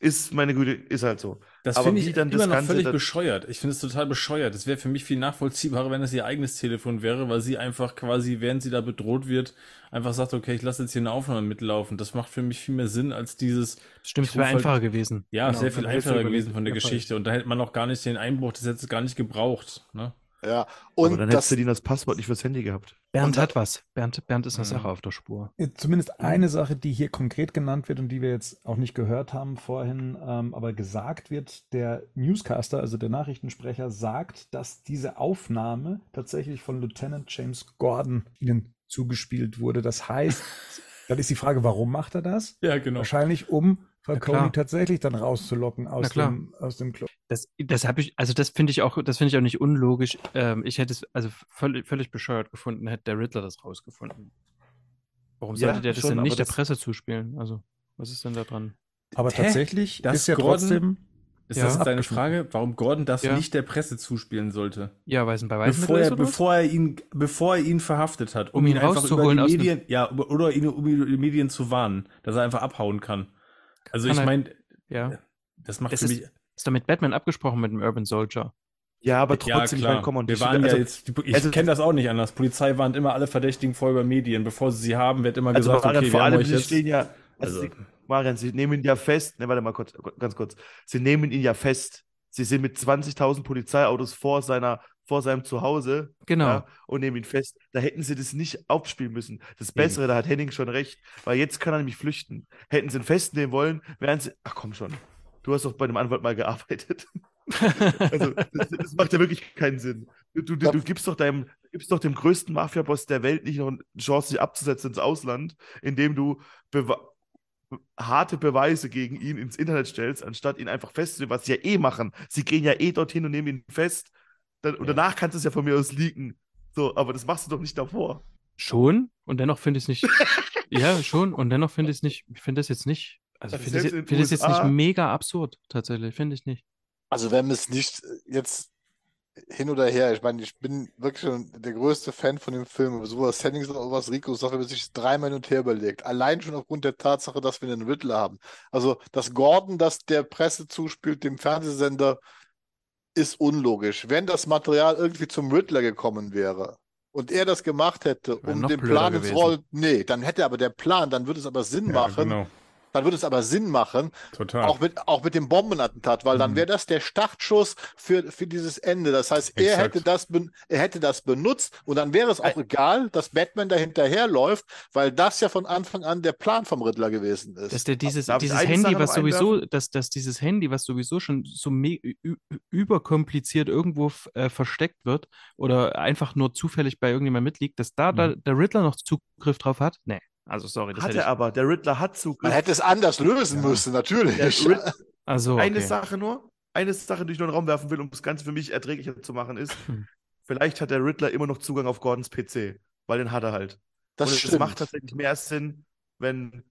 ist, meine Güte, ist halt so. Das Aber finde wie ich dann immer das noch Ganze völlig bescheuert. Ich finde es total bescheuert. Es wäre für mich viel nachvollziehbarer, wenn es ihr eigenes Telefon wäre, weil sie einfach quasi, während sie da bedroht wird, einfach sagt, okay, ich lasse jetzt hier eine Aufnahme mitlaufen. Das macht für mich viel mehr Sinn als dieses, Stimmt, es wäre einfacher gewesen. ja, Genau, sehr viel einfacher gewesen von der. Geschichte. Und da hätte man auch gar nicht den Einbruch des Sätzes gar nicht gebraucht. Ne? Ja. aber Und dann hätte das, Selina das Passwort nicht fürs Handy gehabt. Bernd hat was. Bernd, Bernd ist eine Mhm. Sache auf der Spur. Zumindest eine Sache, die hier konkret genannt wird und die wir jetzt auch nicht gehört haben vorhin, ähm, aber gesagt wird, der Newscaster, also der Nachrichtensprecher, sagt, dass diese Aufnahme tatsächlich von Lieutenant James Gordon ihnen zugespielt wurde. Das heißt, [laughs] dann ist die Frage, warum macht er das? Ja, genau. Wahrscheinlich, um Falcone tatsächlich dann rauszulocken aus dem, aus dem Club. Das, das habe ich, also das finde ich auch, das finde ich auch nicht unlogisch. Ähm, ich hätte es also völlig, völlig bescheuert gefunden, hätte der Riddler das rausgefunden. Warum Ja, sollte der das schon, denn nicht der Presse zuspielen? Also, was ist denn da dran? Aber Hä? tatsächlich Das ist ja Gordon- trotzdem. Ist Ja. das deine. Frage, warum Gordon das Ja. nicht der Presse zuspielen sollte? Ja, weil es ein Beweismittel Bevor er, bevor er ihn, bevor er ihn verhaftet hat, um, Um ihn ihn einfach über rauszuholen die Medien, ja, oder ihn über die Medien zu warnen, dass er einfach abhauen kann. Also Kann ich meine, Ja. das macht Das für ist- mich. Ist doch mit Batman abgesprochen mit dem Urban Soldier. Ja, aber Ja, trotzdem, ich klar. meine, komm, und Wir ich- waren also, ja jetzt, die, ich also- kenne das auch nicht anders. Polizei warnt immer alle Verdächtigen vor über Medien. Bevor sie sie haben, wird immer Also gesagt, Marian, okay, vor wir haben allem, euch sie jetzt. stehen ja, also, Also- sie, Marian, sie nehmen ihn ja fest, ne, warte mal kurz, ganz kurz, sie nehmen ihn ja fest. Sie sind mit 20.000 Polizeiautos vor seiner, vor seinem Zuhause Genau. ja, und nehmen ihn fest. Da hätten sie das nicht aufspielen müssen. Das Bessere, da hat Henning schon recht, weil jetzt kann er nämlich flüchten. Hätten sie ihn festnehmen wollen, wären sie, ach komm schon, du hast doch bei einem Anwalt mal gearbeitet. [laughs] Also, das, das macht ja wirklich keinen Sinn. Du, du, du, gibst doch deinem, gibst doch dem größten Mafia-Boss der Welt nicht noch eine Chance, sich abzusetzen ins Ausland, indem du bewa harte Beweise gegen ihn ins Internet stellst, anstatt ihn einfach festzunehmen, was sie ja eh machen. Sie gehen ja eh dorthin und nehmen ihn fest. Dann, und Ja. danach kannst du es ja von mir aus leaken. So, aber das machst du doch nicht davor. Schon? Und dennoch finde ich es nicht. [laughs] ja, schon. Und dennoch finde ich es nicht. Ich finde das jetzt nicht. Also ich finde das, finde das jetzt nicht mega absurd, tatsächlich. Finde ich nicht. Also wenn es nicht jetzt hin oder her, ich meine, ich bin wirklich schon der größte Fan von dem Film, aber sowas Hennings oder was Rico sagt, wenn man sich das dreimal hin und her überlegt. Allein schon aufgrund der Tatsache, dass wir einen Riddler haben. Also, dass Gordon das der Presse zuspielt, dem Fernsehsender, ist unlogisch. Wenn das Material irgendwie zum Riddler gekommen wäre und er das gemacht hätte, um den Plan ins. Rollen, nee, dann hätte aber der Plan, dann würde es aber Sinn Ja, machen, genau. Dann würde es aber Sinn machen, Total. auch mit, auch mit dem Bombenattentat, weil dann Mhm. wäre das der Startschuss für, für dieses Ende. Das heißt, er Exakt. hätte das, ben- er hätte das benutzt und dann wäre es auch egal, dass Batman da hinterherläuft, weil das ja von Anfang an der Plan vom Riddler gewesen ist. Dass der dieses, Darf dieses Handy, was sowieso, dass, dass dieses Handy, was sowieso schon so überkompliziert irgendwo äh, versteckt wird oder einfach nur zufällig bei irgendjemandem mitliegt, dass da, da der Riddler noch Zugriff drauf hat? Nee. Also sorry, das Hat hätte er ich. aber. Der Riddler hat Man Zugriff. hätte es anders lösen Ja. müssen, natürlich. Der Rid- Also, Eine okay. Sache nur, eine Sache, die ich nur in den Raum werfen will, um das Ganze für mich erträglicher zu machen, ist, Hm. vielleicht hat der Riddler immer noch Zugang auf Gordons PC, weil den hat er halt. Das Und es stimmt. macht tatsächlich mehr Sinn, wenn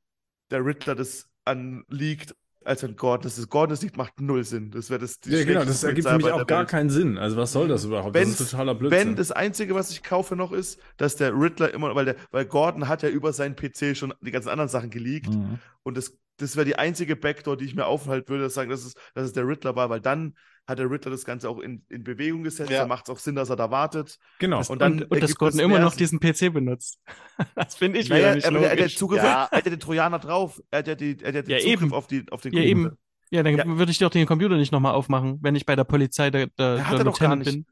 der Riddler das anliegt, als wenn Gordon das ist. Gordon das liegt, macht null Sinn. Das wäre das die Ja, genau, das ergibt für mich auch gar Welt. keinen Sinn. Also was soll das überhaupt? das Wenn's- ist totaler Blödsinn. Wenn das Einzige, was ich kaufe noch ist, dass der Riddler immer, weil der, weil Gordon hat ja über seinen PC schon die ganzen anderen Sachen geleakt Mhm. und das, das wäre die einzige Backdoor, die ich mir aufhalten würde, dass sagen, dass es, dass es der Riddler war, weil dann hat der Riddler das Ganze auch in, in Bewegung gesetzt, Ja. dann macht es auch Sinn, dass er da wartet. genau. das- Und, Und dann und, dass ergibt Gordon immer noch diesen PC benutzt. [laughs] Das finde ich Naja, wieder nicht aber der, der logisch. Zugriff, Ja. er hat ja den Trojaner drauf, er hat ja, die, er hat ja den Ja, Zugriff eben. auf, die, auf den Ja, Computer. eben. Ja, dann Ja. würde ich doch den Computer nicht nochmal aufmachen, wenn ich bei der Polizei der, der, Ja, hat der er doch gar nicht. bin.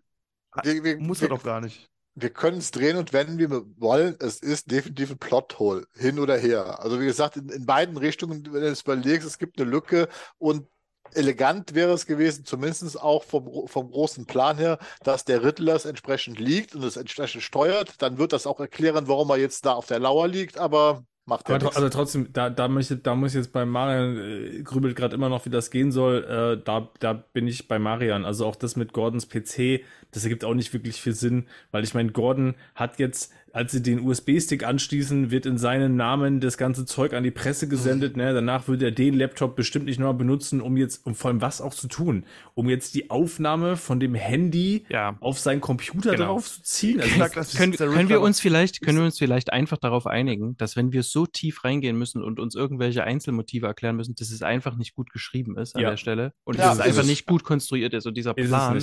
Wir, wir, Muss wir, er doch gar nicht. Wir können es drehen und wenden, wie wir wollen. Es ist definitiv ein Plothole, hin oder her. Also wie gesagt, in, in beiden Richtungen, wenn du es überlegst, es gibt eine Lücke und elegant wäre es gewesen, zumindest auch vom, vom großen Plan her, dass der Riddler es entsprechend liegt und es entsprechend steuert. Dann wird das auch erklären, warum er jetzt da auf der Lauer liegt, aber macht Aber tro- also trotzdem, da, da, möchte, da muss ich jetzt bei Marian, äh, grübelt gerade immer noch, wie das gehen soll. Äh, da, da bin ich bei Marian. Also auch das mit Gordons PC, das ergibt auch nicht wirklich viel Sinn, weil ich meine, Gordon hat jetzt, als sie den USB-Stick anschließen, wird in seinen Namen das ganze Zeug an die Presse gesendet. Ne? Danach würde er den Laptop bestimmt nicht nochmal benutzen, um jetzt, um vor allem was auch zu tun, um jetzt die Aufnahme von dem Handy Ja. auf seinen Computer Genau. drauf zu ziehen. Also das, das Können, können wir uns vielleicht, können wir uns vielleicht einfach darauf einigen, dass wenn wir so tief reingehen müssen und uns irgendwelche Einzelmotive erklären müssen, dass es einfach nicht gut geschrieben ist an Ja. der Stelle und Ja, dass es ist einfach nicht gut konstruiert ist und dieser Plan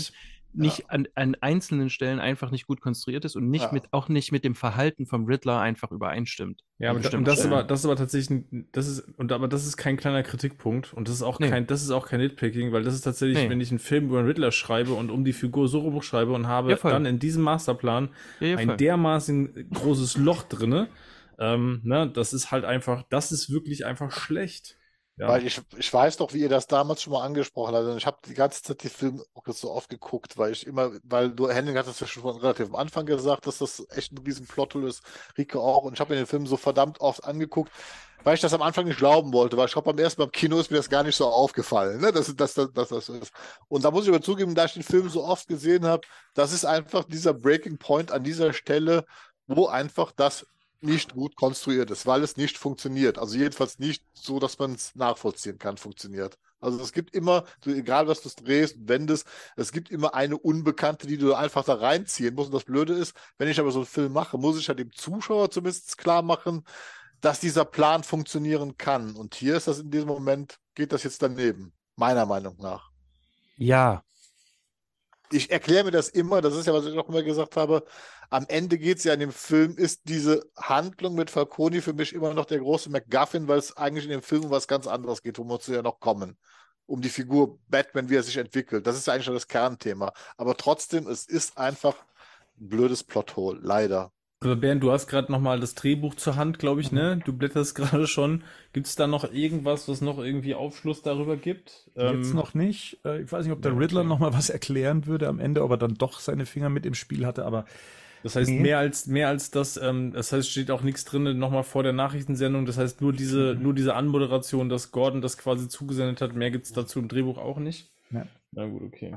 nicht. nicht an, an einzelnen Stellen einfach nicht gut konstruiert ist und nicht Ja. mit, auch nicht mit dem Verhalten vom Riddler einfach übereinstimmt. Ja, aber, da, und das ist aber, das ist aber tatsächlich, ein- das ist, und aber das ist kein kleiner Kritikpunkt und das ist auch Nee. kein, das ist auch kein Nitpicking, weil das ist tatsächlich, Nee. wenn ich einen Film über einen Riddler schreibe und um die Figur so rum schreibe und habe Ja, dann in diesem Masterplan Ja, ja, ein dermaßen großes Loch drinne, ähm, ne, das ist halt einfach, das ist wirklich einfach schlecht. Ja. Weil ich, ich weiß doch, wie ihr das damals schon mal angesprochen habt. Und ich habe die ganze Zeit die Filme auch so oft geguckt, weil ich immer, weil du, Henning hat es ja schon relativ am Anfang gesagt, dass das echt ein riesen Plothole ist, Rico auch. Und ich habe mir den Film so verdammt oft angeguckt, weil ich das am Anfang nicht glauben wollte, weil ich glaube, beim ersten Mal im Kino ist mir das gar nicht so aufgefallen, ne? dass, dass, dass, dass das ist. Und da muss ich aber zugeben, da ich den Film so oft gesehen habe, das ist einfach dieser Breaking Point an dieser Stelle, wo einfach das nicht gut konstruiert ist, weil es nicht funktioniert. Also jedenfalls nicht so, dass man es nachvollziehen kann, funktioniert. Also es gibt immer, egal was du drehst wendest, es gibt immer eine Unbekannte, die du einfach da reinziehen musst. Und das Blöde ist, wenn ich aber so einen Film mache, muss ich ja dem Zuschauer zumindest klar machen, dass dieser Plan funktionieren kann. Und hier ist das in diesem Moment, geht das jetzt daneben, meiner Meinung nach. Ja, ich erkläre mir das immer, das ist ja, was ich auch immer gesagt habe, am Ende geht es ja in dem Film, ist diese Handlung mit Falcone für mich immer noch der große MacGuffin, weil es eigentlich in dem Film um was ganz anderes geht, wo wir zu ja noch kommen. Um die Figur Batman, wie er sich entwickelt. Das ist eigentlich schon das Kernthema. Aber trotzdem, es ist einfach ein blödes Plothole, leider. Also Bernd, du hast gerade noch mal das Drehbuch zur Hand, glaube ich, ne? Du blätterst [laughs] gerade schon. Gibt es da noch irgendwas, was noch irgendwie Aufschluss darüber gibt? Jetzt Ähm, noch nicht. Äh, Ich weiß nicht, ob der Riddler okay. noch mal was erklären würde am Ende, ob er dann doch seine Finger mit im Spiel hatte, aber Das heißt, Nee. mehr als, mehr als das, ähm, das heißt, steht auch nichts drin nochmal vor der Nachrichtensendung. Das heißt, nur diese, Mhm. nur diese Anmoderation, dass Gordon das quasi zugesendet hat. Mehr gibt's dazu im Drehbuch auch nicht. Ja. Na gut, okay.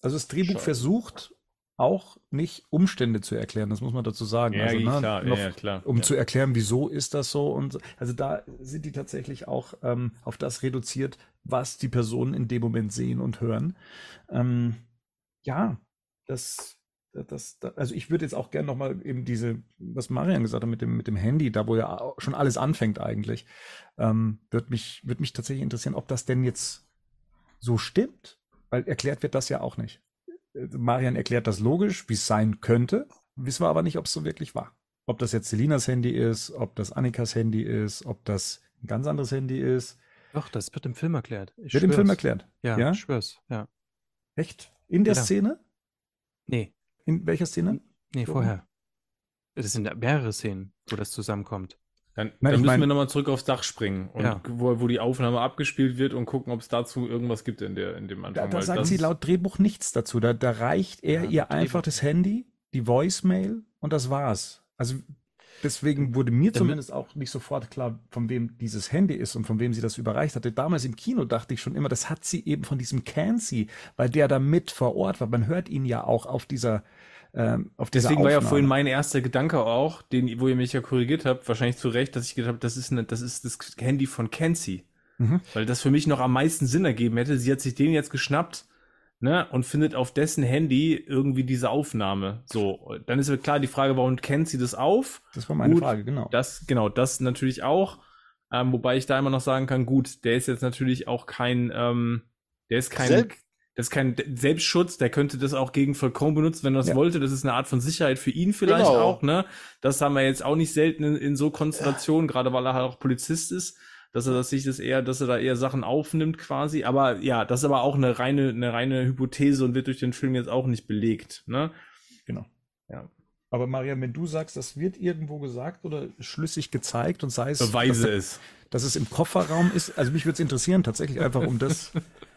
Also das Drehbuch Schade. versucht auch nicht Umstände zu erklären, das muss man dazu sagen. Ja, also, ne, klar, noch, ja, klar. um ja. zu erklären, wieso ist das so und so. also da sind die tatsächlich auch ähm, auf das reduziert, was die Personen in dem Moment sehen und hören. Ähm, ja, das, das, das, also ich würde jetzt auch gerne noch mal eben diese, was Marian gesagt hat mit dem mit dem Handy, da wo ja schon alles anfängt eigentlich, ähm, wird mich wird mich tatsächlich interessieren, ob das denn jetzt so stimmt, weil erklärt wird das ja auch nicht. Marian erklärt das logisch, wie es sein könnte, wissen wir aber nicht, ob es so wirklich war. Ob das jetzt Selinas Handy ist, ob das Annikas Handy ist, ob das ein ganz anderes Handy ist. doch, das wird im Film erklärt. Ich Wird im schwör's. Film erklärt. Ja, Ja? ich schwör's. Ja. Echt? In der Ja. Szene? Nee, In welcher Szene? nee, vorher. Das sind mehrere Szenen, wo das zusammenkommt. Dann, Nein, dann müssen mein- wir nochmal zurück aufs Dach springen und Ja. wo, wo die Aufnahme abgespielt wird und gucken, ob es dazu irgendwas gibt in der in dem Da, Anfang. da weil sagt das- sie laut Drehbuch nichts dazu. Da, da reicht er Ja, ihr Drehbuch. einfach das Handy, die Voicemail und das war's. Also deswegen wurde mir Damit- zumindest auch nicht sofort klar, von wem dieses Handy ist und von wem sie das überreicht hatte. Damals im Kino dachte ich schon immer, das hat sie eben von diesem Cancy, weil der da mit vor Ort war. Man hört ihn ja auch auf dieser ähm, auf Deswegen war ja vorhin mein erster Gedanke auch, den, wo ihr mich ja korrigiert habt, wahrscheinlich zu Recht, dass ich gedacht habe, das ist, eine, das ist das Handy von Kenzie. Mhm. Weil das für mich noch am meisten Sinn ergeben hätte. Sie hat sich den jetzt geschnappt, ne, und findet auf dessen Handy irgendwie diese Aufnahme. So, dann ist ja klar die Frage, warum kennt sie das auf? Das war meine Gut, Frage, genau. Das, genau, das natürlich auch. Ähm, wobei ich da immer noch sagen kann, gut, der ist jetzt natürlich auch kein, ähm, der ist kein, Selb- das ist kein Selbstschutz, der könnte das auch gegen Vollkommen benutzen, wenn er das Ja. wollte. Das ist eine Art von Sicherheit für ihn vielleicht Genau. auch, ne? Das haben wir jetzt auch nicht selten in, in so Konstellationen, gerade weil er halt auch Polizist ist, dass er das sich das eher, dass er da eher Sachen aufnimmt quasi. Aber ja, das ist aber auch eine reine, eine reine Hypothese und wird durch den Film jetzt auch nicht belegt, ne? Genau. Ja. Aber Marian, wenn du sagst, das wird irgendwo gesagt oder schlüssig gezeigt und sei es, Beweise dass, es. dass es im Kofferraum ist, also mich würde es interessieren, tatsächlich einfach, um das [laughs]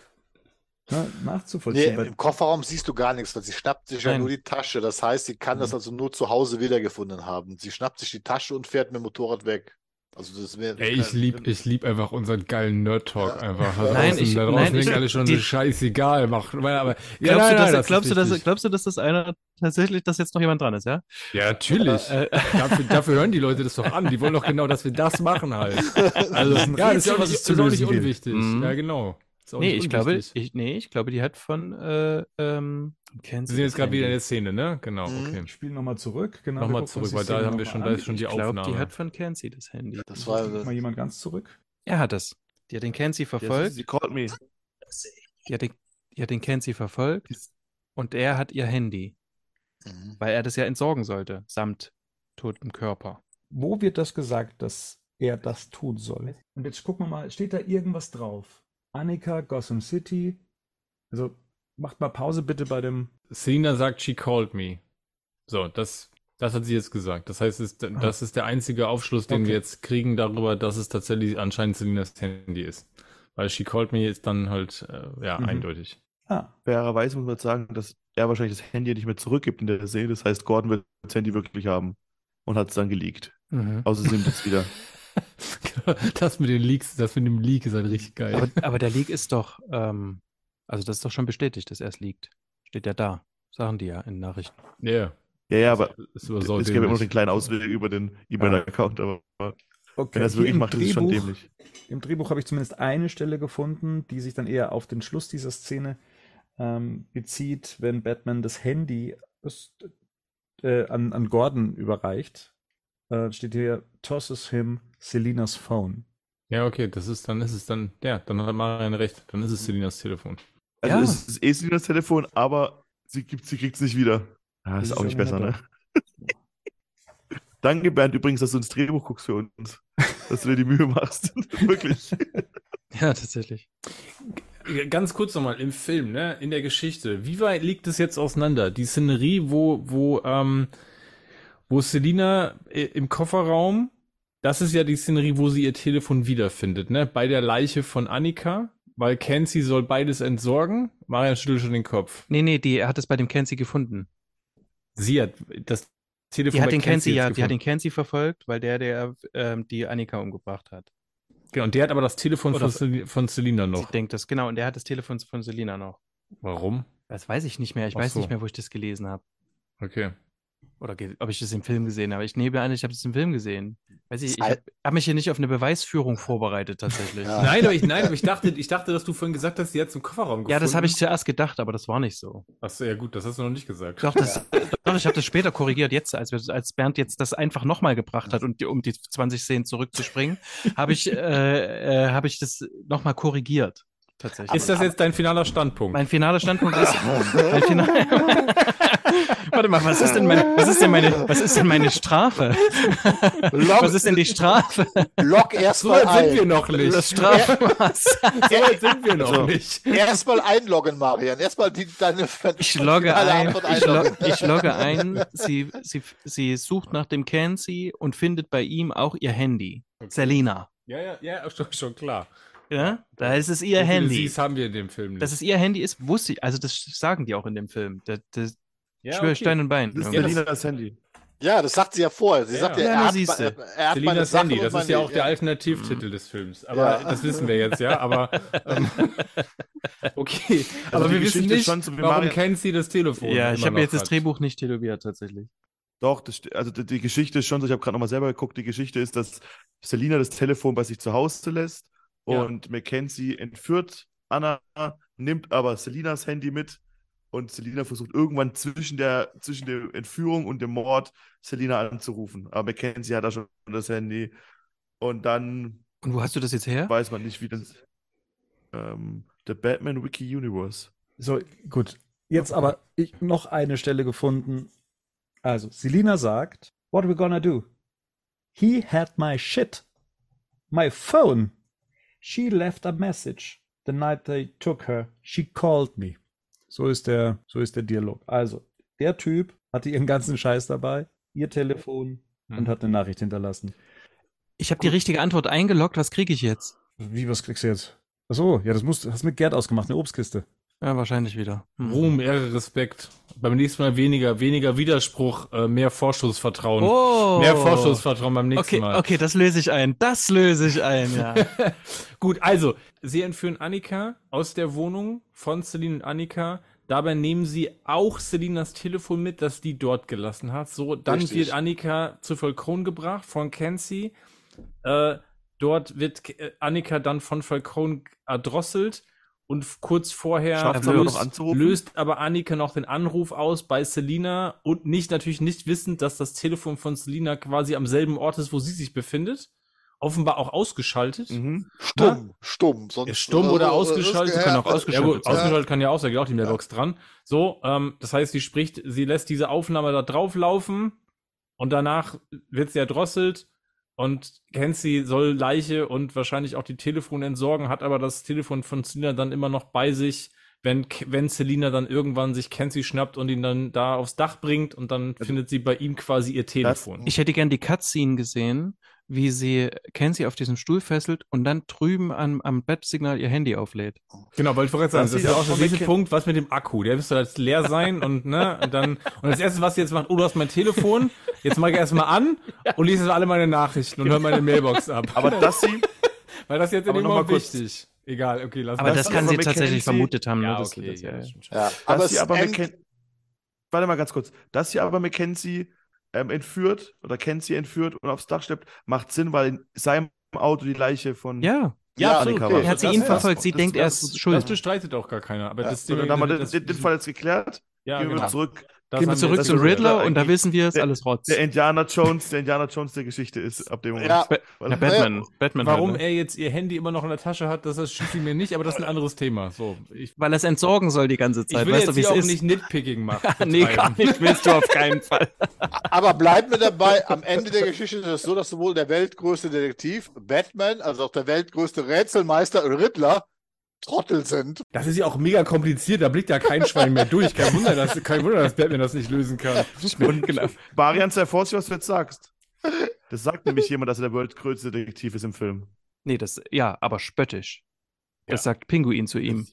ne, Nee, nachzuvollziehen. weil- im Kofferraum siehst du gar nichts, weil sie schnappt sich ja Nein. nur die Tasche. Das heißt, sie kann das also nur zu Hause wiedergefunden haben. Sie schnappt sich die Tasche und fährt mit dem Motorrad weg. Also das wäre. Ey, ich lieb, ich lieb einfach unseren geilen Nerd-Talk Ja. einfach. [laughs] Da Nein, draußen, ich- da draußen nein, ich- alle schon, die- scheißegal, mach, aber, ja, Glaubst, nein, du, nein, dass, das ist glaubst, du, dass, glaubst du, dass das einer tatsächlich, dass jetzt noch jemand dran ist, ja? Ja, natürlich. Äh, [laughs] dafür, dafür hören die Leute das doch an. Die wollen doch genau, dass wir das machen halt. [laughs] Also, ist ein ja, das ist es zu ist auch nicht unwichtig. Mhm. Ja, genau. Ist auch nee, ich glaube, ich, nee, ich glaube, die hat von, äh, ähm, Wir sind jetzt gerade wieder in der Szene, ne? Genau, Mhm. okay. Ich spiele nochmal zurück. Genau, Nochmal zurück, die weil da haben wir schon, da ist schon die Ich glaube, die Aufnahme. hat von Kenzie das Handy. Das war Guck mal jemand ganz zurück. Er hat es. Die hat den Kenzie verfolgt. Sie called me. Die hat den, die hat den Kenzie verfolgt. Und er hat ihr Handy, Mhm. weil er das ja entsorgen sollte, samt totem Körper. Wo wird das gesagt, dass er das tun soll? Und jetzt gucken wir mal, steht da irgendwas drauf? Annika, Gotham City. Also macht mal Pause bitte bei dem. Selina sagt, she called me. So, das, das hat sie jetzt gesagt. Das heißt, es, das ist der einzige Aufschluss, den Okay. wir jetzt kriegen darüber, dass es tatsächlich anscheinend Selinas Handy ist. Weil she called me ist dann halt, äh, ja, Mhm. eindeutig. Ah, Fairerweise muss man jetzt sagen, dass er wahrscheinlich das Handy nicht mehr zurückgibt in der Szene. Das heißt, Gordon wird das Handy wirklich haben und hat es dann geleakt. Außer sie nimmt es wieder. [laughs] [laughs] das mit den Leaks, das mit dem Leak ist halt richtig geil. Aber, aber der Leak ist doch, ähm, also das ist doch schon bestätigt, dass er es liegt. Steht ja da. Sagen die ja in Nachrichten. Ja, Ja, ja, aber ist aber es gäbe immer noch den kleinen Ausweg über den E-Mail-Account. Aber okay. wenn er es Hier wirklich im macht, ist es schon Drehbuch- dämlich. Im Drehbuch habe ich zumindest eine Stelle gefunden, die sich dann eher auf den Schluss dieser Szene ähm, bezieht, wenn Batman das Handy das, äh, an, an Gordon überreicht. Äh, steht hier, tosses him Selinas phone. Ja, okay, das ist, dann ist es dann, ja, dann hat Marian recht. Dann ist es Selinas Telefon. Also Ja. es ist eh Selinas Telefon, aber sie, gibt, sie kriegt es nicht wieder. Ah, Das ist ist auch nicht besser, ne? nett. [laughs] Danke, Bernd, übrigens, dass du ins Drehbuch guckst für uns. Dass du dir die Mühe machst. [laughs] Wirklich. [laughs] Ja, tatsächlich. Ganz kurz nochmal im Film, ne, in der Geschichte. Wie weit liegt es jetzt auseinander? Die Szenerie, wo, wo, ähm, wo Selina äh, im Kofferraum, das ist ja die Szenerie, wo sie ihr Telefon wiederfindet, ne, bei der Leiche von Annika, weil Kenzie soll beides entsorgen. Marian schüttelt schon den Kopf. Nee, nee, die, er hat es bei dem Kenzie gefunden. Sie hat das Telefon Die hat den Kenzie, ja, die hat den. Kenzie verfolgt, weil der, der ähm, die Annika umgebracht hat. Genau, und der hat aber das Telefon Oder- von, von Selina noch. denkt das, genau, und der hat das Telefon von Selina noch. Warum? Das weiß ich nicht mehr. Ich Ach weiß so. nicht mehr, wo ich das gelesen habe. Okay. Oder ob ich das im Film gesehen habe. Ich nehme an, ich habe das im Film gesehen. Weiß ich, ich Al- habe hab mich hier nicht auf eine Beweisführung vorbereitet, tatsächlich. Ja. Nein, aber ich, nein, aber ich dachte, ich dachte, dass du vorhin gesagt hast, sie hat zum Kofferraum gefunden. Ja, das habe ich zuerst gedacht, aber das war nicht so. Achso, ja gut, das hast du noch nicht gesagt. Doch, das, doch ich habe das später korrigiert. Jetzt, als, wir, als Bernd jetzt das einfach nochmal gebracht hat, und die, um die 20 Szenen zurückzuspringen, habe ich, äh, äh, habe ich das nochmal korrigiert. Tatsächlich. Ist das jetzt dein finaler Standpunkt? mein finaler Standpunkt ist. mein final [laughs] [laughs] Warte mal, was ist denn meine, was ist denn meine, was ist denn meine Strafe? Log, Was ist denn die Strafe? log so erstmal weit sind wir ein. noch nicht. Das Strafmaß. so weit sind wir noch Also, nicht. Erstmal einloggen, Marian. Erstmal die, deine Ich logge ein, ich, log, ich logge ein, sie, sie, sie sucht nach dem Kenzie und findet bei ihm auch ihr Handy. Selina. Ja, ja, ja, schon, schon klar. Ja, da ist es ihr So Handy. Sie's haben wir in dem Film nicht. Dass es ihr Handy ist, wusste ich. Also das sagen die auch in dem Film. Das, das ja, schwöre ich Stein und Bein. Das ist Ja, das- Selinas Handy. Ja, das sagt sie ja vorher. Sie Ja. sagt ja, Ja, er na, hat, er, er hat meine Selinas Sachen Handy, das ist ja auch der ja. Alternativtitel des Films. Aber Ja. das wissen wir jetzt, ja. Aber [laughs] ähm, [laughs] okay. Also aber wir wissen Geschichte ist nicht, schon wie warum kennt sie das Telefon. Ja, ich habe jetzt das hat. Drehbuch nicht tätowiert, tatsächlich. Doch, das, also die, die Geschichte ist schon so, ich habe gerade nochmal selber geguckt, die Geschichte ist, dass Selina das Telefon bei sich zu Hause lässt Ja. und Mackenzie entführt Anna, nimmt aber Selinas Handy mit und Selina versucht irgendwann zwischen der, zwischen der Entführung und dem Mord Selina anzurufen. Aber Mackenzie hat da schon das Handy und dann Und wo hast du das jetzt her? weiß man nicht, wie das. Ähm, der Batman Wiki Universe. So, gut. Jetzt aber ich, noch eine Stelle gefunden. Also, Selina sagt, what are we gonna do? He had my shit. My phone. She left a message. The night they took her, she called me. So ist der, so ist der Dialog. Also, der Typ hatte ihren ganzen Scheiß dabei, ihr Telefon und Hm. hat eine Nachricht hinterlassen. Ich habe die richtige Antwort eingeloggt. Was kriege ich jetzt? Wie, was kriegst du jetzt? Ach so, ja, das musst, hast mit Gerd ausgemacht, eine Obstkiste. Ja, wahrscheinlich wieder. Hm. Ruhm, Ehre, Respekt. Beim nächsten Mal weniger, weniger Widerspruch, äh, mehr Vorschussvertrauen. Oh. Mehr Vorschussvertrauen beim nächsten Okay, Mal. okay, das löse ich ein. Das löse ich ein, ja. [laughs] Gut, also, sie entführen Annika aus der Wohnung von Celine und Annika. Dabei nehmen sie auch Selinas Telefon mit, das die dort gelassen hat. So, dann Richtig. wird Annika zu Falcone gebracht von Kenzie. Äh, dort wird äh, Annika dann von Falcone erdrosselt und kurz vorher löst, löst aber Annika noch den Anruf aus bei Selina und nicht natürlich nicht wissend, dass das Telefon von Selina quasi am selben Ort ist, wo sie sich befindet. Offenbar auch ausgeschaltet. Mhm. Stumm, stumm. Sonst, Ist stumm oder äh, ausgeschaltet? äh, kann auch äh, Ja ausgeschaltet gut, sein. ausgeschaltet kann ja auch sein, geht auch die Mailbox dran. So, ähm, das heißt, sie spricht, sie lässt diese Aufnahme da drauf laufen und danach wird sie erdrosselt und Kenzie soll Leiche und wahrscheinlich auch die Telefone entsorgen, hat aber das Telefon von Selina dann immer noch bei sich, wenn, wenn Selina dann irgendwann sich Kenzie schnappt und ihn dann da aufs Dach bringt und dann findet sie bei ihm quasi ihr Telefon. Ich hätte gern die Cutscene gesehen, wie sie Kenzie auf diesem Stuhl fesselt und dann drüben am, am Bettsignal ihr Handy auflädt. Genau, weil ich wollte gerade sagen, Das das, ist ja auch nächste weg- Punkt, was mit dem Akku. Der müsste jetzt leer sein und ne, und dann und das erste, was sie jetzt macht, oh, du hast mein Telefon, jetzt mache ich erstmal an und lese jetzt alle meine Nachrichten und höre meine Mailbox ab. Aber dass sie, weil das ist jetzt in aber dem noch mal Moment wichtig. Egal, okay, lass Aber mal. das, Das kann aber sie tatsächlich vermutet haben. ja, ne? Das, okay, das, ja, ja, das. Ja, aber sie aber Macken- Warte mal ganz kurz. Dass sie aber Mackenzie ähm, entführt oder Kenzie entführt und aufs Dach schleppt, macht Sinn, weil in seinem Auto die Leiche von. ja. Ja, Ja, absolut. Annika war. Er hat sie Das- ihn verfolgt. Sie das- denkt, er das- ist das- schuld. Das bestreitet auch gar keiner. Aber Ja. das So, dann haben wir den, den, den Fall jetzt geklärt. ja, Gehen wir genau. zurück. Das Gehen wir zurück zum ist- Riddler und da wissen wir, es der- alles Rotz. Der Indiana Jones, der Indiana Jones der Geschichte ist ab dem Moment. Ja. Weil- Ja, Batman. Batman Warum halt, ne? er jetzt ihr Handy immer noch in der Tasche hat, das erschließt sie mir nicht, aber das ist ein anderes Thema. So, ich, Weil er es entsorgen soll die ganze ich Zeit. will weißt jetzt du, wie es auch ist? nicht Nitpicking machen. nee, gar nicht. Willst du auf keinen Fall. [laughs] Aber bleiben wir dabei, am Ende der Geschichte ist es so, dass sowohl der weltgrößte Detektiv Batman als auch der weltgrößte Rätselmeister Riddler Trottel sind. Das ist ja auch mega kompliziert, da blickt ja kein Schwein mehr durch. Kein Wunder, dass, kein Wunder, dass Batman das nicht lösen kann. Und Marian, sei vorsichtig, was du jetzt sagst. Das sagt nämlich [laughs] jemand, dass er der weltgrößte Detektiv ist im Film. Nee, das, ja, aber spöttisch. Das Ja. sagt Pinguin zu ihm.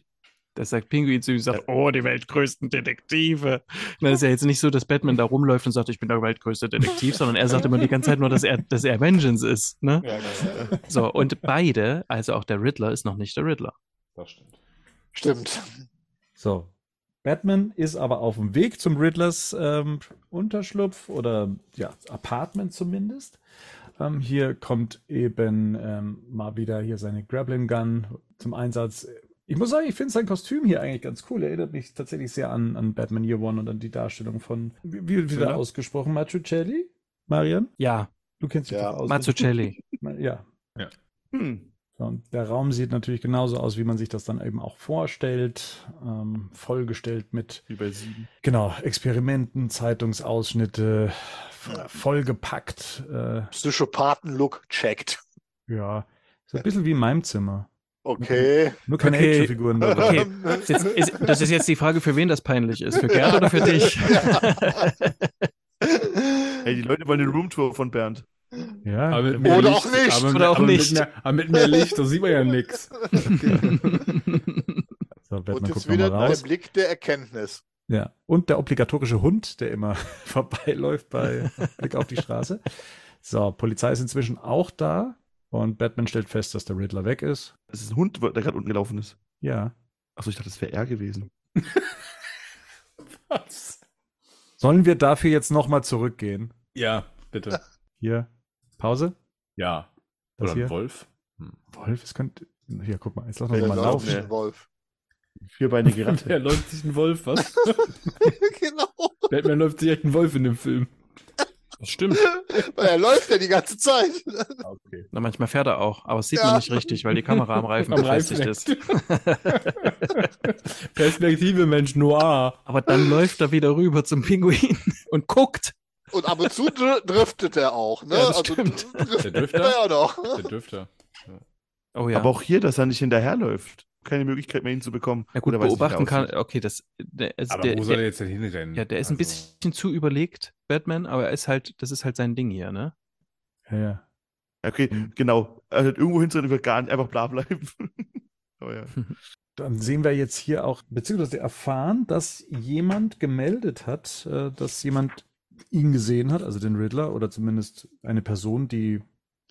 Das sagt Pinguin zu ihm, sagt, oh, die weltgrößten Detektive. Na, das ist ja jetzt nicht so, dass Batman da rumläuft und sagt, ich bin der weltgrößte Detektiv, sondern er sagt immer die ganze Zeit nur, dass er, dass er Vengeance ist. Ne? Ja, genau. So, und beide, also auch der Riddler, ist noch nicht der Riddler. Das stimmt. Stimmt. So. Batman ist aber auf dem Weg zum Riddlers ähm, Unterschlupf oder ja, Apartment zumindest. Ähm, hier kommt eben ähm, mal wieder hier seine Grappling Gun zum Einsatz. Ich muss sagen, ich finde sein Kostüm hier eigentlich ganz cool. Er erinnert mich tatsächlich sehr an, an Batman Year One und an die Darstellung von, wie, wie wird Thriller? er ausgesprochen? Mazzucchelli? Marian? Ja, Du kennst dich Ja, aus. Mazzucchelli. [laughs] Ja. Hm. So, und der Raum sieht natürlich genauso aus, wie man sich das dann eben auch vorstellt. Ähm, vollgestellt mit bei sieben. Genau, Experimenten, Zeitungsausschnitte, vollgepackt. Äh, Psychopathen-Look checkt. ja, so ein bisschen wie in meinem Zimmer. Okay. Nur keine Okay. Actionfiguren dabei. Okay, das ist, jetzt, ist, das ist jetzt die Frage, für wen das peinlich ist. Für Gerd oder für dich? [laughs] Hey, die Leute wollen eine Roomtour von Bernd. Ja, Aber mit mehr Oder Licht, auch nicht. Aber, Oder auch aber nicht. Mit mehr, aber mit mehr Licht, da sieht man ja [laughs] nichts. so, Und jetzt wieder der. Blick der Erkenntnis. Ja, und der obligatorische Hund, der immer [laughs] vorbeiläuft bei [laughs] Blick auf die Straße. So, Polizei ist inzwischen auch da und Batman stellt fest, dass der Riddler weg ist. Das ist ein Hund, der gerade unten gelaufen ist. Ja. Achso, ich dachte, das wäre er gewesen. Was? Sollen wir dafür jetzt nochmal zurückgehen? Ja, bitte. Hier, Pause. Ja. Das Oder hier? ein Wolf. Wolf, es könnte. Hier, guck mal, jetzt lass noch mal läuft laufen. ein Wolf. Vierbeinige [laughs] Ratte. läuft sich ein Wolf, was? [laughs] genau. Batman läuft sich echt ein Wolf in dem Film. Das stimmt. [laughs] Weil er läuft ja die ganze Zeit. Okay. Na, manchmal fährt er auch, aber es sieht Ja. man nicht richtig, weil die Kamera am Reifen Am befestigt Reifen ist. Perspektive, Mensch, Noir. aber dann läuft er wieder rüber zum Pinguin und guckt. Und ab und zu dr driftet er auch, ne? Ja, das also stimmt. Der Drifter? er ja noch. Der Dürfter. Oh ja. Aber auch hier, dass er nicht hinterherläuft. Keine Möglichkeit mehr, ihn zu bekommen. ja gut, Oder beobachten er kann. Okay, das, der, ist, Aber der, wo soll er der, jetzt denn hinrennen? ja, der ist ein Also, bisschen zu überlegt, Batman, aber er ist halt, das ist halt sein Ding hier, ne? Ja, ja. Okay, Mhm. genau. Also irgendwo hinzurennen wird gar nicht, einfach bla bleiben. [laughs] oh ja. [laughs] Dann sehen wir jetzt hier auch, beziehungsweise erfahren, dass jemand gemeldet hat, äh, dass jemand ihn gesehen hat, also den Riddler, oder zumindest eine Person, die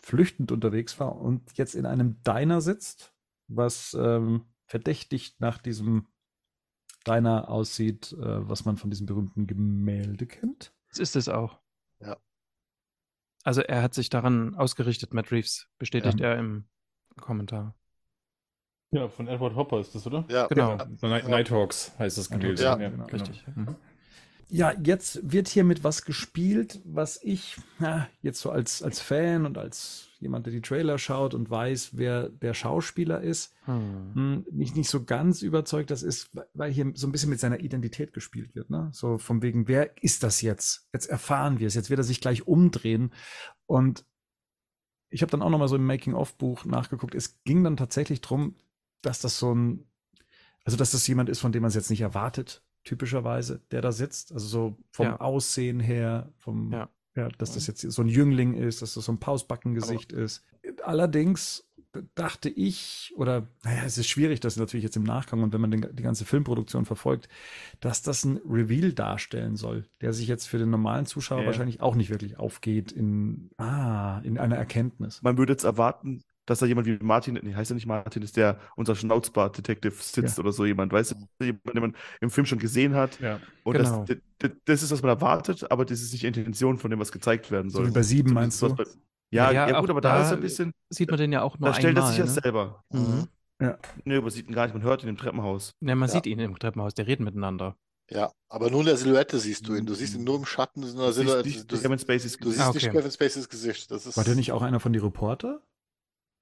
flüchtend unterwegs war und jetzt in einem Diner sitzt, was ähm, verdächtig nach diesem Diner aussieht, äh, was man von diesem berühmten Gemälde kennt. Das ist es auch. Ja. Also er hat sich daran ausgerichtet, Matt Reeves, bestätigt er im Kommentar. Ja, von Edward Hopper ist das, oder? Ja, Genau. Ja. Nighthawks heißt das Gemälde. Ja, genau. Richtig. Mhm. Ja, jetzt wird hier mit was gespielt, was ich ja, jetzt so als, als Fan und als jemand, der die Trailer schaut und weiß, wer der Schauspieler ist, Hm. hm, mich nicht so ganz überzeugt, das ist, weil hier so ein bisschen mit seiner Identität gespielt wird. Ne? So von wegen, wer ist das jetzt? Jetzt erfahren wir es, jetzt wird er sich gleich umdrehen. Und ich habe dann auch noch mal so im Making-of-Buch nachgeguckt. Es ging dann tatsächlich drum, dass das so ein, also dass das jemand ist, von dem man es jetzt nicht erwartet, typischerweise, der da sitzt. Also so vom Ja. Aussehen her, vom, Ja. ja, dass das jetzt so ein Jüngling ist, dass das so ein Pausbackengesicht ist. Allerdings dachte ich, oder naja, es ist schwierig, das natürlich jetzt im Nachgang und wenn man den, die ganze Filmproduktion verfolgt, dass das ein Reveal darstellen soll, der sich jetzt für den normalen Zuschauer Ja. wahrscheinlich auch nicht wirklich aufgeht in, ah, in einer Erkenntnis. Man würde jetzt erwarten, dass da jemand wie Martin, nee, heißt er nicht Martin, ist der unser Schnauzbart-Detective sitzt Ja. oder so jemand, weißt du, jemand, den man im Film schon gesehen hat. Ja. Und Genau. das, das, das ist, was man erwartet, aber das ist nicht die Intention von dem, was gezeigt werden So soll. wie bei sieben meinst du? bei- Ja, Ja, ja, gut, aber da, da ist er ein bisschen, Sieht man den ja auch nur da stellt er sich ja ne? selber. Mhm. Nee, man sieht ihn gar nicht, man hört ihn im Treppenhaus. Ja, man Ja. sieht ihn im Treppenhaus, der reden miteinander. Ja, aber nur in der Silhouette siehst du ihn. Du siehst ihn nur im Schatten in einer Du siehst Silhouette. nicht Du, Kevin Spaceys du siehst Ah, nicht. Kevin Spaceys Gesicht. Das ist, War der nicht auch einer von die Reporter?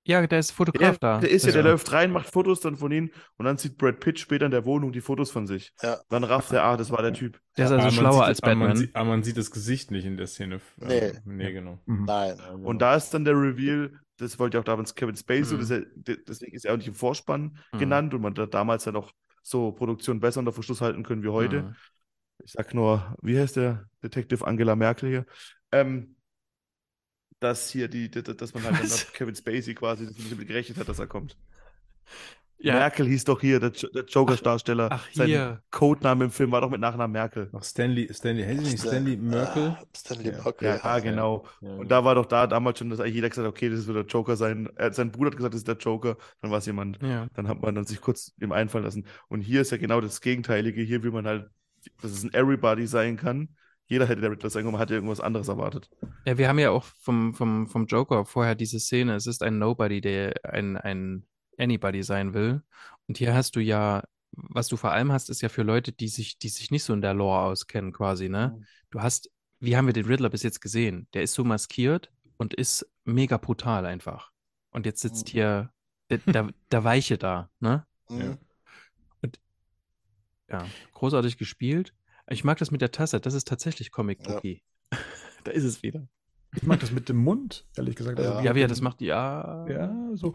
Ja, der ist Ja, Fotograf da. der ist ja, der Ja. läuft rein, macht Fotos dann von ihm und dann sieht Brad Pitt später in der Wohnung die Fotos von sich. Ja. Dann rafft er, ah, das war der Typ. Der ist Aber also man schlauer als aber man, Batman. sieht, aber man sieht das Gesicht nicht in der Szene. Nee. Ähm, nee, genau. Mhm. Nein. Ja. Und da ist dann der Reveal, das wollte ja auch damals Kevin Spacey, Mhm. das ist ja, deswegen ist er auch nicht im Vorspann Mhm. genannt und man hat damals dann auch so Produktion besser unter Verschluss halten können wie heute. Mhm. Ich sag nur, wie heißt der Detective Angela Merkel hier? Ähm, dass hier die, dass man halt dann auf Kevin Spacey quasi nicht damit gerechnet hat, dass er kommt. Ja, Merkel hieß doch hier, der, Jo- der Joker-Darsteller. ach, Sein hier. Codename im Film war doch mit Nachnamen Merkel. Ach, Stanley, Stanley, heißt nicht Stan- Stanley Merkel? Ah, Stanley Ja. Merkel. Ja, genau. Ja, Und da war doch da damals schon, dass eigentlich jeder gesagt hat, okay, das wird der Joker sein. Er, sein Bruder hat gesagt, das ist der Joker. Dann war es jemand. Ja. Dann hat man dann sich kurz dem einfallen lassen. Und hier ist ja genau das Gegenteilige. Hier will man halt, dass es ein Everybody sein kann. Jeder hätte der Riddler sein können, man hatte irgendwas anderes erwartet. Ja, wir haben ja auch vom, vom, vom Joker vorher diese Szene, es ist ein Nobody, der ein, ein Anybody sein will. Und hier hast du ja, was du vor allem hast, ist ja für Leute, die sich, die sich nicht so in der Lore auskennen, quasi, ne? Mhm. Du hast, wie haben wir den Riddler bis jetzt gesehen? Der ist so maskiert und ist mega brutal einfach. Und jetzt sitzt Mhm. hier der, der, der Weiche da, ne? Mhm. Ja, großartig gespielt. Ich mag das mit der Tasse, das ist tatsächlich Comic Ja. Bookie. [laughs] da ist es wieder. Ich mag das mit dem Mund, ehrlich gesagt. Ja. Ja, wie er das macht, ja. Ja, so.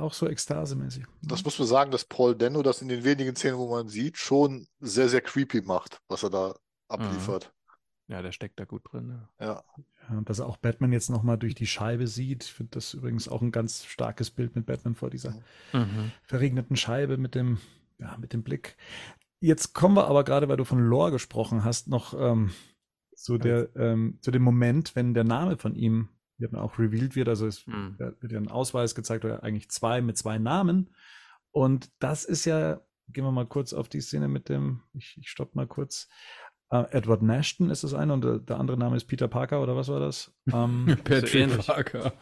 Auch so ekstasemäßig. Das muss man sagen, dass Paul Dano das in den wenigen Szenen, wo man sieht, schon sehr, sehr creepy macht, was er da abliefert. Ja, der steckt da gut drin. Ja. Ja. Ja, und dass er auch Batman jetzt nochmal durch die Scheibe sieht. Ich finde das übrigens auch ein ganz starkes Bild mit Batman vor dieser Mhm. verregneten Scheibe mit dem, ja, mit dem Blick. Jetzt kommen wir aber gerade, weil du von Lore gesprochen hast, noch ähm, zu, der, ähm, zu dem Moment, wenn der Name von ihm dann auch revealed wird. Also es Hm. wird ja ein Ausweis gezeigt oder eigentlich zwei mit zwei Namen. Und das ist ja, gehen wir mal kurz auf die Szene mit dem, ich, ich stopp mal kurz. Äh, Edward Nashton ist das eine und der, der andere Name ist Peter Parker oder was war das? [laughs] Ähm, Patrick ähnlich. Parker.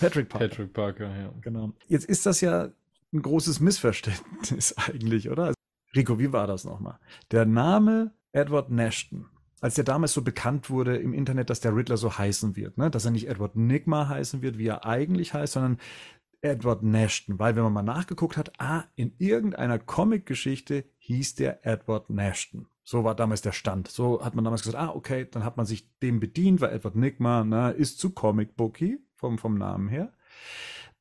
Patrick Parker. Patrick Parker, ja. Genau. Jetzt ist das ja ein großes Missverständnis [laughs] eigentlich, oder? Rico, wie war das nochmal? Der Name Edward Nashton, als der damals so bekannt wurde im Internet, dass der Riddler so heißen wird, ne? dass er nicht Edward Nigma heißen wird, wie er eigentlich heißt, sondern Edward Nashton, weil wenn man mal nachgeguckt hat, ah, in irgendeiner Comic-Geschichte hieß der Edward Nashton. So war damals der Stand. So hat man damals gesagt, ah, okay, dann hat man sich dem bedient, weil Edward Nigma na, ist zu Comic-Booky vom, vom Namen her.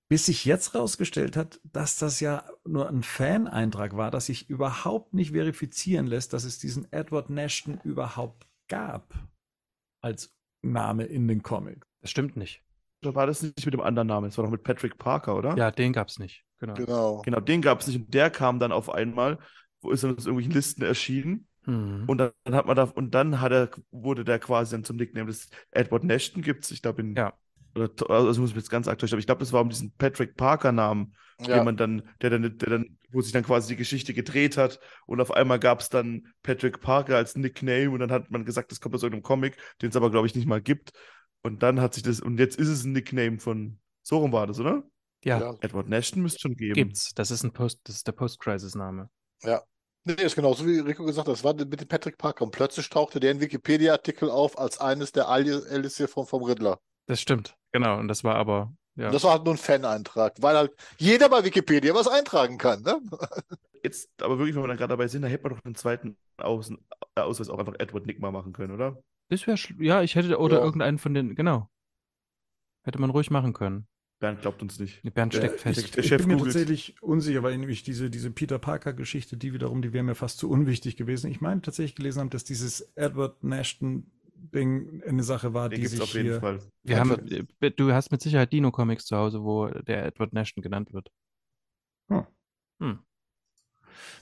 Bis sich jetzt rausgestellt hat, dass das ja nur ein Fan-Eintrag war, dass sich überhaupt nicht verifizieren lässt, dass es diesen Edward Nashton überhaupt gab als Name in den Comics. Das stimmt nicht. Da war das nicht mit dem anderen Namen, es war doch mit Patrick Parker, oder? Ja, den gab's nicht. Genau. Genau. Genau, den gab es nicht und der kam dann auf einmal, wo ist er aus irgendwelchen Listen erschienen Mhm. und dann hat man da und dann hat er, wurde der quasi dann zum Nickname. Das Edward Nashton gibt es, ich glaube in Ja. Oder also ich muss mich jetzt ganz aktuell, aber ich glaube, das war um diesen Patrick Parker Namen, Ja. den man dann, der dann, der dann, wo sich dann quasi die Geschichte gedreht hat und auf einmal gab es dann Patrick Parker als Nickname und dann hat man gesagt, das kommt aus irgendeinem Comic, den es aber glaube ich nicht mal gibt und dann hat sich das und jetzt ist es ein Nickname von so rum war das, oder? ja, Ja. Edward Nashton müsste schon geben. gibt's. Das ist ein Post, das ist der Post-Crisis-Name. Nee, ist genauso wie Rico gesagt hat, das war mit dem Patrick Parker. Und plötzlich tauchte der in Wikipedia-Artikel auf als eines der Ali- Alice hier vom, vom Riddler. Das stimmt. Genau. Und das war aber, ja. Das war halt nur ein Fan-Eintrag, weil halt jeder bei Wikipedia was eintragen kann. Ne? [laughs] Jetzt, aber wirklich, wenn wir dann gerade dabei sind, da hätte man doch den zweiten Außen, äh, Ausweis auch einfach Edward Nigma machen können, oder? Das wäre, ja, ich hätte, oder Ja. irgendeinen von den, genau. Hätte man ruhig machen können. Bernd glaubt uns nicht. Bernd Der- steckt fest. Ich, Der ich Chef bin mir googelt. tatsächlich unsicher, weil nämlich diese, diese Peter Parker-Geschichte, die wiederum, die wäre mir fast zu unwichtig gewesen. Ich meine tatsächlich gelesen haben, dass dieses Edward Nashton-Ding eine Sache war, Den die gibt es sich auf jeden hier. Fall. Wir haben, äh, du hast mit Sicherheit Dino-Comics zu Hause, wo der Edward Nashton genannt wird. Hm. Hm.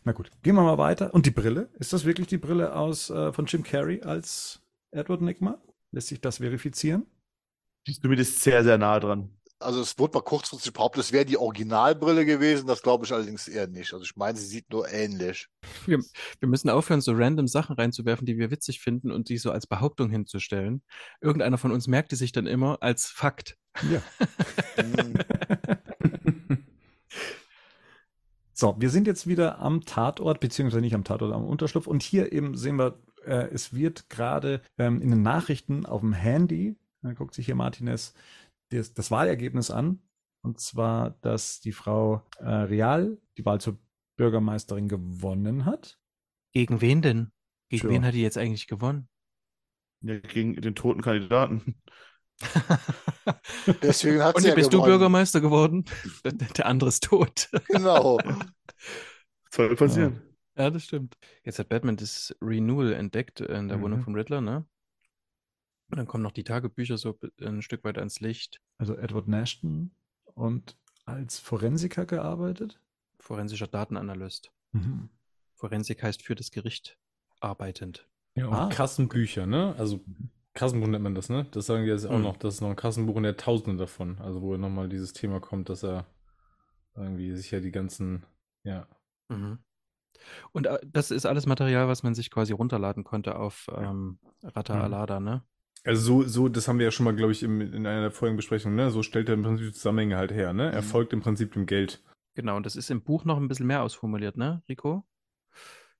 Na gut, gehen wir mal weiter. Und die Brille? Ist das wirklich die Brille aus äh, von Jim Carrey als Edward Nigma? Lässt sich das verifizieren? Die ist zumindest sehr, sehr nah dran. Also es wurde mal kurzfristig behauptet, es wäre die Originalbrille gewesen. Das glaube ich allerdings eher nicht. Also ich meine, sie sieht nur ähnlich. Wir, wir müssen aufhören, so random Sachen reinzuwerfen, die wir witzig finden und die so als Behauptung hinzustellen. Irgendeiner von uns merkt die sich dann immer als Fakt. Ja. [laughs] So, wir sind jetzt wieder am Tatort, beziehungsweise nicht am Tatort, am Unterschlupf. Und hier eben sehen wir, äh, es wird gerade ähm, in den Nachrichten auf dem Handy, da guckt sich hier Martinez das, das Wahlergebnis an. Und zwar, dass die Frau äh, Real die Wahl zur Bürgermeisterin gewonnen hat. Gegen wen denn? Gegen Tja. wen hat die jetzt eigentlich gewonnen? Ja, gegen den toten Kandidaten. [laughs] Deswegen hat Und sie ja bist du gewonnen. Bürgermeister geworden? [laughs] Der, der andere ist tot. [laughs] Genau. Soll passieren. Ja, das stimmt. Jetzt hat Batman das Renewal entdeckt in der Mhm. Wohnung vom Riddler, ne? Und dann kommen noch die Tagebücher so ein Stück weit ans Licht. Also Edward Nashton und als Forensiker gearbeitet. Forensischer Datenanalyst. Mhm. Forensik heißt für das Gericht arbeitend. Ja, und Ah. Kassenbücher, ne? Also Kassenbuch nennt man das, ne? Das sagen die jetzt auch Hm. noch. Das ist noch ein Kassenbuch und der Tausende davon. Also wo nochmal dieses Thema kommt, dass er irgendwie sich ja die ganzen, ja. Mhm. Und äh, das ist alles Material, was man sich quasi runterladen konnte auf ähm, Rata Mhm. Alada, ne? Also so, so, das haben wir ja schon mal, glaube ich, im, in einer der vorigen Besprechung, ne? So stellt er im Prinzip die Zusammenhänge halt her, ne? Er Mhm. folgt im Prinzip dem Geld. Genau, und das ist im Buch noch ein bisschen mehr ausformuliert, ne, Rico?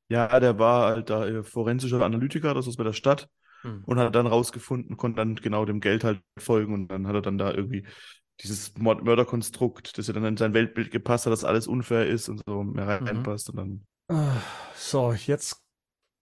Ja, der war halt da äh, forensischer Analytiker, das ist bei der Stadt, Hm. und hat dann rausgefunden, konnte dann genau dem Geld halt folgen und dann hat er dann da irgendwie dieses Mord Mörderkonstrukt, das ja dann in sein Weltbild gepasst hat, dass alles unfair ist und so mehr reinpasst und dann Ah, So, jetzt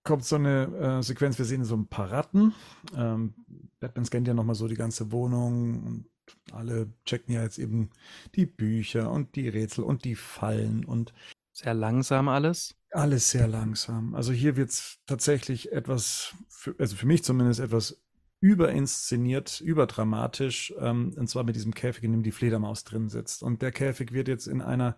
kommt so eine äh, Sequenz. Wir sehen so ein paar Ratten. Ähm, Batman scannt ja nochmal so die ganze Wohnung und alle checken ja jetzt eben die Bücher und die Rätsel und die Fallen und Sehr langsam alles. alles sehr langsam. Also hier wird es tatsächlich etwas, für, also für mich zumindest etwas überinszeniert, überdramatisch, ähm, und zwar mit diesem Käfig, in dem die Fledermaus drin sitzt. Und der Käfig wird jetzt in einer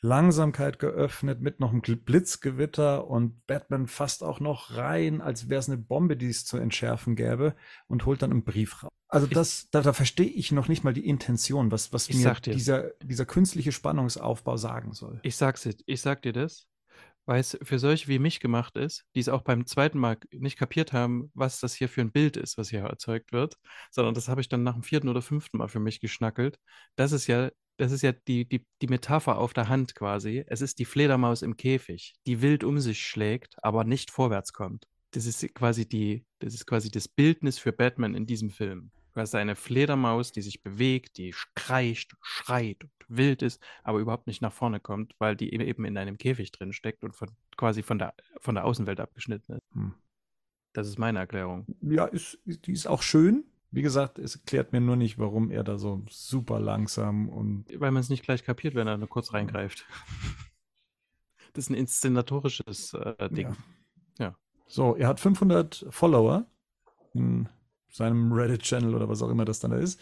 Langsamkeit geöffnet mit noch einem Blitzgewitter und Batman fasst auch noch rein, als wäre es eine Bombe, die es zu entschärfen gäbe und holt dann einen Brief raus. Also das, da, da verstehe ich noch nicht mal die Intention, was, was Ich mir dir. dieser, dieser künstliche Spannungsaufbau sagen soll. Ich sag's dir, ich sag dir das, weil es für solche wie mich gemacht ist, die es auch beim zweiten Mal nicht kapiert haben, was das hier für ein Bild ist, was hier erzeugt wird, sondern das habe ich dann nach dem vierten oder fünften Mal für mich geschnackelt. Das ist ja, das ist ja die, die, die Metapher auf der Hand quasi. Es ist die Fledermaus im Käfig, die wild um sich schlägt, aber nicht vorwärts kommt. Das ist quasi die, das ist quasi das Bildnis für Batman in diesem Film. Du hast eine Fledermaus, die sich bewegt, die kreischt, schreit und wild ist, aber überhaupt nicht nach vorne kommt, weil die eben in einem Käfig drin steckt und von, quasi von der, von der Außenwelt abgeschnitten ist. Hm. Das ist meine Erklärung. Ja, ist, die ist auch schön. Wie gesagt, es erklärt mir nur nicht, warum er da so super langsam und Weil man es nicht gleich kapiert, wenn er nur kurz reingreift. Das ist ein inszenatorisches äh, Ding. Ja. Ja. So, er hat 500 Follower in seinem Reddit-Channel oder was auch immer das dann da ist.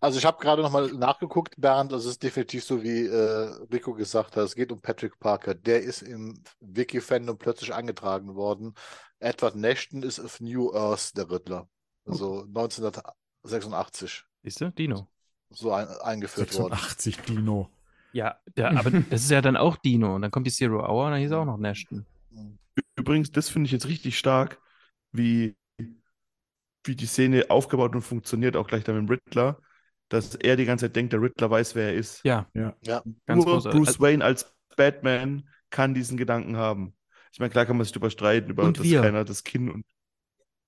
Also ich habe gerade nochmal nachgeguckt, Bernd, das ist definitiv so, wie äh, Rico gesagt hat, es geht um Patrick Parker. Der ist im Wiki-Fandom plötzlich eingetragen worden. Edward Nashton ist auf New Earth der Riddler. Also 1986 Siehst du? Dino. so ein, eingeführt worden. 86 Dino. Ja, der, aber das ist ja dann auch Dino. Und dann kommt die Zero Hour und dann hieß auch noch Nashton. Übrigens, das finde ich jetzt richtig stark, wie, wie die Szene aufgebaut und funktioniert, auch gleich dann mit dem Riddler, dass er die ganze Zeit denkt, der Riddler weiß, wer er ist. Ja, Ja, ganz Nur großartig. Bruce Wayne als Batman kann diesen Gedanken haben. Ich meine, klar kann man sich darüber streiten, über Und das keiner, das Kind und.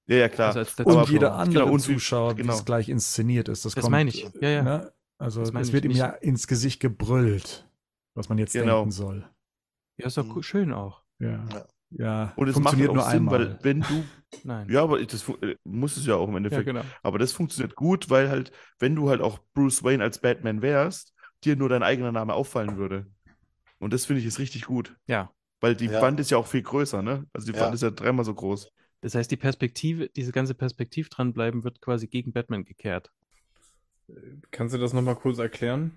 Ja, ja, klar. Also als der Und jeder andere Genau, und wie- Zuschauer, wie genau. es gleich inszeniert ist. Das, Das kommt, meine ich. Ja, ja. Ne? Also es wird ihm ja ins Gesicht gebrüllt, was man jetzt Genau. denken soll. Ja, ist doch cool- schön auch. Ja. Ja. Ja, Und es macht funktioniert auch nur Sinn, einmal. weil wenn du, [laughs] Nein. ja, aber das äh, muss es ja auch im Ja, Endeffekt. genau. Aber das funktioniert gut, weil halt, wenn du halt auch Bruce Wayne als Batman wärst, dir nur dein eigener Name auffallen würde. Und das finde ich ist richtig gut. Ja. Weil die Ja. Wand ist ja auch viel größer, ne? Also die Ja. Wand ist ja dreimal so groß. Das heißt, die Perspektive, diese ganze Perspektiv dranbleiben, wird quasi gegen Batman gekehrt. Kannst du das nochmal kurz erklären?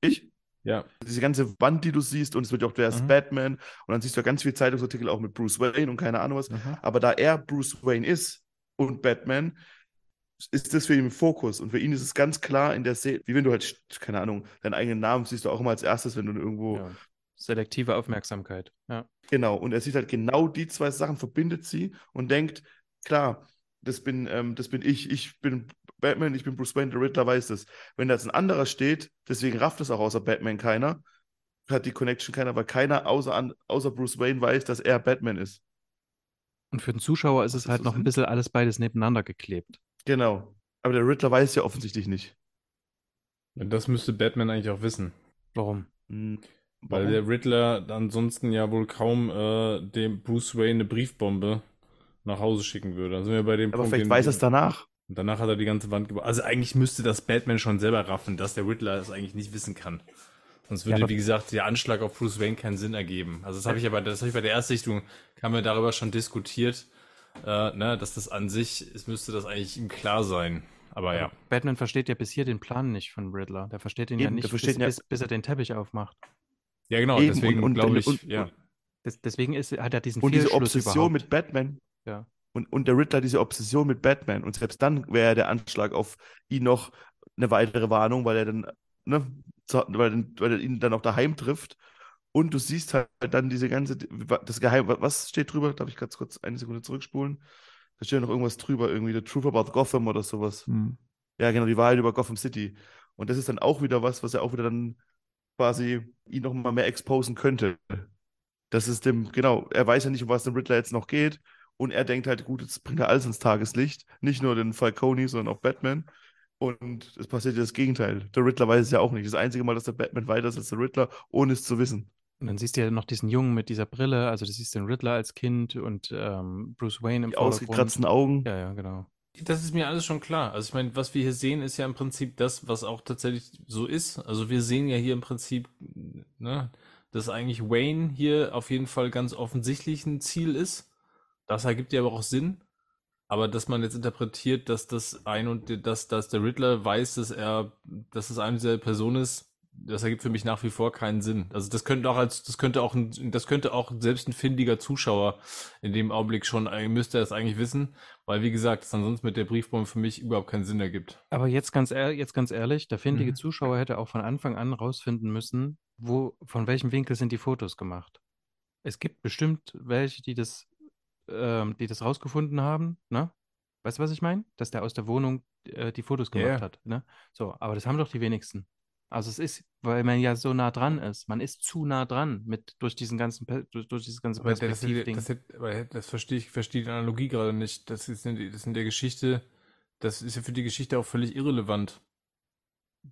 Ich, Ja. diese ganze Wand, die du siehst, und es wird ja auch, der ist Mhm. Batman, und dann siehst du ja ganz viele Zeitungsartikel auch mit Bruce Wayne und keine Ahnung was. Aber da er Bruce Wayne ist und Batman, ist das für ihn im Fokus. Und für ihn ist es ganz klar in der Szene, wie wenn du halt, keine Ahnung, deinen eigenen Namen siehst du auch immer als erstes, wenn du irgendwo. Ja. Selektive Aufmerksamkeit. Ja. Genau. Und er sieht halt genau die zwei Sachen, verbindet sie und denkt, klar, das bin, ähm, das bin ich, ich bin Batman, ich bin Bruce Wayne, der Riddler weiß das. Wenn da jetzt ein anderer steht, deswegen rafft es auch außer Batman keiner, hat die Connection keiner, weil keiner außer, außer Bruce Wayne weiß, dass er Batman ist. Und für den Zuschauer ist es halt noch ein bisschen alles beides nebeneinander geklebt. Genau. Aber der Riddler weiß ja offensichtlich nicht. Das müsste Batman eigentlich auch wissen. Warum? Weil warum? der Riddler ansonsten ja wohl kaum äh, dem Bruce Wayne eine Briefbombe nach Hause schicken würde. Da sind wir bei dem Aber Punkt, vielleicht weiß er es danach. Und danach hat er die ganze Wand gebaut. Also eigentlich müsste das Batman schon selber raffen, dass der Riddler es eigentlich nicht wissen kann. Sonst würde, Ja, wie gesagt, der Anschlag auf Bruce Wayne keinen Sinn ergeben. Also das habe ich aber, das habe ich bei der Erstsichtung, haben wir darüber schon diskutiert, äh, ne, dass das an sich, es müsste das eigentlich ihm klar sein. Aber ja. Batman versteht ja bis hier den Plan nicht von Riddler. Der versteht ihn ja Eben, der nicht, versteht bis, ihn ja- bis, bis er den Teppich aufmacht. Ja, genau, Eben, deswegen und- und- glaube ich, und- ja. Das, deswegen ist, hat er diesen Und diese Obsession überhaupt. mit Batman. Ja. Und, und der Riddler diese Obsession mit Batman. Und selbst dann wäre der Anschlag auf ihn noch eine weitere Warnung, weil er dann, ne, zu- weil, er- weil er ihn dann auch daheim trifft. Und du siehst halt dann diese ganze, das Geheim, was steht drüber? Darf ich ganz kurz eine Sekunde zurückspulen? Da steht noch irgendwas drüber, irgendwie The Truth About Gotham oder sowas. Hm. Ja, genau, die Wahrheit über Gotham City. Und das ist dann auch wieder was, was er auch wieder dann quasi ihn noch mal mehr exposen könnte. Das ist dem, genau, er weiß ja nicht, um was dem Riddler jetzt noch geht. Und er denkt halt, gut, jetzt bringt er alles ins Tageslicht. Nicht nur den Falcone, sondern auch Batman. Und es passiert ja das Gegenteil. Der Riddler weiß es ja auch nicht. Das einzige Mal, dass der Batman weiter ist als der Riddler, ohne es zu wissen. Und dann siehst du ja noch diesen Jungen mit dieser Brille, also du siehst den Riddler als Kind und ähm, Bruce Wayne im Die ausgekratzten Augen. Ja, ja, genau. Das ist mir alles schon klar. Also ich meine, was wir hier sehen, ist ja im Prinzip das, was auch tatsächlich so ist. Also wir sehen ja hier im Prinzip, ne, dass eigentlich Wayne hier auf jeden Fall ganz offensichtlich ein Ziel ist. Das ergibt ja aber auch Sinn. Aber dass man jetzt interpretiert, dass das ein und dass, dass der Riddler weiß, dass er, dass es eine dieser Person ist, das ergibt für mich nach wie vor keinen Sinn. Also das könnte auch als, das könnte auch, ein, das könnte auch selbst ein findiger Zuschauer in dem Augenblick schon, äh, müsste er es eigentlich wissen, weil wie gesagt, es ansonsten mit der Briefbombe für mich überhaupt keinen Sinn ergibt. Aber jetzt ganz, ehr, jetzt ganz ehrlich, der findige Mhm. Zuschauer hätte auch von Anfang an rausfinden müssen, wo, von welchem Winkel sind die Fotos gemacht. Es gibt bestimmt welche, die das, ähm, die das rausgefunden haben, ne? Weißt du, was ich meine? Dass der aus der Wohnung äh, die Fotos gemacht ja. hat, ne? So, aber das haben doch die wenigsten. Also es ist, weil man ja so nah dran ist. Man ist zu nah dran mit durch diesen ganzen durch, durch dieses ganze Aber das, das, Perspektivding. das, das verstehe ich, verstehe die Analogie gerade nicht. Das ist, in, das in der Geschichte, das ist ja für die Geschichte auch völlig irrelevant.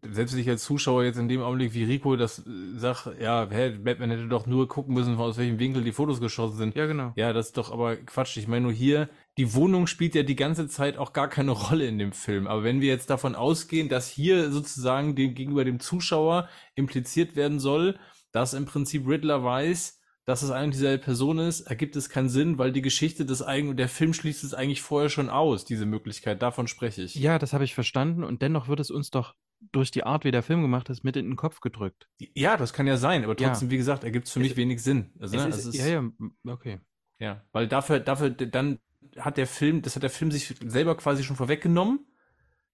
Selbst ich als Zuschauer jetzt in dem Augenblick wie Rico das äh, sag, ja, hä, Batman hätte doch nur gucken müssen, aus welchem Winkel die Fotos geschossen sind. ja, genau. Ja, das ist doch aber Quatsch. Ich meine nur hier, die Wohnung spielt ja die ganze Zeit auch gar keine [laughs] Rolle in dem Film. Aber wenn wir jetzt davon ausgehen, dass hier sozusagen dem, gegenüber dem Zuschauer impliziert werden soll, dass im Prinzip Riddler weiß, dass es eine dieselbe Person ist, ergibt es keinen Sinn, weil die Geschichte des eigenen, der Film schließt es eigentlich vorher schon aus, diese Möglichkeit. Davon spreche ich. Ja, das habe ich verstanden und dennoch wird es uns doch durch die Art, wie der Film gemacht ist, mit in den Kopf gedrückt. Ja, das kann ja sein, aber Ja. trotzdem, wie gesagt, ergibt es für mich Es- wenig Sinn. Also, ne, ist, ist- ja, ja, m- okay. Ja, weil dafür, dafür, dann hat der Film, das hat der Film sich selber quasi schon vorweggenommen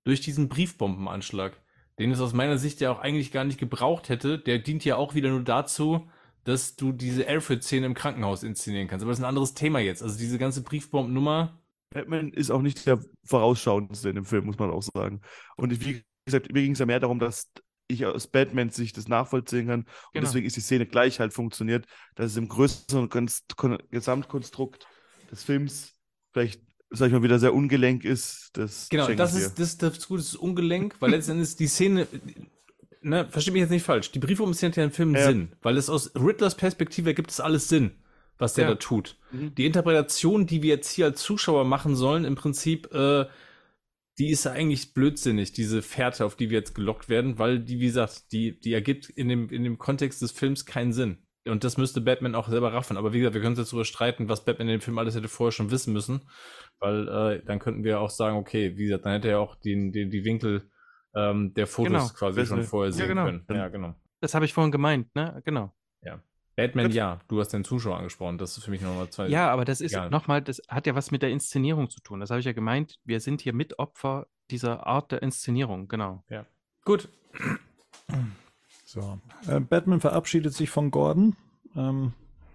durch diesen Briefbombenanschlag, den es aus meiner Sicht ja auch eigentlich gar nicht gebraucht hätte. Der dient ja auch wieder nur dazu, dass du diese Alfred-Szene im Krankenhaus inszenieren kannst. Aber das ist ein anderes Thema jetzt. Also diese ganze Briefbombennummer. Batman ist auch nicht der vorausschauendste in dem Film, muss man auch sagen. Und wie gesagt, mir ging es ja mehr darum, dass ich aus Batmans Sicht das nachvollziehen kann. Und Genau. deswegen ist die Szene gleich halt funktioniert, dass es im größeren Konst Kon Gesamtkonstrukt des Films vielleicht, sag ich mal, wieder sehr ungelenk ist. Das Genau, das ist, das, das ist gut, das ist ungelenk, weil letztendlich die Szene, ne, versteht mich jetzt nicht falsch, die Briefbombe hat ja im Film Ja. Sinn, weil es aus Riddlers Perspektive ergibt es alles Sinn, was der Ja. da tut. Mhm. Die Interpretation, die wir jetzt hier als Zuschauer machen sollen, im Prinzip, äh, die ist ja eigentlich blödsinnig, diese Fährte, auf die wir jetzt gelockt werden, weil die, wie gesagt, die, die ergibt in dem, in dem Kontext des Films keinen Sinn. Und das müsste Batman auch selber raffen. Aber wie gesagt, wir können uns jetzt darüber streiten, was Batman in dem Film alles hätte vorher schon wissen müssen. Weil äh, dann könnten wir auch sagen, okay, wie gesagt, dann hätte er auch den, den, die Winkel ähm, der Fotos Genau. quasi Besser. schon vorher Ja, sehen genau. können. Ja, genau. Das habe ich vorhin gemeint, ne? Genau. Batman, Gut. ja, du hast den Zuschauer angesprochen. Das ist für mich nochmal zwei. Ja, aber das ist nochmal, das hat ja was mit der Inszenierung zu tun. Das habe ich ja gemeint. Wir sind hier Mitopfer dieser Art der Inszenierung, genau. Gut. So. Äh, Batman verabschiedet sich von Gordon. Ähm,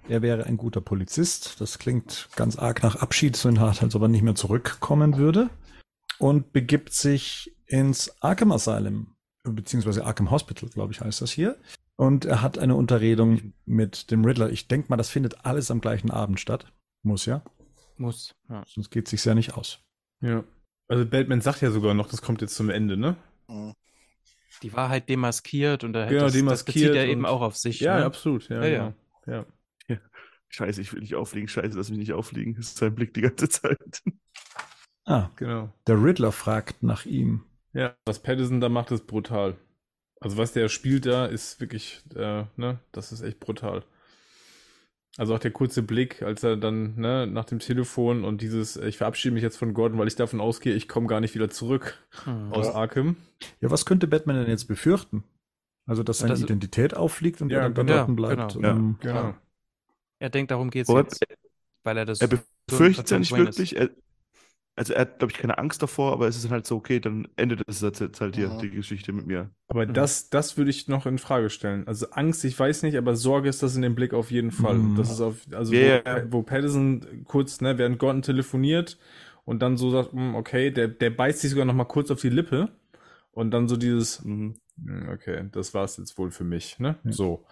er wäre ein guter Polizist. Das klingt ganz arg nach Abschied, so in Art, als ob er nicht mehr zurückkommen würde. Und begibt sich ins Arkham Asylum, beziehungsweise Arkham Hospital, glaube ich, heißt das hier. Und er hat eine Unterredung mit dem Riddler. Ich denke mal, das findet alles am gleichen Abend statt. Muss ja. Muss. Ja. Sonst geht es sich ja nicht aus. Ja. Also Batman sagt ja sogar noch, das kommt jetzt zum Ende, ne? Mhm. Die Wahrheit demaskiert und er Genau, das, das demaskiert bezieht er eben auch auf sich. Ja, ne? absolut. Ja, Ja, ja. genau. ja. Scheiße, ich will nicht auffliegen. Scheiße, lass mich nicht auffliegen. Das ist sein Blick die ganze Zeit. Ah, Genau. der Riddler fragt nach ihm. Ja, was Patterson da macht, ist brutal. Also was der spielt da, ist wirklich, äh, ne, das ist echt brutal. Also auch der kurze Blick, als er dann, ne, nach dem Telefon und dieses, äh, ich verabschiede mich jetzt von Gordon, weil ich davon ausgehe, ich komme gar nicht wieder zurück Hm. aus Ja. Arkham. Ja, was könnte Batman denn jetzt befürchten? Also, dass seine Das- Identität auffliegt und Ja, er dann genau. dort bleibt. Genau. Ja. Ähm, Genau. Er denkt, darum geht es jetzt. Weil er das. Er befürchtet es ja nicht wirklich. Er, also er hat, glaube ich, keine Angst davor, aber es ist dann halt so, okay, dann endet es jetzt halt hier, Mhm. die Geschichte mit mir. Aber Mhm. das, das würde ich noch in Frage stellen. Also Angst, ich weiß nicht, aber Sorge ist das in dem Blick auf jeden Fall. Mhm. Das ist auf, also Ja, wo, ja. wo Patterson kurz, ne, während Gordon telefoniert und dann so sagt, hm, okay, der, der beißt sich sogar noch mal kurz auf die Lippe und dann so dieses, Mhm. hm, okay, das war's jetzt wohl für mich, ne? Ja. So.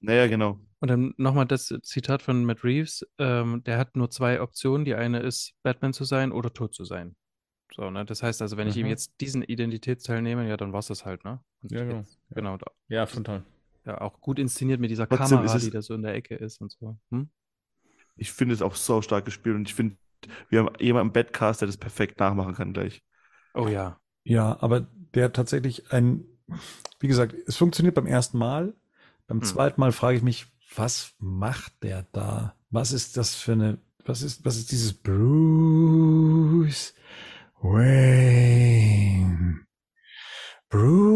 Naja, genau. Und dann nochmal das Zitat von Matt Reeves. Ähm, der hat nur zwei Optionen. Die eine ist, Batman zu sein oder tot zu sein. So, ne? Das heißt also, wenn ich ihm Mhm. jetzt diesen Identitätsteil nehme, ja, dann war's das halt, ne? Und Ja, genau. jetzt- genau. da- Ja, total. Ja, auch gut inszeniert mit dieser Trotzdem Kamera, es- die da so in der Ecke ist und so. Hm? Ich finde es auch so stark gespielt und ich finde, wir haben jemanden im Badcast, der das perfekt nachmachen kann gleich. Oh ja. Ja, aber der tatsächlich ein, wie gesagt, es funktioniert beim ersten Mal. Beim Hm. zweiten Mal frage ich mich, was macht der da? Was ist das für eine, was ist, was ist dieses Bruce Wayne? Bruce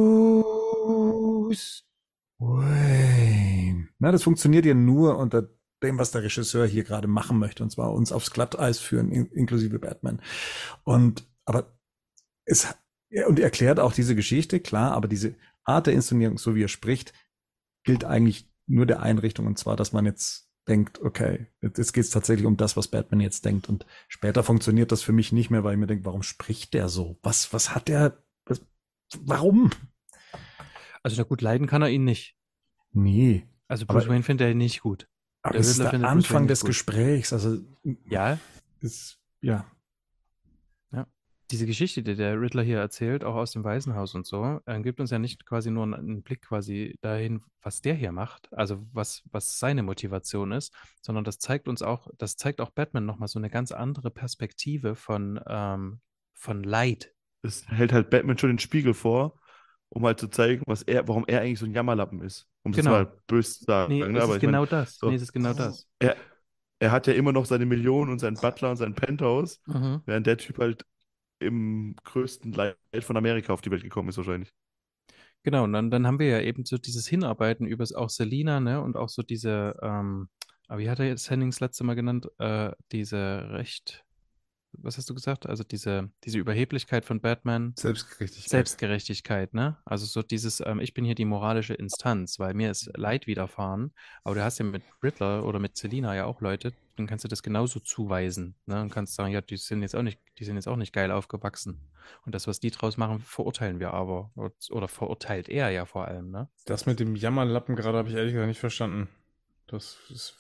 Na, das funktioniert ja nur unter dem, was der Regisseur hier gerade machen möchte, und zwar uns aufs Glatteis führen, in, inklusive Batman. Und aber es und er erklärt auch diese Geschichte, klar, aber diese Art der Inszenierung, so wie er spricht, gilt eigentlich nur der Einrichtung, und zwar, dass man jetzt denkt, okay, jetzt geht es tatsächlich um das, was Batman jetzt denkt. Und später funktioniert das für mich nicht mehr, weil ich mir denke, warum spricht der so? Was, was hat der? Was, warum? Also na gut, leiden kann er ihn nicht. Nee. Also Bruce Aber- Wayne findet er ihn nicht gut. Aber Der das ist der Anfang des gut. Gesprächs. Also Ja, ist, ja. Diese Geschichte, die der Riddler hier erzählt, auch aus dem Waisenhaus und so, äh, gibt uns ja nicht quasi nur einen, einen Blick quasi dahin, was der hier macht, also was, was seine Motivation ist, sondern das zeigt uns auch, das zeigt auch Batman nochmal so eine ganz andere Perspektive von, ähm, von Leid. Das hält halt Batman schon den Spiegel vor, um halt zu zeigen, was er, warum er eigentlich so ein Jammerlappen ist. Um es Genau. mal böse zu sagen. Nee, ne? es Aber ist genau das. so. Nee, es ist genau das. er, er hat ja immer noch seine Millionen und seinen Butler und sein Penthouse, Mhm. während der Typ halt im größten Leid von Amerika auf die Welt gekommen ist, wahrscheinlich. Genau, und dann, dann haben wir ja eben so dieses Hinarbeiten über auch Selina, ne, und auch so diese, ähm, aber wie hat er jetzt Hennings letzte Mal genannt, äh, diese Recht, was hast du gesagt? Also diese, diese Überheblichkeit von Batman, Selbstgerechtigkeit. Selbstgerechtigkeit, ne? Also so dieses, ähm, ich bin hier die moralische Instanz, weil mir ist Leid widerfahren, aber du hast ja mit Riddler oder mit Selina ja auch Leute, dann kannst du das genauso zuweisen, ne? Und kannst sagen, ja, die sind jetzt auch nicht, die sind jetzt auch nicht geil aufgewachsen. Und das, was die draus machen, verurteilen wir aber. Oder, oder verurteilt er ja vor allem, ne? Das mit dem Jammerlappen gerade habe ich ehrlich gesagt nicht verstanden. Das ist,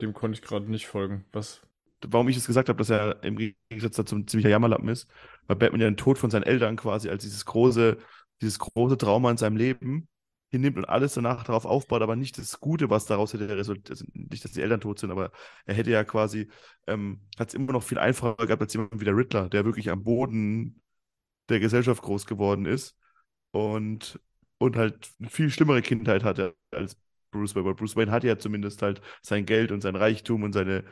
dem konnte ich gerade nicht folgen. Was? Warum ich es gesagt habe, dass er im Gegensatz dazu ein ziemlicher Jammerlappen ist, weil Batman ja den Tod von seinen Eltern quasi als dieses große, dieses große Trauma in seinem Leben hinnimmt und alles danach darauf aufbaut, aber nicht das Gute, was daraus hätte resultiert, also nicht, dass die Eltern tot sind, aber er hätte ja quasi, ähm, hat es immer noch viel einfacher gehabt als jemand wie der Riddler, der wirklich am Boden der Gesellschaft groß geworden ist und, und halt eine viel schlimmere Kindheit hatte als Bruce Wayne, weil Bruce Wayne hatte ja zumindest halt sein Geld und sein Reichtum und seine,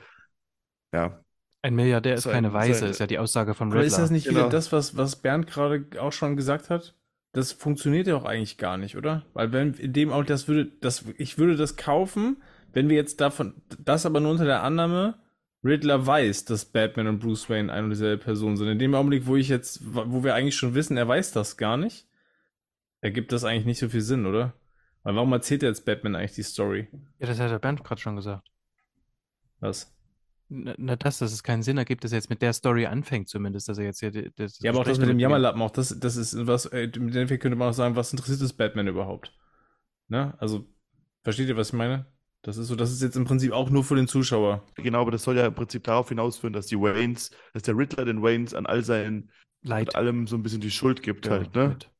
ja, Ein Milliardär ist Sein- keine Weise, sein- ist ja die Aussage von Aber Riddler. ist das nicht Genau. wieder das, was, was Bernd gerade auch schon gesagt hat? Das funktioniert ja auch eigentlich gar nicht, oder? Weil wenn in dem auch das würde, das, ich würde das kaufen, wenn wir jetzt davon, das aber nur unter der Annahme, Riddler weiß, dass Batman und Bruce Wayne ein und dieselbe Person sind. In dem Augenblick, wo ich jetzt, wo wir eigentlich schon wissen, er weiß das gar nicht, ergibt das eigentlich nicht so viel Sinn, oder? Weil warum erzählt er jetzt Batman eigentlich die Story? Ja, das hat der Bernd gerade schon gesagt. Was? Na, na, das, dass es keinen Sinn ergibt, dass er jetzt mit der Story anfängt, zumindest, dass er jetzt hier das Ja, aber auch das mit dem Jammerlappen, auch das, das ist was, äh, im Endeffekt könnte man auch sagen, was interessiert das Batman überhaupt? Ne? Also, versteht ihr, was ich meine? Das ist so, das ist jetzt im Prinzip auch nur für den Zuschauer. Genau, aber das soll ja im Prinzip darauf hinausführen, dass die Waynes, dass der Riddler den Waynes an all seinen, Leid. an allem so ein bisschen die Schuld gibt Ja, halt, ne? mit.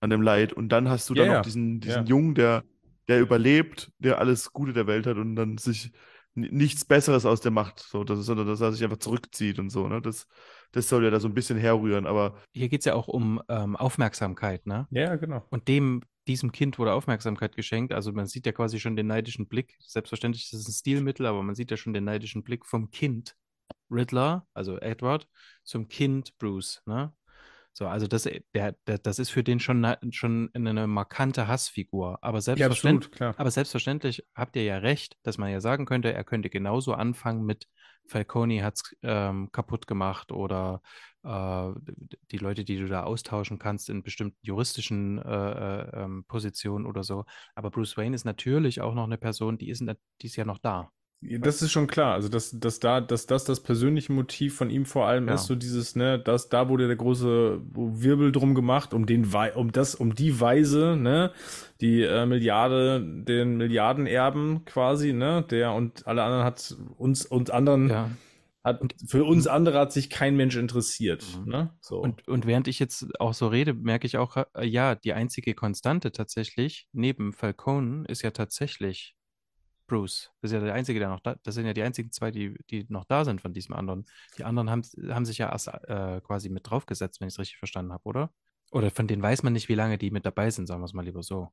An dem Leid. Und dann hast du Ja, dann ja. noch diesen, diesen Ja. Jungen, der, der überlebt, der alles Gute der Welt hat und dann sich nichts Besseres aus der macht, so, das ist, sondern dass er sich einfach zurückzieht und so, ne? Das, das soll ja da so ein bisschen herrühren, aber Hier geht es ja auch um ähm, Aufmerksamkeit, ne? Ja, genau. Und dem, diesem Kind wurde Aufmerksamkeit geschenkt. Also man sieht ja quasi schon den neidischen Blick. Selbstverständlich ist es ein Stilmittel, aber man sieht ja schon den neidischen Blick vom Kind Riddler, also Edward, zum Kind Bruce, ne? So, also das, der, der, das ist für den schon, na- schon eine markante Hassfigur. Aber Ja, selbstverständlich, absolut, klar. aber selbstverständlich habt ihr ja recht, dass man ja sagen könnte, er könnte genauso anfangen mit Falcone hat's ähm, kaputt gemacht oder äh, die Leute, die du da austauschen kannst in bestimmten juristischen äh, äh, ähm, Positionen oder so. Aber Bruce Wayne ist natürlich auch noch eine Person, die ist, die ist ja noch da. Das ist schon klar. Also, dass, dass, da, dass das das persönliche Motiv von ihm vor allem Ja. ist, so dieses, ne, dass da wurde der große Wirbel drum gemacht, um den Wei- um das, um die Weise, ne, die äh, Milliarde, den Milliardenerben quasi, ne, der und alle anderen hat uns und anderen Ja. hat für uns andere hat sich kein Mensch interessiert, Mhm. ne? So. Und, und während ich jetzt auch so rede, merke ich auch, äh, ja, die einzige Konstante tatsächlich neben Falcone ist ja tatsächlich Bruce. Das ist ja der einzige, der noch da, das sind ja die einzigen zwei, die, die noch da sind von diesem anderen. Die anderen haben, haben sich ja erst äh, quasi mit draufgesetzt, wenn ich es richtig verstanden habe, oder? Oder von denen weiß man nicht, wie lange die mit dabei sind, sagen wir es mal lieber so.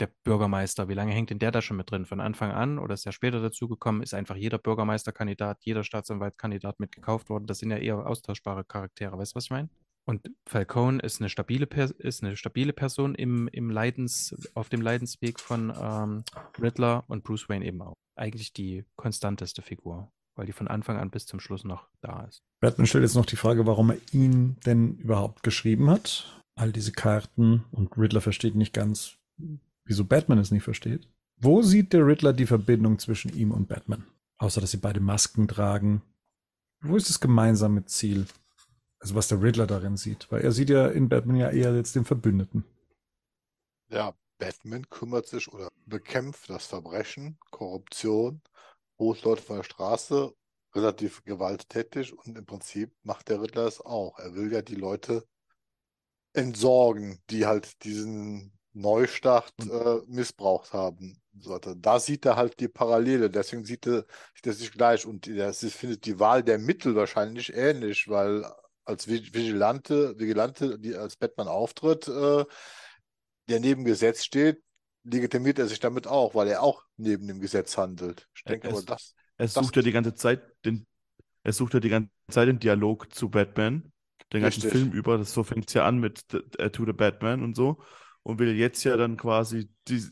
Der Bürgermeister, wie lange hängt denn der da schon mit drin? Von Anfang an oder ist der später dazugekommen? Ist einfach jeder Bürgermeisterkandidat, jeder Staatsanwaltskandidat mitgekauft worden? Das sind ja eher austauschbare Charaktere. Weißt du, was ich meine? Und Falcone ist eine stabile, per ist eine stabile Person im, im Leidens, auf dem Leidensweg von ähm, Riddler und Bruce Wayne eben auch. Eigentlich die konstanteste Figur, weil die von Anfang an bis zum Schluss noch da ist. Batman stellt jetzt noch die Frage, warum er ihn denn überhaupt geschrieben hat. All diese Karten und Riddler versteht nicht ganz, wieso Batman es nicht versteht. Wo sieht der Riddler die Verbindung zwischen ihm und Batman? Außer, dass sie beide Masken tragen. Wo ist das gemeinsame Ziel? Also was der Riddler darin sieht, weil er sieht ja in Batman ja eher jetzt den Verbündeten. Ja, Batman kümmert sich oder bekämpft das Verbrechen, Korruption, holt Leute von der Straße, relativ gewalttätig und im Prinzip macht der Riddler es auch. Er will ja die Leute entsorgen, die halt diesen Neustart äh, missbraucht haben. Da sieht er halt die Parallele, deswegen sieht er, sieht er sich gleich und er findet die Wahl der Mittel wahrscheinlich ähnlich, weil als Vigilante, Vigilante, die als Batman auftritt, äh, der neben Gesetz steht, legitimiert er sich damit auch, weil er auch neben dem Gesetz handelt. Ich denke er, aber, das. Er sucht ja die ganze Zeit den, er sucht ja die ganze Zeit den Dialog zu Batman, den ganzen Richtig. Film über. Das so fängt es ja an mit äh, To the Batman und so und will jetzt ja dann quasi die,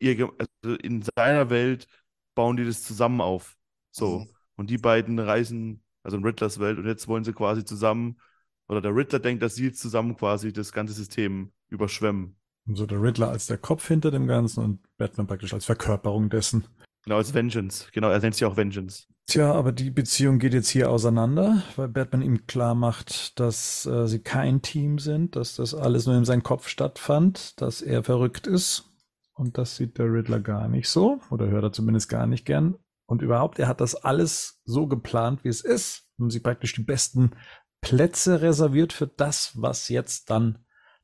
ihr, also in seiner Welt bauen die das zusammen auf. So. Mhm. Und die beiden reisen, also in Riddlers Welt, und jetzt wollen sie quasi zusammen, oder der Riddler denkt, dass sie jetzt zusammen quasi das ganze System überschwemmen. Und so der Riddler als der Kopf hinter dem Ganzen und Batman praktisch als Verkörperung dessen. Genau, als Vengeance. Genau, er nennt sich auch Vengeance. Tja, aber die Beziehung geht jetzt hier auseinander, weil Batman ihm klar macht, dass äh, sie kein Team sind, dass das alles nur in seinem Kopf stattfand, dass er verrückt ist. Und das sieht der Riddler gar nicht so, oder hört er zumindest gar nicht gern. Und überhaupt, er hat das alles so geplant, wie es ist. Haben sie praktisch die besten Plätze reserviert für das, was jetzt dann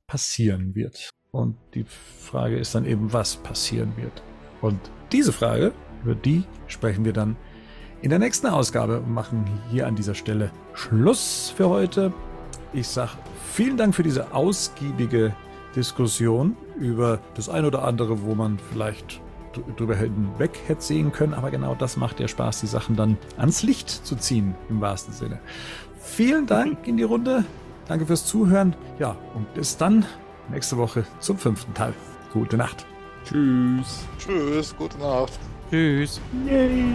passieren wird. Und die Frage ist dann eben, was passieren wird. Und diese Frage, über die sprechen wir dann in der nächsten Ausgabe und machen hier an dieser Stelle Schluss für heute. Ich sage vielen Dank für diese ausgiebige Diskussion über das ein oder andere, wo man vielleicht drüber hinweg hätte sehen können, aber genau das macht ja Spaß, die Sachen dann ans Licht zu ziehen, im wahrsten Sinne. Vielen Dank in die Runde. Danke fürs Zuhören. Ja, und bis dann nächste Woche zum fünften Teil. Gute Nacht. Tschüss. Tschüss, gute Nacht. Tschüss. Yay.